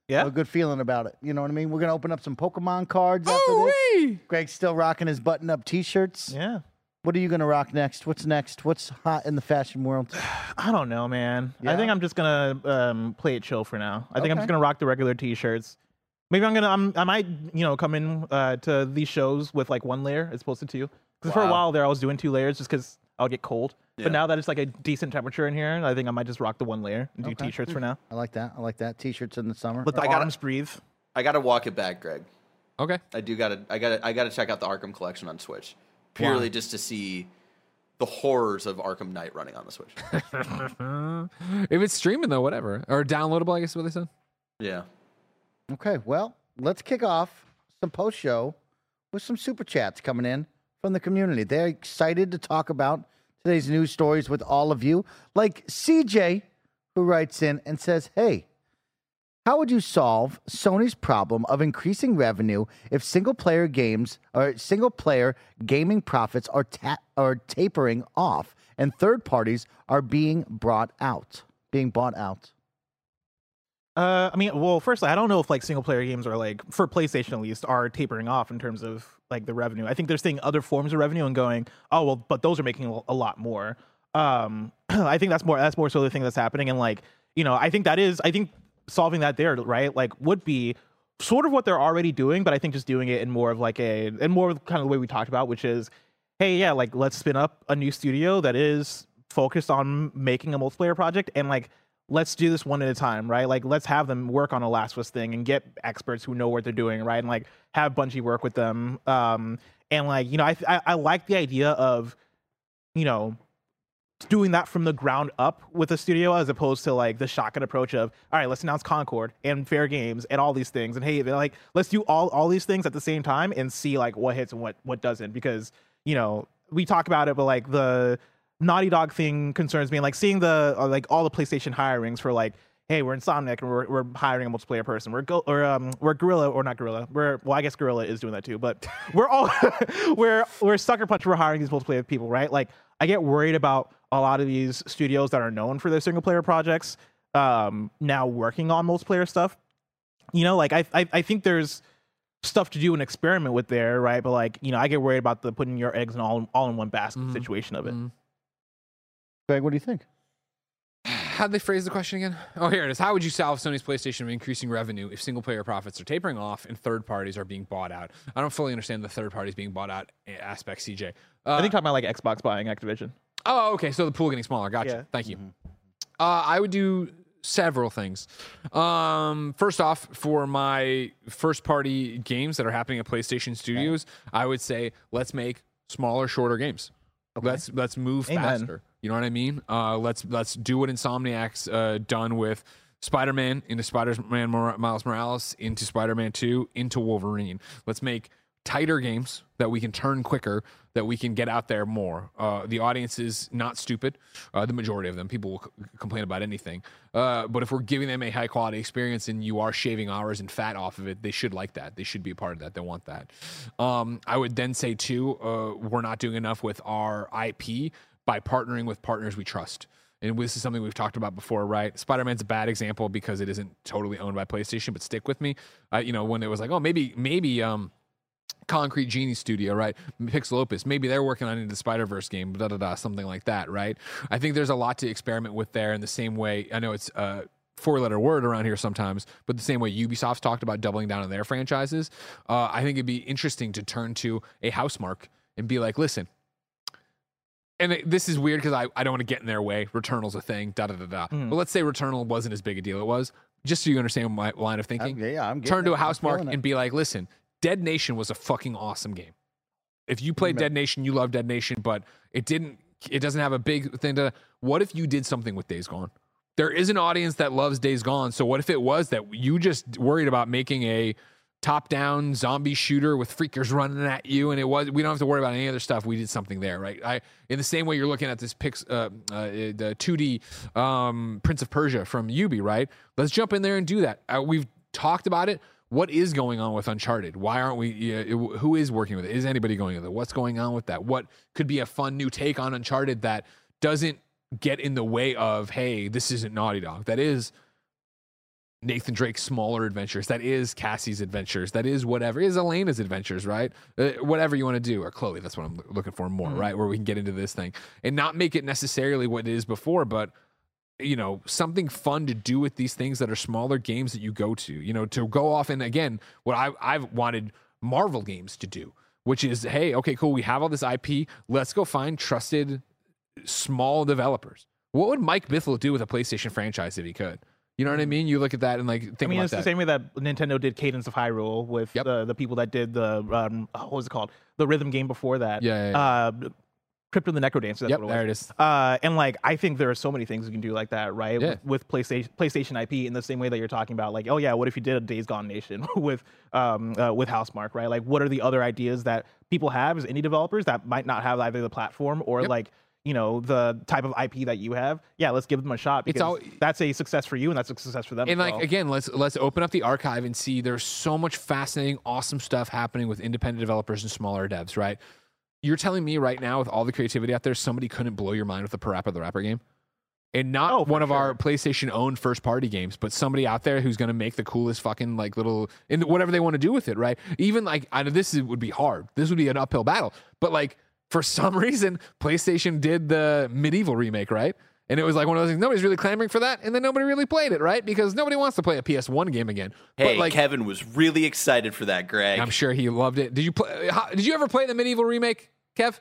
Speaker 7: I
Speaker 2: Yeah.
Speaker 7: have a good feeling about it. You know what I mean? We're gonna open up some Pokemon cards oh, after this. Greg's still rocking his button-up T-shirts.
Speaker 2: Yeah.
Speaker 7: What are you gonna rock next? What's next? What's hot in the fashion world?
Speaker 2: I don't know, man. I think I'm just gonna um, play it chill for now. I think I'm
Speaker 7: Okay.
Speaker 2: just gonna rock the regular T-shirts. Maybe I'm gonna. I'm, I might, you know, come in uh, to these shows with like one layer as opposed to two. Because for a
Speaker 3: Wow.
Speaker 2: while there, I was doing two layers just because I would get cold.
Speaker 3: Yeah.
Speaker 2: But now that it's like a decent temperature in here, I think I might just rock the one layer and do
Speaker 7: Okay.
Speaker 2: T-shirts for now.
Speaker 7: I like that. I like that. T-shirts in the summer.
Speaker 2: Let the
Speaker 3: I gotta-
Speaker 2: arms breathe.
Speaker 3: I gotta walk it back, Greg.
Speaker 1: Okay.
Speaker 3: I do gotta I gotta I gotta check out the Arkham collection on Switch. Purely just to see the horrors of Arkham Knight running on the Switch.
Speaker 1: if it's streaming though, whatever, or downloadable, I guess is what they said.
Speaker 3: yeah.
Speaker 7: Okay, well, let's kick off some post show with some super chats coming in from the community. They're excited to talk about today's news stories with all of you. Like CJ, who writes in and says, Hey, how would you solve Sony's problem of increasing revenue if single player games or single player gaming profits are, ta- are tapering off and third parties are being brought out? Being bought out.
Speaker 2: Uh, I mean, well, firstly, I don't know if like single player games are like for PlayStation at least are tapering off in terms of like the revenue. I think they're seeing other forms of revenue and going, oh well, but those are making a- lot more. Um, I think that's more that's more so the thing that's happening, and like you know, I think that is I think solving that there right like would be sort of what they're already doing, but I think just doing it in more of like a and more of kind of the way we talked about, which is, hey, yeah, like let's spin up a new studio that is focused on making a multiplayer project and like let's do this one at a time, right? Like let's have them work on a Last of thing and get experts who know what they're doing, right? And like have Bungie work with them. Um, and like you know, I I, I like the idea of, you know, doing that from the ground up with a studio as opposed to like the shotgun approach of all right let's announce concord and Fairgames and all these things and hey like let's do all all these things at the same time and see like what hits and what what doesn't. Because you know we talk about it but like the naughty dog thing concerns me like seeing the uh, like all the playstation hirings for like hey we're insomniac and we're, we're hiring a multiplayer person we're go or um we're Guerrilla or not Guerrilla we're well i guess Guerrilla is doing that too but we're all we're we're sucker punch we're hiring these multiplayer people right like i get worried about a lot of these studios that are known for their single player projects um now working on multiplayer stuff you know like i i, I think there's stuff to do and experiment with there right but like you know i get worried about the putting your eggs in all all in one basket
Speaker 1: Mhm.
Speaker 2: situation of it
Speaker 1: Mhm.
Speaker 7: Greg, what do you think?
Speaker 1: How'd they phrase the question again? Oh, here it is. How would you solve Sony's PlayStation of increasing revenue if single player profits are tapering off and third parties are being bought out? I don't fully understand the third parties being bought out aspect, CJ. Uh,
Speaker 2: i think talking about like xbox buying activision
Speaker 1: Oh, okay. So the pool getting smaller. Gotcha.
Speaker 2: Yeah.
Speaker 1: Thank you. Uh, I would do several things. Um, first off, for my first party games that are happening at PlayStation Studios, I would say let's make smaller, shorter games. Let's let's move
Speaker 2: Amen.
Speaker 1: faster. You know what I mean? Uh, let's let's do what Insomniac's uh, done with Spider-Man into Spider-Man Mor- Miles Morales into Spider-Man 2 into Wolverine. Let's make tighter games that we can turn quicker, that we can get out there more. Uh, the audience is not stupid. Uh, the majority of them, people will c- complain about anything. Uh, but if we're giving them a high quality experience and you are shaving hours and fat off of it, they should like that. They should be a part of that. They want that. Um, I would then say too, uh, we're not doing enough with our IP by partnering with partners we trust. And this is something we've talked about before, right? Spider Man's a bad example because it isn't totally owned by PlayStation, but stick with me. Uh, you know, when it was like, oh, maybe, maybe, um, Concrete Genie Studio, right? Pixelopus. Maybe they're working on the Spider Verse game, da da da, something like that, right? I think there's a lot to experiment with there. In the same way, I know it's a four letter word around here sometimes, but the same way Ubisoft's talked about doubling down on their franchises, uh, I think it'd be interesting to turn to a Housemarque and be like, listen. And it, this is weird because I, I don't want to get in their way. Returnal's a thing, da da da da.
Speaker 7: Mm.
Speaker 1: But let's say Returnal wasn't as big a deal. It was just so you understand my line of thinking.
Speaker 7: I'm- yeah, I'm
Speaker 1: turn to
Speaker 7: it.
Speaker 1: a
Speaker 7: Housemarque
Speaker 1: and be like, listen, Dead Nation was a fucking awesome game. If you played Dead Nation, you love Dead Nation, but it didn't. It doesn't have a big thing to. What if you did something with Days Gone? There is an audience that loves Days Gone. So what if it was that you just worried about making a top-down zombie shooter with freakers running at you, and it was we don't have to worry about any other stuff. We did something there, right? I in the same way you're looking at this pix, uh, uh, the 2D um, Prince of Persia from Ubi, right? Let's jump in there and do that. Uh, we've talked about it. What is going on with Uncharted? Why aren't we? Who is working with it? Is anybody going with it? What's going on with that? What could be a fun new take on Uncharted that doesn't get in the way of, hey, this isn't Naughty Dog. That is Nathan Drake's smaller adventures. That is Cassie's adventures. That is whatever is Elena's adventures, right? Uh, whatever you want to do, or Chloe. That's what I'm looking for more, right? Where we can get into this thing and not make it necessarily what it is before, but you know something fun to do with these things that are smaller games that you go to. You know, to go off and again, what I I've wanted Marvel games to do, which is, hey, okay, cool, we have all this IP. Let's go find trusted small developers. What would Mike Bithell do with a PlayStation franchise if he could? You know what I mean? You look at that and like think
Speaker 2: I mean, it's
Speaker 1: that.
Speaker 2: the same way that Nintendo did Cadence of Hyrule with
Speaker 1: Yep.
Speaker 2: the the people that did the um, what was it called the rhythm game before that.
Speaker 1: Yeah, yeah,
Speaker 2: Uh, Crypt of the Necrodancer. That's
Speaker 1: Yep,
Speaker 2: what it was.
Speaker 1: there it is.
Speaker 2: Uh, and like I think there are so many things you can do like that, right?
Speaker 1: Yeah.
Speaker 2: With, with PlayStation PlayStation IP in the same way that you're talking about, like, oh yeah, what if you did a Days Gone Nation with um uh, with Housemarque, right? Like, what are the other ideas that people have as indie developers that might not have either the platform or
Speaker 1: Yep.
Speaker 2: like you know the type of IP that you have? Yeah, let's give them a shot
Speaker 1: It's
Speaker 2: because
Speaker 1: all-
Speaker 2: that's a success for you and that's a success for them.
Speaker 1: and like
Speaker 2: well.
Speaker 1: again, let's let's open up the archive and see there's so much fascinating, awesome stuff happening with independent developers and smaller devs, right? You're telling me right now, with all the creativity out there, somebody couldn't blow your mind with the Parappa the Rapper game? And not
Speaker 2: Oh,
Speaker 1: one of our. PlayStation owned first party games, but somebody out there who's going to make the coolest fucking like little and whatever they want to do with it, right? Even like I know this is, would be hard. This would be an uphill battle, but like for some reason, PlayStation did the MediEvil remake, right? And it was like one of those things. Nobody's really clamoring for that, and then nobody really played it, right? Because nobody wants to play a PS1 game again.
Speaker 3: Hey,
Speaker 1: but like,
Speaker 3: Kevin was really excited for that, Greg.
Speaker 1: I'm sure he loved it. Did you play? Uh, How, did you ever play the MediEvil remake, Kev?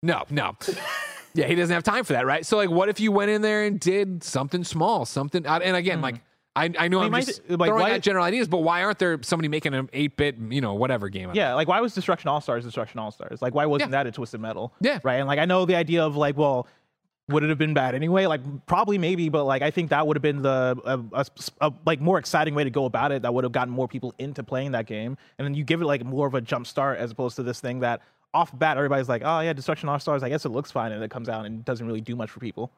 Speaker 1: No, no. yeah, he doesn't have time for that, right? So, like, what if you went in there and did something small, something? Uh, and again, hmm. like, I, I know
Speaker 2: I mean, my
Speaker 1: just
Speaker 2: th- like,
Speaker 1: throwing
Speaker 2: why-
Speaker 1: out general ideas, but why aren't there somebody making an 8-bit, you know, whatever game?
Speaker 2: Yeah, like why was Destruction All Stars Destruction All Stars? Like why wasn't that a Twisted Metal?
Speaker 1: Yeah.
Speaker 2: right. And like I know the idea of like, well, would it have been bad anyway? Like probably maybe, but like I think that would have been the a, a, a, like more exciting way to go about it. That would have gotten more people into playing that game, and then you give it like more of a jump start as opposed to this thing that off bat everybody's like, oh yeah, Destruction All Stars. I guess it looks fine, and it comes out and doesn't really do much for people.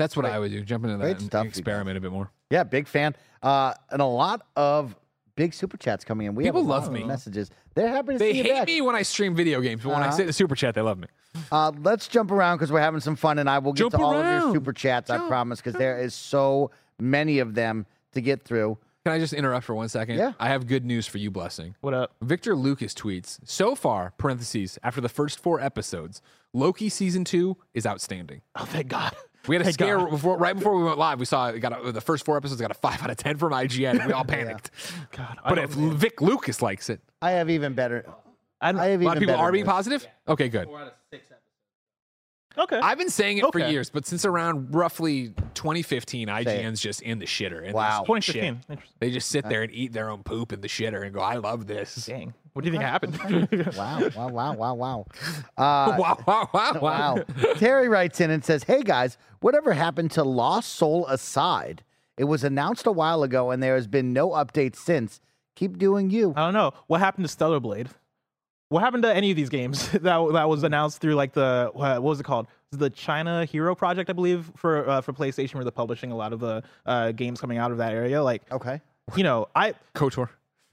Speaker 1: That's what
Speaker 7: Great-
Speaker 1: I would do. Jump into
Speaker 7: great
Speaker 1: that and
Speaker 7: stuff,
Speaker 1: experiment a bit more.
Speaker 7: Yeah, big fan. Uh, and a lot of big super chats coming in. We
Speaker 1: People
Speaker 7: have a lot
Speaker 1: love
Speaker 7: of
Speaker 1: me.
Speaker 7: Messages. They're happy to
Speaker 1: They
Speaker 7: see you
Speaker 1: hate
Speaker 7: back.
Speaker 1: me when I stream video games, but when I
Speaker 7: Uh-huh.
Speaker 1: say the super chat, they love me.
Speaker 7: Uh, let's jump around because we're having some fun, and I will get
Speaker 1: Jump
Speaker 7: to all of your super chats. I promise, because there is so many of them to get through.
Speaker 1: Can I just interrupt for one second?
Speaker 7: Yeah.
Speaker 1: I have good news for you, Blessing.
Speaker 2: What up?
Speaker 1: Victor Lucas tweets so far, parentheses, after the first four episodes, Loki season two is outstanding.
Speaker 2: Oh, thank God.
Speaker 1: We had a
Speaker 2: Thank
Speaker 1: scare
Speaker 2: God.
Speaker 1: before, right before we went live. We saw it got a, the first four episodes got a five out of ten from IGN. And we all panicked.
Speaker 2: God,
Speaker 1: But
Speaker 2: don't-
Speaker 1: if Vic Lucas likes it,
Speaker 7: I have even better.
Speaker 2: I don't-
Speaker 7: I have
Speaker 1: a lot
Speaker 7: even
Speaker 1: of people are being
Speaker 7: news.
Speaker 1: positive. Okay, good.
Speaker 2: okay.
Speaker 1: I've been saying it for years, but since around roughly 2015, IGN's just in the shitter. And
Speaker 7: Wow.
Speaker 1: there's shit.
Speaker 2: 2015.
Speaker 1: They just sit there and eat their own poop in the shitter and go, "I love this."
Speaker 2: Dang. What do you think happened?
Speaker 7: Wow, wow, wow, wow, wow. Uh,
Speaker 1: wow, wow, wow,
Speaker 7: Wow. Terry writes in and says, Hey guys, whatever happened to Lost Soul Aside? It was announced a while ago and there has been no update since. Keep doing you.
Speaker 2: I don't know what happened to Stellar Blade. What happened to any of these games that that was announced through like the what what was it called? The China Hero Project, I believe, for uh, for PlayStation, where they're publishing a lot of the uh, games coming out of that area. Like,
Speaker 7: Okay.
Speaker 2: you know, I
Speaker 1: KOTOR.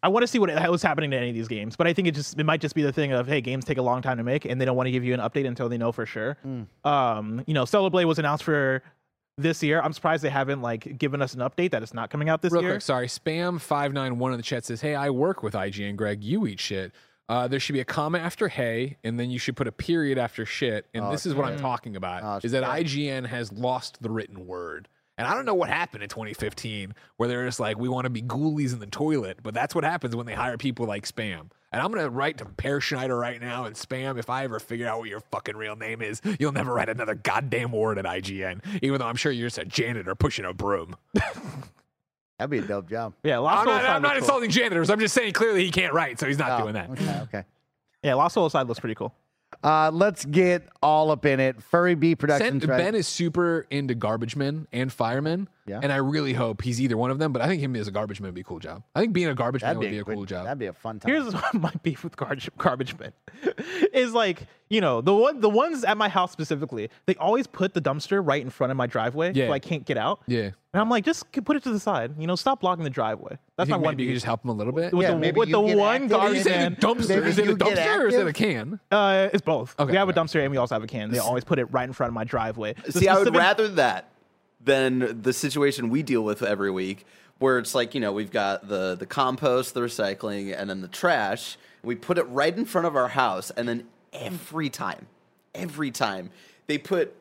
Speaker 2: I want to see what was happening to any of these games, but I think it just it might just be the thing of hey, games take a long time to make, and they don't want to give you an update until they know for sure. Um, you know, Stellar Blade was announced for this year. I'm surprised they haven't like given us an update that it's not coming out this
Speaker 1: Real
Speaker 2: year.
Speaker 1: quick, sorry. Spam five nine one in the chat says, "Hey, I work with IGN. Greg, you eat shit. Uh, there should be a comma after hey, and then you should put a period after shit. And this is what I'm talking about:
Speaker 7: Oh,
Speaker 1: is that
Speaker 7: shit.
Speaker 1: IGN has lost the written word. And I don't know what happened in 2015, where they're just like, we want to be ghoulies in the toilet, but that's what happens when they hire people like Spam. And I'm gonna write to Peer Schneider right now and Spam. If I ever figure out what your fucking real name is, you'll never write another goddamn word at IGN, even though I'm sure you're just a janitor pushing a broom.
Speaker 7: That'd be a dope job.
Speaker 2: Yeah, Lost
Speaker 1: I'm
Speaker 2: Soul
Speaker 1: not, I'm not
Speaker 2: cool.
Speaker 1: insulting janitors. I'm just saying clearly he can't write, so he's not
Speaker 7: Oh,
Speaker 1: doing that.
Speaker 7: Okay. Okay.
Speaker 2: Yeah, Lost Soul Side looks pretty cool.
Speaker 7: Uh, let's get all up in it. Furry Bee Productions.
Speaker 1: Sen-
Speaker 7: right?
Speaker 1: Ben is super into garbage men and firemen,
Speaker 7: Yeah.
Speaker 1: and I really hope he's either one of them. But I think him as a garbage man would be a cool job. I think being a garbage
Speaker 7: That'd
Speaker 1: man would be a
Speaker 7: good-
Speaker 1: cool job.
Speaker 7: That'd be a fun time.
Speaker 2: Here's what my beef with garbage garbage men is like, you know, the one the ones at my house specifically, they always put the dumpster right in front of my driveway,
Speaker 1: Yeah.
Speaker 2: so I can't get out.
Speaker 1: yeah,
Speaker 2: And I'm like, just put it to the side. You know, stop blocking the driveway. That's
Speaker 1: I
Speaker 2: my one
Speaker 1: maybe you
Speaker 2: beef.
Speaker 1: could just help him a little bit.
Speaker 2: with
Speaker 7: Yeah,
Speaker 2: the,
Speaker 7: maybe
Speaker 2: with
Speaker 7: you
Speaker 2: the
Speaker 7: get
Speaker 2: one
Speaker 7: active.
Speaker 1: Did you
Speaker 2: garbage
Speaker 1: say
Speaker 2: man.
Speaker 1: the dumpster?
Speaker 7: Maybe
Speaker 1: Is it a dumpster or is it a can?
Speaker 2: Uh, it's both.
Speaker 1: Okay,
Speaker 2: we have
Speaker 1: okay.
Speaker 2: a dumpster and we also have a can. They always put it right in front of my driveway. The
Speaker 3: See, I would rather that than the situation we deal with every week, where it's like you know we've got the the compost, the recycling, and then the trash. We put it right in front of our house, and then every time, every time they put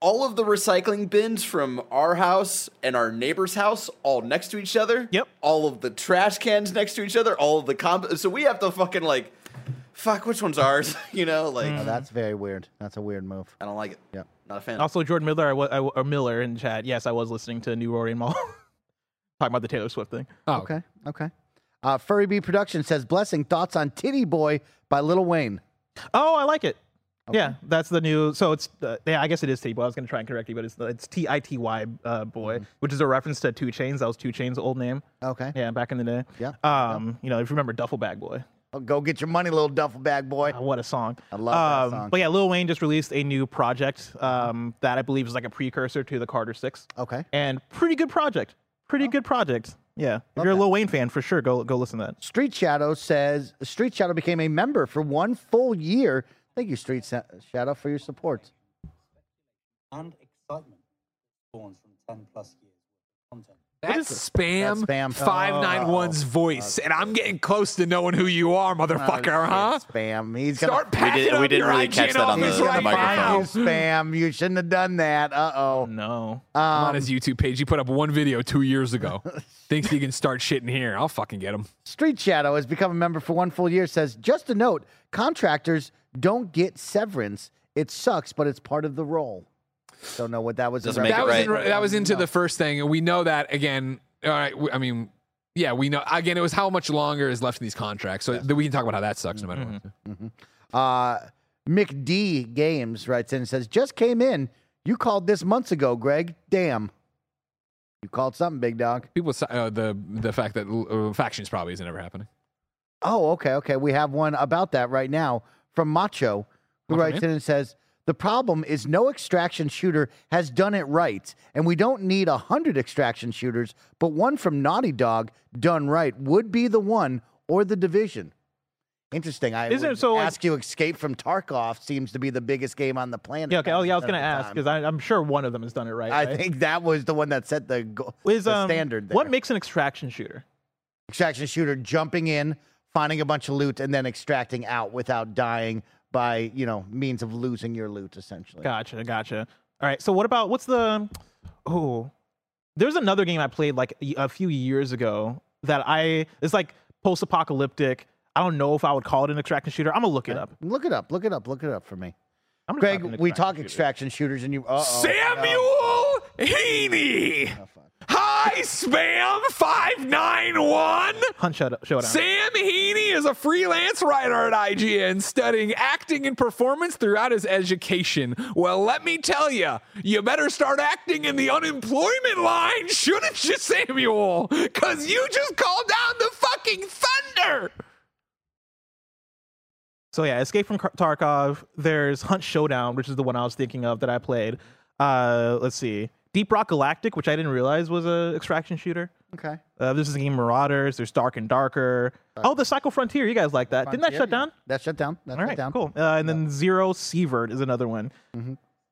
Speaker 3: all of the recycling bins from our house and our neighbor's house all next to each other.
Speaker 2: Yep.
Speaker 3: All of the trash cans next to each other. All of the comp. So we have to fucking like, fuck, which one's ours? you know, like
Speaker 7: Oh, that's very weird. That's a weird move.
Speaker 3: I don't like it.
Speaker 7: Yeah.
Speaker 3: Not a fan.
Speaker 2: Also, Jordan Miller, I wa- I or Miller in chat. Yes, I was listening to New Rory and MAL talking about the Taylor Swift thing.
Speaker 1: Oh,
Speaker 7: Okay. Okay. Uh, Furry Bee Production says blessing thoughts on Titty Boy by Lil Wayne.
Speaker 2: Oh, I like it. Yeah, that's the new. So it's uh, yeah, I guess it is Titty Boy. I was gonna try and correct you, but it's it's T I T Y uh, boy, which is a reference to 2 Chainz. That was 2 Chainz' old name.
Speaker 7: Okay.
Speaker 2: Yeah, back in the day.
Speaker 7: Yeah,
Speaker 2: Um, you know, if you remember Duffel Bag Boy,
Speaker 7: go get your money, little duffel bag boy.
Speaker 2: Uh, what a song!
Speaker 7: I love that
Speaker 2: um,
Speaker 7: song.
Speaker 2: But yeah, Lil Wayne just released a new project um, that I believe is like a precursor to the Carter Six,
Speaker 7: Okay.
Speaker 2: and pretty good project. Pretty good project. Yeah, if you're a
Speaker 7: that.
Speaker 2: Lil Wayne fan, for sure, go go listen to that.
Speaker 7: Street Shadow says Street Shadow became a member for one full year. Thank you, Street Sa- Shadow, for your support.
Speaker 8: and excitement spawns from 10 plus years of content.
Speaker 1: That's spam.
Speaker 7: That's spam.
Speaker 1: Five nine one's voice, and I'm getting close to knowing who you are, motherfucker, huh?
Speaker 7: Spam. He's gonna
Speaker 1: Start packing
Speaker 3: did-
Speaker 1: up
Speaker 3: we didn't
Speaker 1: your
Speaker 3: really
Speaker 1: IGN
Speaker 3: catch that on the-
Speaker 1: office
Speaker 3: the microphone.
Speaker 1: now.
Speaker 7: You spam. You shouldn't have done that. Uh oh.
Speaker 2: No,
Speaker 1: on
Speaker 7: Um,
Speaker 1: his YouTube page. He put up one video two years ago. Thinks he can start shitting here. I'll fucking get him.
Speaker 7: Street Shadow has become a member for one full year. Says just a note: contractors don't get severance. It sucks, but it's part of the role. Don't know what that was.
Speaker 3: Doesn't make it
Speaker 1: That was
Speaker 3: right.
Speaker 1: in, that was into the first thing, and we know that again. All right, w- I mean, yeah, we know again. It was how much longer is left in these contracts, so th- we can talk about how that sucks no matter what.
Speaker 7: Uh, McD Games writes in and says, just came in. You called this months ago, Greg. Damn. You called something, big dog.
Speaker 1: People, s- uh, the the fact that uh, factions probably isn't ever happening.
Speaker 7: Oh, okay, okay. We have one about that right now from Macho, who
Speaker 1: Macho
Speaker 7: writes
Speaker 1: Man?
Speaker 7: in and says, the problem is no extraction shooter has done it right, and we don't need a hundred extraction shooters, but one from Naughty Dog done right would be the one or the division. Interesting. I
Speaker 2: Isn't
Speaker 7: would
Speaker 2: so, like-
Speaker 7: ask you. Escape from Tarkov seems to be the biggest game on the planet.
Speaker 2: yeah, okay. Oh, yeah, I was gonna ask because I'm sure one of them has done it right.
Speaker 7: I
Speaker 2: right?
Speaker 7: think that was the one that set the, go-
Speaker 2: is
Speaker 7: the
Speaker 2: um,
Speaker 7: standard. There.
Speaker 2: what makes an extraction shooter?
Speaker 7: extraction shooter jumping in, finding a bunch of loot, and then extracting out without dying by you know means of losing your loot essentially.
Speaker 2: Gotcha, gotcha. All right. So what about what's the? Oh, there's another game I played like a few years ago that I it's like post-apocalyptic. I don't know if I would call it an extraction shooter. I'm gonna look it up.
Speaker 7: Look it up. Look it up. Look it up for me.
Speaker 2: I'm gonna
Speaker 7: Greg, we talk
Speaker 2: shooter.
Speaker 7: extraction shooters, and you. Uh-oh,
Speaker 1: Samuel Heaney.
Speaker 7: Oh,
Speaker 1: Hi, Spam five nine one.
Speaker 2: Hunt Show- Showdown.
Speaker 1: Sam Heaney is a freelance writer at IGN studying acting and performance throughout his education. Well, let me tell you, you better start acting in the unemployment line, shouldn't you, Samuel? Because you just called down the fucking thunder.
Speaker 2: So yeah, Escape from Tarkov. There's Hunt Showdown, which is the one I was thinking of that I played. Uh, let's see, Deep Rock Galactic, which I didn't realize was a extraction shooter.
Speaker 7: Okay.
Speaker 2: Uh, this is the game Marauders. There's Dark and Darker. Oh, the Cycle Frontier. You guys like that? Didn't that
Speaker 7: Frontier,
Speaker 2: shut
Speaker 7: yeah.
Speaker 2: down?
Speaker 7: That shut down. That
Speaker 2: All
Speaker 7: shut
Speaker 2: right,
Speaker 7: down.
Speaker 2: cool. Uh, and then Zero Sievert is another one.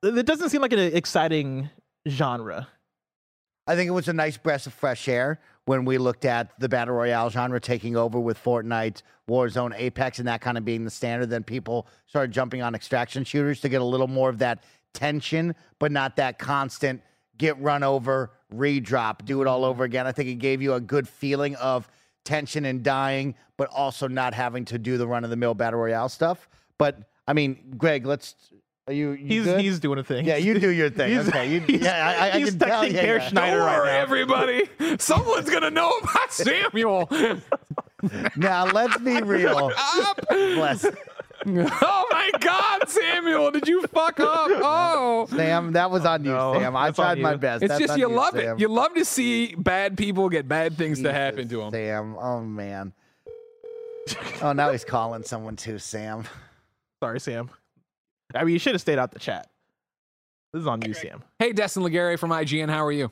Speaker 2: It doesn't seem like an exciting genre.
Speaker 7: I think it was a nice breath of fresh air when we looked at the battle royale genre taking over with Fortnite, Warzone, Apex, and that kind of being the standard. Then people started jumping on extraction shooters to get a little more of that tension, but not that constant get run over, redrop, do it all over again. I think it gave you a good feeling of tension and dying, but also not having to do the run of the mill battle royale stuff. But I mean, Greg, let's. Are you? you
Speaker 2: He's
Speaker 7: good?
Speaker 2: he's doing a thing.
Speaker 7: Yeah, you do your thing.
Speaker 2: He's-
Speaker 7: okay, you,
Speaker 2: he's-
Speaker 7: yeah, I, I
Speaker 2: he's
Speaker 7: can tell.
Speaker 2: texting
Speaker 7: Yeah,
Speaker 2: Peer
Speaker 7: yeah.
Speaker 2: Schneider
Speaker 1: Don't
Speaker 2: right
Speaker 1: worry,
Speaker 2: now.
Speaker 1: everybody. Someone's gonna know about Samuel.
Speaker 7: Now let's be real.
Speaker 1: Up.
Speaker 7: Bless
Speaker 1: Oh my God, Samuel! Did you fuck up? Oh.
Speaker 7: Sam. That was on you,
Speaker 2: No,
Speaker 7: Sam. I
Speaker 2: that's
Speaker 7: tried my best.
Speaker 1: It's
Speaker 7: That's
Speaker 1: just you love
Speaker 7: Sam.
Speaker 1: it. You love to see bad people get bad things to happen to them.
Speaker 7: Sam. Oh man. Oh, now he's calling someone too, Sam.
Speaker 2: Sorry, Sam. I mean, you should have stayed out the chat. This is on you, Sam.
Speaker 1: Hey, Destin Legarie from IGN. How are you?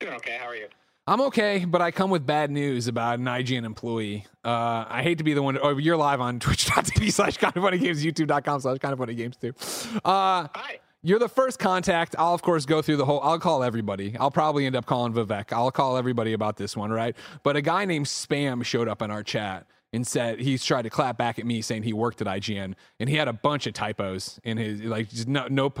Speaker 9: Doing okay. How are you?
Speaker 1: I'm okay, but I come with bad news about an IGN employee. Uh, I hate to be the one. To, oh, you're live on twitch.tv slash kind of funny games, youtube.com slash kind of funny games too. Uh,
Speaker 9: Hi.
Speaker 1: you're the first contact. I'll, of course, go through the whole. I'll call everybody. I'll probably end up calling Vivek. I'll call everybody about this one, right? But a guy named Spam showed up in our chat and said he's tried to clap back at me saying he worked at IGN and he had a bunch of typos in his like just no no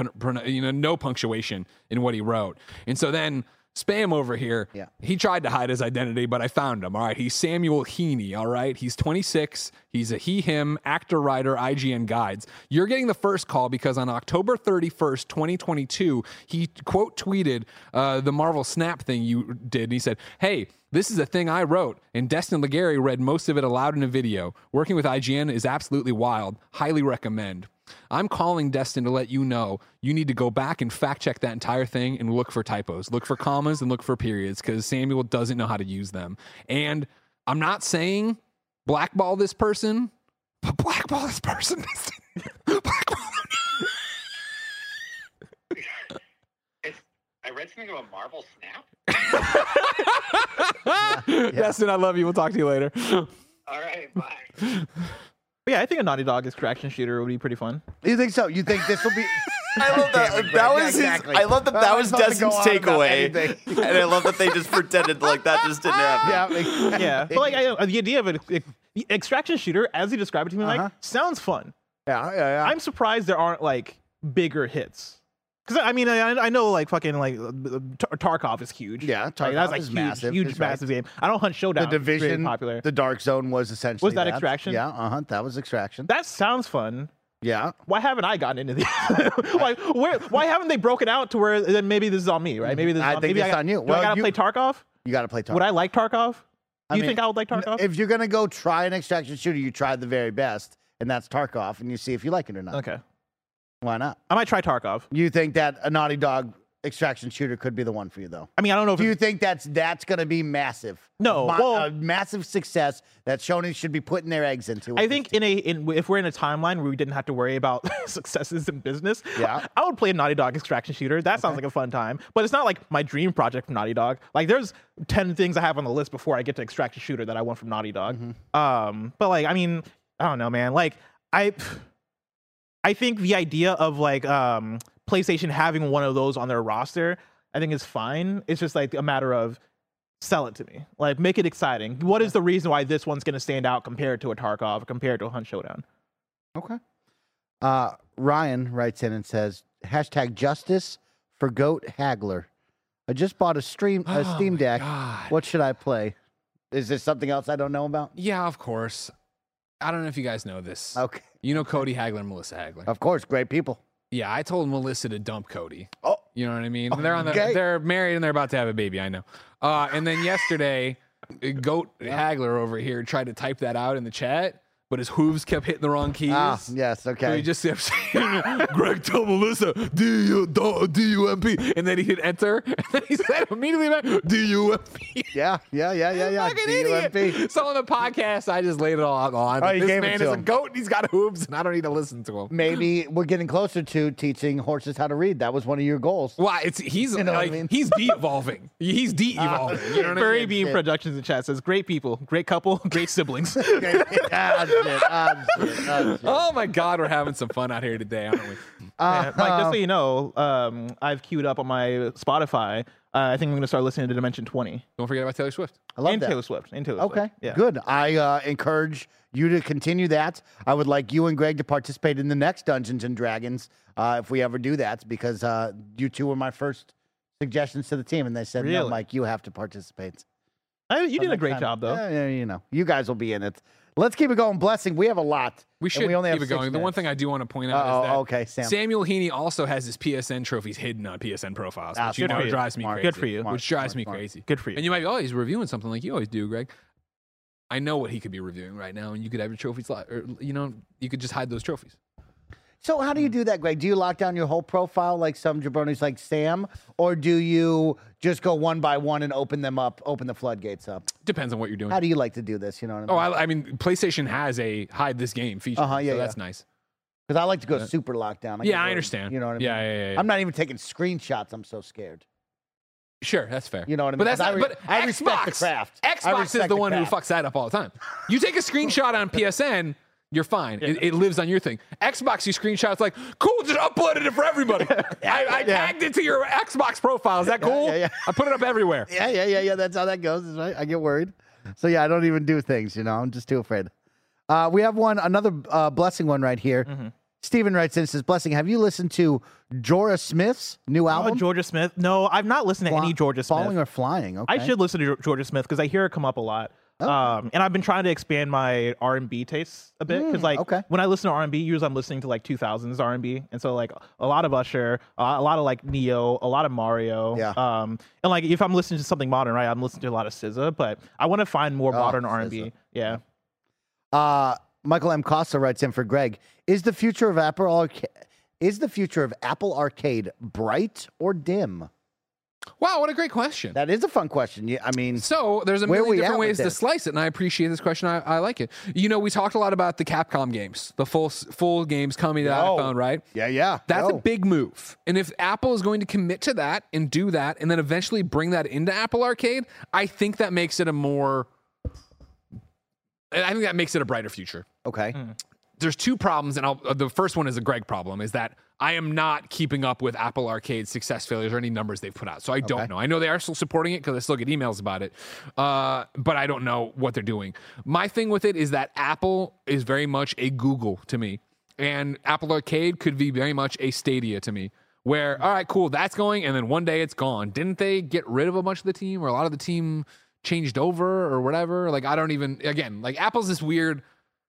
Speaker 1: you know no punctuation in what he wrote. And so then Spam over here,
Speaker 7: Yeah.
Speaker 1: he tried to hide his identity, but I found him. All right. He's Samuel Heaney. All right. He's 26. He's a he, him, actor, writer, IGN guides. You're getting the first call because on October 31st, 2022, he quote tweeted uh, the Marvel Snap thing you did. And he said, Hey, this is a thing I wrote, and Destin Legarie read most of it aloud in a video. Working with IGN is absolutely wild. Highly recommend. I'm calling Destin to let you know you need to go back and fact check that entire thing and look for typos, look for commas, and look for periods because Samuel doesn't know how to use them. And I'm not saying blackball this person, but blackball this person. blackball.
Speaker 9: I read something about Marvel Snap.
Speaker 1: Destin, I love you. We'll talk to you later.
Speaker 9: All right, bye.
Speaker 2: But yeah, I think a Naughty Dog extraction shooter would be pretty fun.
Speaker 7: You think so? You think this will be?
Speaker 3: I love that.
Speaker 7: Damn
Speaker 3: that was
Speaker 7: Yeah,
Speaker 3: his. I love that. That
Speaker 7: was
Speaker 3: was
Speaker 7: about to go
Speaker 3: Destin's takeaway, and I love that they just pretended like that just didn't happen.
Speaker 7: yeah.
Speaker 2: Yeah, but like I, the idea of an extraction shooter, as he described it to me,
Speaker 7: Uh-huh.
Speaker 2: like sounds fun.
Speaker 7: Yeah. Yeah. yeah.
Speaker 2: I'm surprised there aren't like bigger hits. Because I mean, I, I know like fucking like uh, Tar- Tarkov is huge.
Speaker 7: Yeah,
Speaker 2: Like,
Speaker 7: Tarkov
Speaker 2: that's like
Speaker 7: is
Speaker 2: huge,
Speaker 7: massive,
Speaker 2: huge,
Speaker 7: is right.
Speaker 2: massive game. I don't Hunt Showdown.
Speaker 7: the division,
Speaker 2: popular.
Speaker 7: the Dark Zone was essentially
Speaker 2: Was that Extraction?
Speaker 7: Yeah. Uh huh. That was extraction.
Speaker 2: that sounds fun.
Speaker 7: yeah.
Speaker 2: Why haven't I gotten into these? like, where? Why haven't they broken out to where then maybe this is on me, right? Maybe this. Is
Speaker 7: I
Speaker 2: on,
Speaker 7: think
Speaker 2: maybe
Speaker 7: it's
Speaker 2: got-
Speaker 7: on you.
Speaker 2: Do
Speaker 7: Well,
Speaker 2: I gotta
Speaker 7: you-
Speaker 2: play Tarkov?
Speaker 7: You got to play Tarkov.
Speaker 2: Would I like Tarkov? Do you
Speaker 7: mean,
Speaker 2: think I would like Tarkov?
Speaker 7: If you're gonna go try an extraction shooter, you try the very best, and that's Tarkov, and you see if you like it or not.
Speaker 2: okay,
Speaker 7: Why not?
Speaker 2: I might try Tarkov.
Speaker 7: You think that a Naughty Dog extraction shooter could be the one for you, though?
Speaker 2: I mean, I don't know if
Speaker 7: Do you think that's that's going to be massive?
Speaker 2: No,
Speaker 7: Ma-
Speaker 2: well-
Speaker 7: a massive success that Sony should be putting their eggs into. with
Speaker 2: I
Speaker 7: this
Speaker 2: think in a in if we're in a timeline where we didn't have to worry about successes in business,
Speaker 7: Yeah.
Speaker 2: I would play a Naughty Dog extraction shooter. That sounds like a fun time. But it's not like my dream project from Naughty Dog. Like there's ten things I have on the list before I get to extraction shooter that I want from Naughty Dog.
Speaker 7: Mm-hmm.
Speaker 2: Um, but like I mean, I don't know, man. Like I, I think the idea of like um PlayStation having one of those on their roster, I think is fine. It's just like a matter of sell it to me. Like make it exciting. What is the reason why this one's going to stand out compared to a Tarkov, compared to a Hunt Showdown?
Speaker 7: Okay. Uh, Ryan writes in and says hashtag justice for Goat Hagler. I just bought a stream a
Speaker 1: Oh
Speaker 7: Steam Deck.
Speaker 1: God.
Speaker 7: What should I play? Is there something else I don't know about?
Speaker 1: Yeah, of course. I don't know if you guys know this.
Speaker 7: Okay.
Speaker 1: You know Cody Hagler and Melissa Hagler.
Speaker 7: Of course, great people.
Speaker 1: Yeah, I told Melissa to dump Cody.
Speaker 7: Oh,
Speaker 1: You know what I mean? They're on the,
Speaker 7: Okay.
Speaker 1: they're married and they're about to have a baby. I know. Uh, and then yesterday, Goat Hagler over here tried to type that out in the chat, but his hooves kept hitting the wrong keys.
Speaker 7: Ah, yes,
Speaker 1: So
Speaker 7: okay.
Speaker 1: he just kept saying, Greg, tell Melissa, D U D U M P. And then he hit enter. And then he said immediately back, D U M P.
Speaker 7: yeah, yeah, yeah, yeah, yeah.
Speaker 1: Fucking
Speaker 7: DUMP.
Speaker 1: idiot. So on the podcast, I just laid it all out on.
Speaker 7: Oh, you
Speaker 1: this
Speaker 7: gave it
Speaker 1: man
Speaker 7: to
Speaker 1: is a goat and he's got hooves, and I don't need to listen to him.
Speaker 7: Maybe we're getting closer to teaching horses how to read. That was one of your goals.
Speaker 1: Why? It's he's
Speaker 7: You know what I
Speaker 1: like
Speaker 7: mean?
Speaker 1: he's de-evolving. he's de-evolving. you know what I mean?
Speaker 2: Beam. Productions in chat says, "Great people, great couple, great siblings."
Speaker 7: Okay. Shit, shit, shit.
Speaker 1: Oh my God, we're having some fun out here today, aren't we?
Speaker 2: Yeah, Mike,
Speaker 7: Uh,
Speaker 2: just so you know, um, I've queued up on my Spotify. Uh, I think I'm going to start listening to Dimension 20
Speaker 1: Don't forget about Taylor Swift.
Speaker 7: I love
Speaker 2: and
Speaker 7: that.
Speaker 2: Taylor Swift. And Taylor
Speaker 7: Okay,
Speaker 2: Swift. Yeah.
Speaker 7: good. I uh, encourage you to continue that. I would like you and Greg to participate in the next Dungeons and Dragons uh, if we ever do that, because uh, you two were my first suggestions to the team, and they said, "No,
Speaker 2: Really?
Speaker 7: Mike, you have to participate."
Speaker 2: I, you
Speaker 7: So
Speaker 2: did a great
Speaker 7: time-
Speaker 2: job, though.
Speaker 7: Yeah, yeah, you know, you guys will be in it. Let's keep it going. Blessing. We have a lot.
Speaker 1: We
Speaker 7: and
Speaker 1: should
Speaker 7: we only
Speaker 1: keep
Speaker 7: have
Speaker 1: it going.
Speaker 7: six
Speaker 1: The one thing I do want to point out
Speaker 7: Uh-oh,
Speaker 1: is that
Speaker 7: okay, Sam.
Speaker 1: Samuel Heaney also has his PSN trophies hidden on PSN profiles,
Speaker 7: Ah,
Speaker 1: which you
Speaker 7: good
Speaker 1: know
Speaker 7: for you.
Speaker 1: drives me
Speaker 7: Smart.
Speaker 1: crazy.
Speaker 2: Good for you.
Speaker 7: Smart,
Speaker 1: Which drives
Speaker 7: smart,
Speaker 1: me
Speaker 7: smart.
Speaker 1: crazy.
Speaker 2: Good for you.
Speaker 1: And you might be, oh, he's reviewing something like you always do, Greg. I know what he could be reviewing right now, and you could have your trophies, li- or you know, you could just hide those trophies.
Speaker 7: So how do you do that, Greg? Do you lock down your whole profile like some jabronis like Sam, or do you just go one by one and open them up, open the floodgates up?
Speaker 1: Depends on what you're doing.
Speaker 7: How do you like to do this? You know what I mean?
Speaker 1: Oh, I, I mean, PlayStation has a hide this game feature,
Speaker 7: Uh-huh, yeah,
Speaker 1: so
Speaker 7: yeah.
Speaker 1: that's nice.
Speaker 7: Because I like to go super lockdown.
Speaker 1: Yeah, I understand.
Speaker 7: You know what I mean?
Speaker 1: Yeah, yeah, yeah, yeah.
Speaker 7: I'm not even taking screenshots. I'm so scared.
Speaker 1: Sure, that's fair.
Speaker 7: You know what I mean?
Speaker 1: But that's
Speaker 7: 'Cause I
Speaker 1: not,
Speaker 7: re-
Speaker 1: but
Speaker 7: I
Speaker 1: Xbox,
Speaker 7: respect the craft. I
Speaker 1: Xbox is the
Speaker 7: the
Speaker 1: one who fucks that up all the time. You take a screenshot on PSN, you're fine. It, it lives on your thing. Xbox, you screenshot, it's like, cool, just uploaded it for everybody. I, I tagged it to your Xbox profile. Is that cool?
Speaker 7: yeah, yeah.
Speaker 1: I put it up everywhere.
Speaker 7: Yeah, yeah, yeah, yeah. That's how that goes. is Right? I get worried. So yeah, I don't even do things. You know, I'm just too afraid. Uh, we have one, another uh, blessing one right here.
Speaker 2: Mm-hmm.
Speaker 7: Stephen writes in says, "Blessing, have you listened to Jorja Smith's new
Speaker 2: Oh,
Speaker 7: album?
Speaker 2: Jorja Smith. No, I've not listened to
Speaker 7: Fly-
Speaker 2: any Jorja Smith.
Speaker 7: Falling or flying? Okay.
Speaker 2: I should listen to Jorja Smith because I hear it come up a lot. Um, and I've been trying to expand my R and B tastes a bit because,
Speaker 7: Mm,
Speaker 2: like,
Speaker 7: okay.
Speaker 2: when I listen to R and B, usually I'm listening to like 2000s R and B, and so like a lot of Usher, uh, a lot of like Ne-Yo, a lot of Mario.
Speaker 7: Yeah.
Speaker 2: Um, and like if I'm listening to something modern, right, I'm listening to a lot of SZA, but I want to find more
Speaker 7: Oh,
Speaker 2: modern R and B. Yeah.
Speaker 7: Uh, Michael M. Costa writes in for Greg. Is the future of Apple Arca- is the future of Apple Arcade bright or dim?
Speaker 1: Wow, what a great question.
Speaker 7: That is a fun question. Yeah, I mean,
Speaker 1: So there's a million different ways to slice it, and I appreciate this question. I, I like it. You know, we talked a lot about the Capcom games, the full full games coming to
Speaker 7: Yo.
Speaker 1: iPhone, right?
Speaker 7: yeah, yeah.
Speaker 1: That's a big move. And if Apple is going to commit to that and do that and then eventually bring that into Apple Arcade, I think that makes it a more I think that makes it a brighter future.
Speaker 7: okay. Hmm.
Speaker 1: There's two problems and I'll, uh, the first one is a Greg problem is that I am not keeping up with Apple Arcade's success failures or any numbers they've put out. So I don't know. I know they are still supporting it because I still get emails about it. Uh, but I don't know what they're doing. My thing with it is that Apple is very much a Google to me. And Apple Arcade could be very much a Stadia to me. Where, all right, cool, that's going, and then one day it's gone. Didn't they get rid of a bunch of the team or a lot of the team changed over or whatever? Like, I don't even, again, like Apple's this weird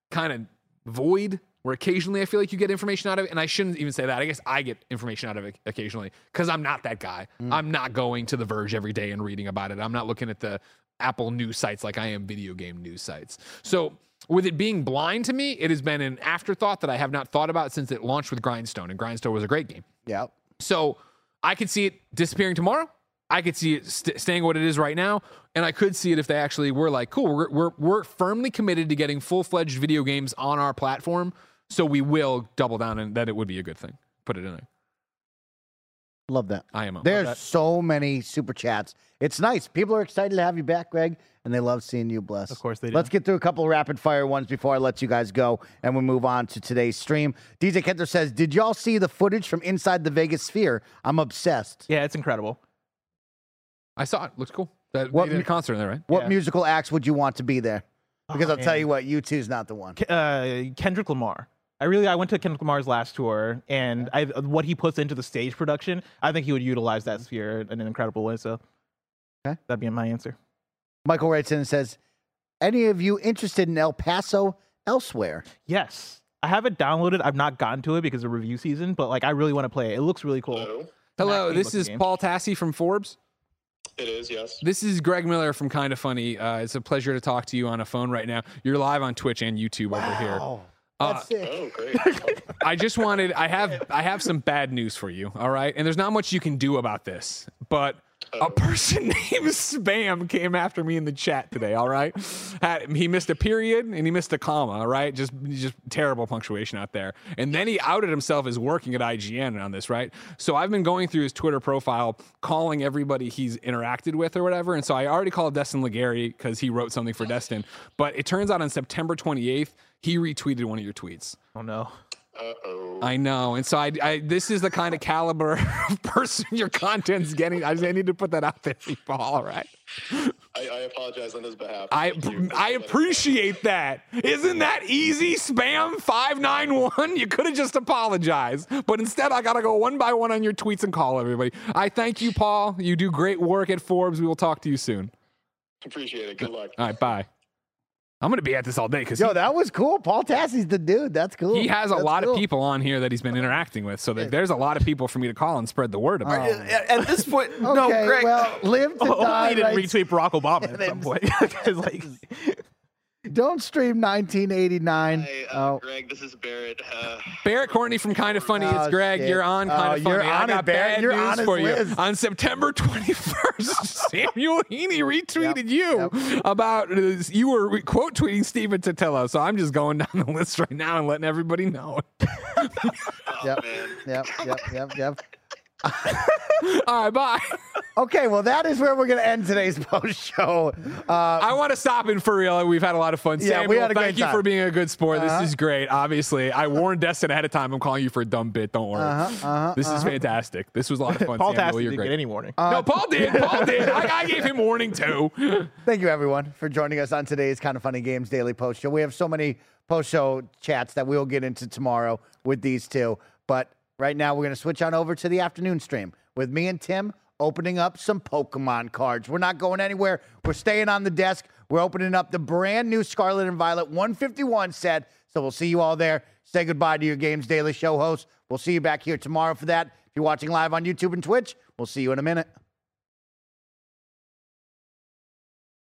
Speaker 1: kind of void where occasionally I feel like you get information out of it. And I shouldn't even say that. I guess I get information out of it occasionally because I'm not that guy. Mm. I'm not going to The Verge every day and reading about it. I'm not looking at the Apple news sites like I am video game news sites. So, with it being blind to me, it has been an afterthought that I have not thought about since it launched with Grindstone. And Grindstone was a great game.
Speaker 7: Yeah.
Speaker 1: So I could see it disappearing tomorrow. I could see it st- staying what it is right now, and I could see it if they actually were like, "Cool, we're we're, we're firmly committed to getting full fledged video games on our platform, so we will double down, and that it would be a good thing. Put it in there.
Speaker 7: Love that.
Speaker 1: I am.
Speaker 7: There's so many super chats. It's nice. People are excited to have you back, Greg, and they love seeing you Bless.
Speaker 2: Of course they do.
Speaker 7: Let's get through a couple of rapid fire ones before I let you guys go, and we move on to today's stream. DJ Kenter says, "Did y'all see the footage from inside the Vegas Sphere? I'm obsessed.
Speaker 2: Yeah, it's incredible.
Speaker 1: I saw it. Looks cool. That
Speaker 7: What
Speaker 1: a
Speaker 7: mu-
Speaker 1: concert in there, right?
Speaker 7: What
Speaker 2: Yeah.
Speaker 7: musical acts would you want to be there? Because
Speaker 2: Oh,
Speaker 7: I'll tell you what, U2's not the one.
Speaker 2: Uh, Kendrick Lamar. I really I went to Kendrick Lamar's last tour, and I, what he puts into the stage production, I think he would utilize that sphere in an incredible way. So,
Speaker 7: Okay.
Speaker 2: that'd be my answer.
Speaker 7: Michael writes in and says, "Any of you interested in El Paso elsewhere?"
Speaker 2: Yes, I have it downloaded. I've not gotten to it because of review season, but like I really want to play it. It looks really cool.
Speaker 1: Hello,
Speaker 2: Max
Speaker 1: this is
Speaker 2: game.
Speaker 1: Paul Tassi from Forbes.
Speaker 9: It is, yes.
Speaker 1: This is Greg Miller from Kind of Funny. Uh, it's a pleasure to talk to you on a phone right now. You're live on Twitch and YouTube over here.
Speaker 7: Oh,
Speaker 1: Uh,
Speaker 7: that's it.
Speaker 9: Oh, great.
Speaker 1: I just wanted I have I have some bad news for you, all right? And there's not much you can do about this. But a person named Spam came after me in the chat today, all right? Had, he missed a period and he missed a comma, all right? Just just terrible punctuation out there. And then he outed himself as working at IGN on this, right? So I've been going through his Twitter profile, calling everybody he's interacted with or whatever. And so I already called Destin Legarie because he wrote something for Destin. But it turns out on September 28th, he retweeted one of your tweets.
Speaker 2: Oh no.
Speaker 9: Uh oh.
Speaker 1: I know, and so I, I this is the kind of caliber of person your content's getting. I just I need to put that out there, people. All right,
Speaker 9: I, I apologize on his behalf.
Speaker 1: I. I appreciate that. Isn't that easy? Spam five nine one. You could have just apologized, but instead I gotta go one by one on your tweets and call everybody. I thank you, Paul. You do great work at Forbes. We will talk to you soon.
Speaker 9: Appreciate it. Good luck.
Speaker 1: All right, bye. I'm gonna be at this all day because
Speaker 7: Yo, that was cool. Paul Tassi's the dude. That's cool.
Speaker 1: he has a
Speaker 7: That's
Speaker 1: lot
Speaker 7: cool.
Speaker 1: of people on here that he's been interacting with. So there- there's a lot of people for me to call and spread the word about.
Speaker 3: Um, at, at this point,
Speaker 7: Okay,
Speaker 3: no, Greg.
Speaker 7: well, live to
Speaker 2: Hopefully
Speaker 7: die.
Speaker 2: he didn't
Speaker 7: right?
Speaker 2: retweet Barack Obama at some point. like,
Speaker 7: Don't stream 1989.
Speaker 9: Hey, uh,
Speaker 7: oh.
Speaker 9: Greg, this is Barrett. Uh,
Speaker 1: Barrett Courtney from Kind of Funny.
Speaker 7: Oh,
Speaker 1: it's Greg.
Speaker 7: shit.
Speaker 1: You're on
Speaker 7: Oh,
Speaker 1: Kind of
Speaker 7: you're
Speaker 1: Funny. I
Speaker 7: on it, Barrett.
Speaker 1: bad
Speaker 7: You're
Speaker 1: news
Speaker 7: on his
Speaker 1: for you. On September 21st, Samuel Heaney retweeted you about uh, you were re- quote tweeting Stephen Totilo. So I'm just going down the list right now and letting everybody know.
Speaker 9: oh,
Speaker 7: Yep.
Speaker 9: man.
Speaker 7: Yep, yep, yep, yep.
Speaker 1: All right, bye.
Speaker 7: Okay, well, that is where we're going to end today's post show. Uh,
Speaker 1: I want to stop in for real. We've had a lot of fun.
Speaker 7: Yeah,
Speaker 1: Samuel,
Speaker 7: we had a
Speaker 1: thank
Speaker 7: great
Speaker 1: you
Speaker 7: time.
Speaker 1: for being a good sport.
Speaker 7: Uh-huh.
Speaker 1: This is great. Obviously, I warned Destin ahead of time. I'm calling you for a dumb bit. Don't worry.
Speaker 7: Uh-huh, uh-huh,
Speaker 1: this is fantastic. This was a lot of fun.
Speaker 2: Paul
Speaker 1: Samuel.
Speaker 2: Tassi
Speaker 1: You're
Speaker 2: didn't
Speaker 1: great.
Speaker 2: get any warning.
Speaker 1: no, Paul did. Paul did. I, I gave him warning too.
Speaker 7: Thank you, everyone, for joining us on today's Kinda Funny Games Daily Post Show. We have so many post show chats that we'll get into tomorrow with these two. But right now, we're going to switch on over to the afternoon stream with me and Tim opening up some Pokemon cards. We're not going anywhere. We're staying on the desk. We're opening up the brand new Scarlet and Violet 151 set. So we'll see you all there. Say goodbye to your Games Daily show host. We'll see you back here tomorrow for that. If you're watching live on YouTube and Twitch, we'll see you in a minute.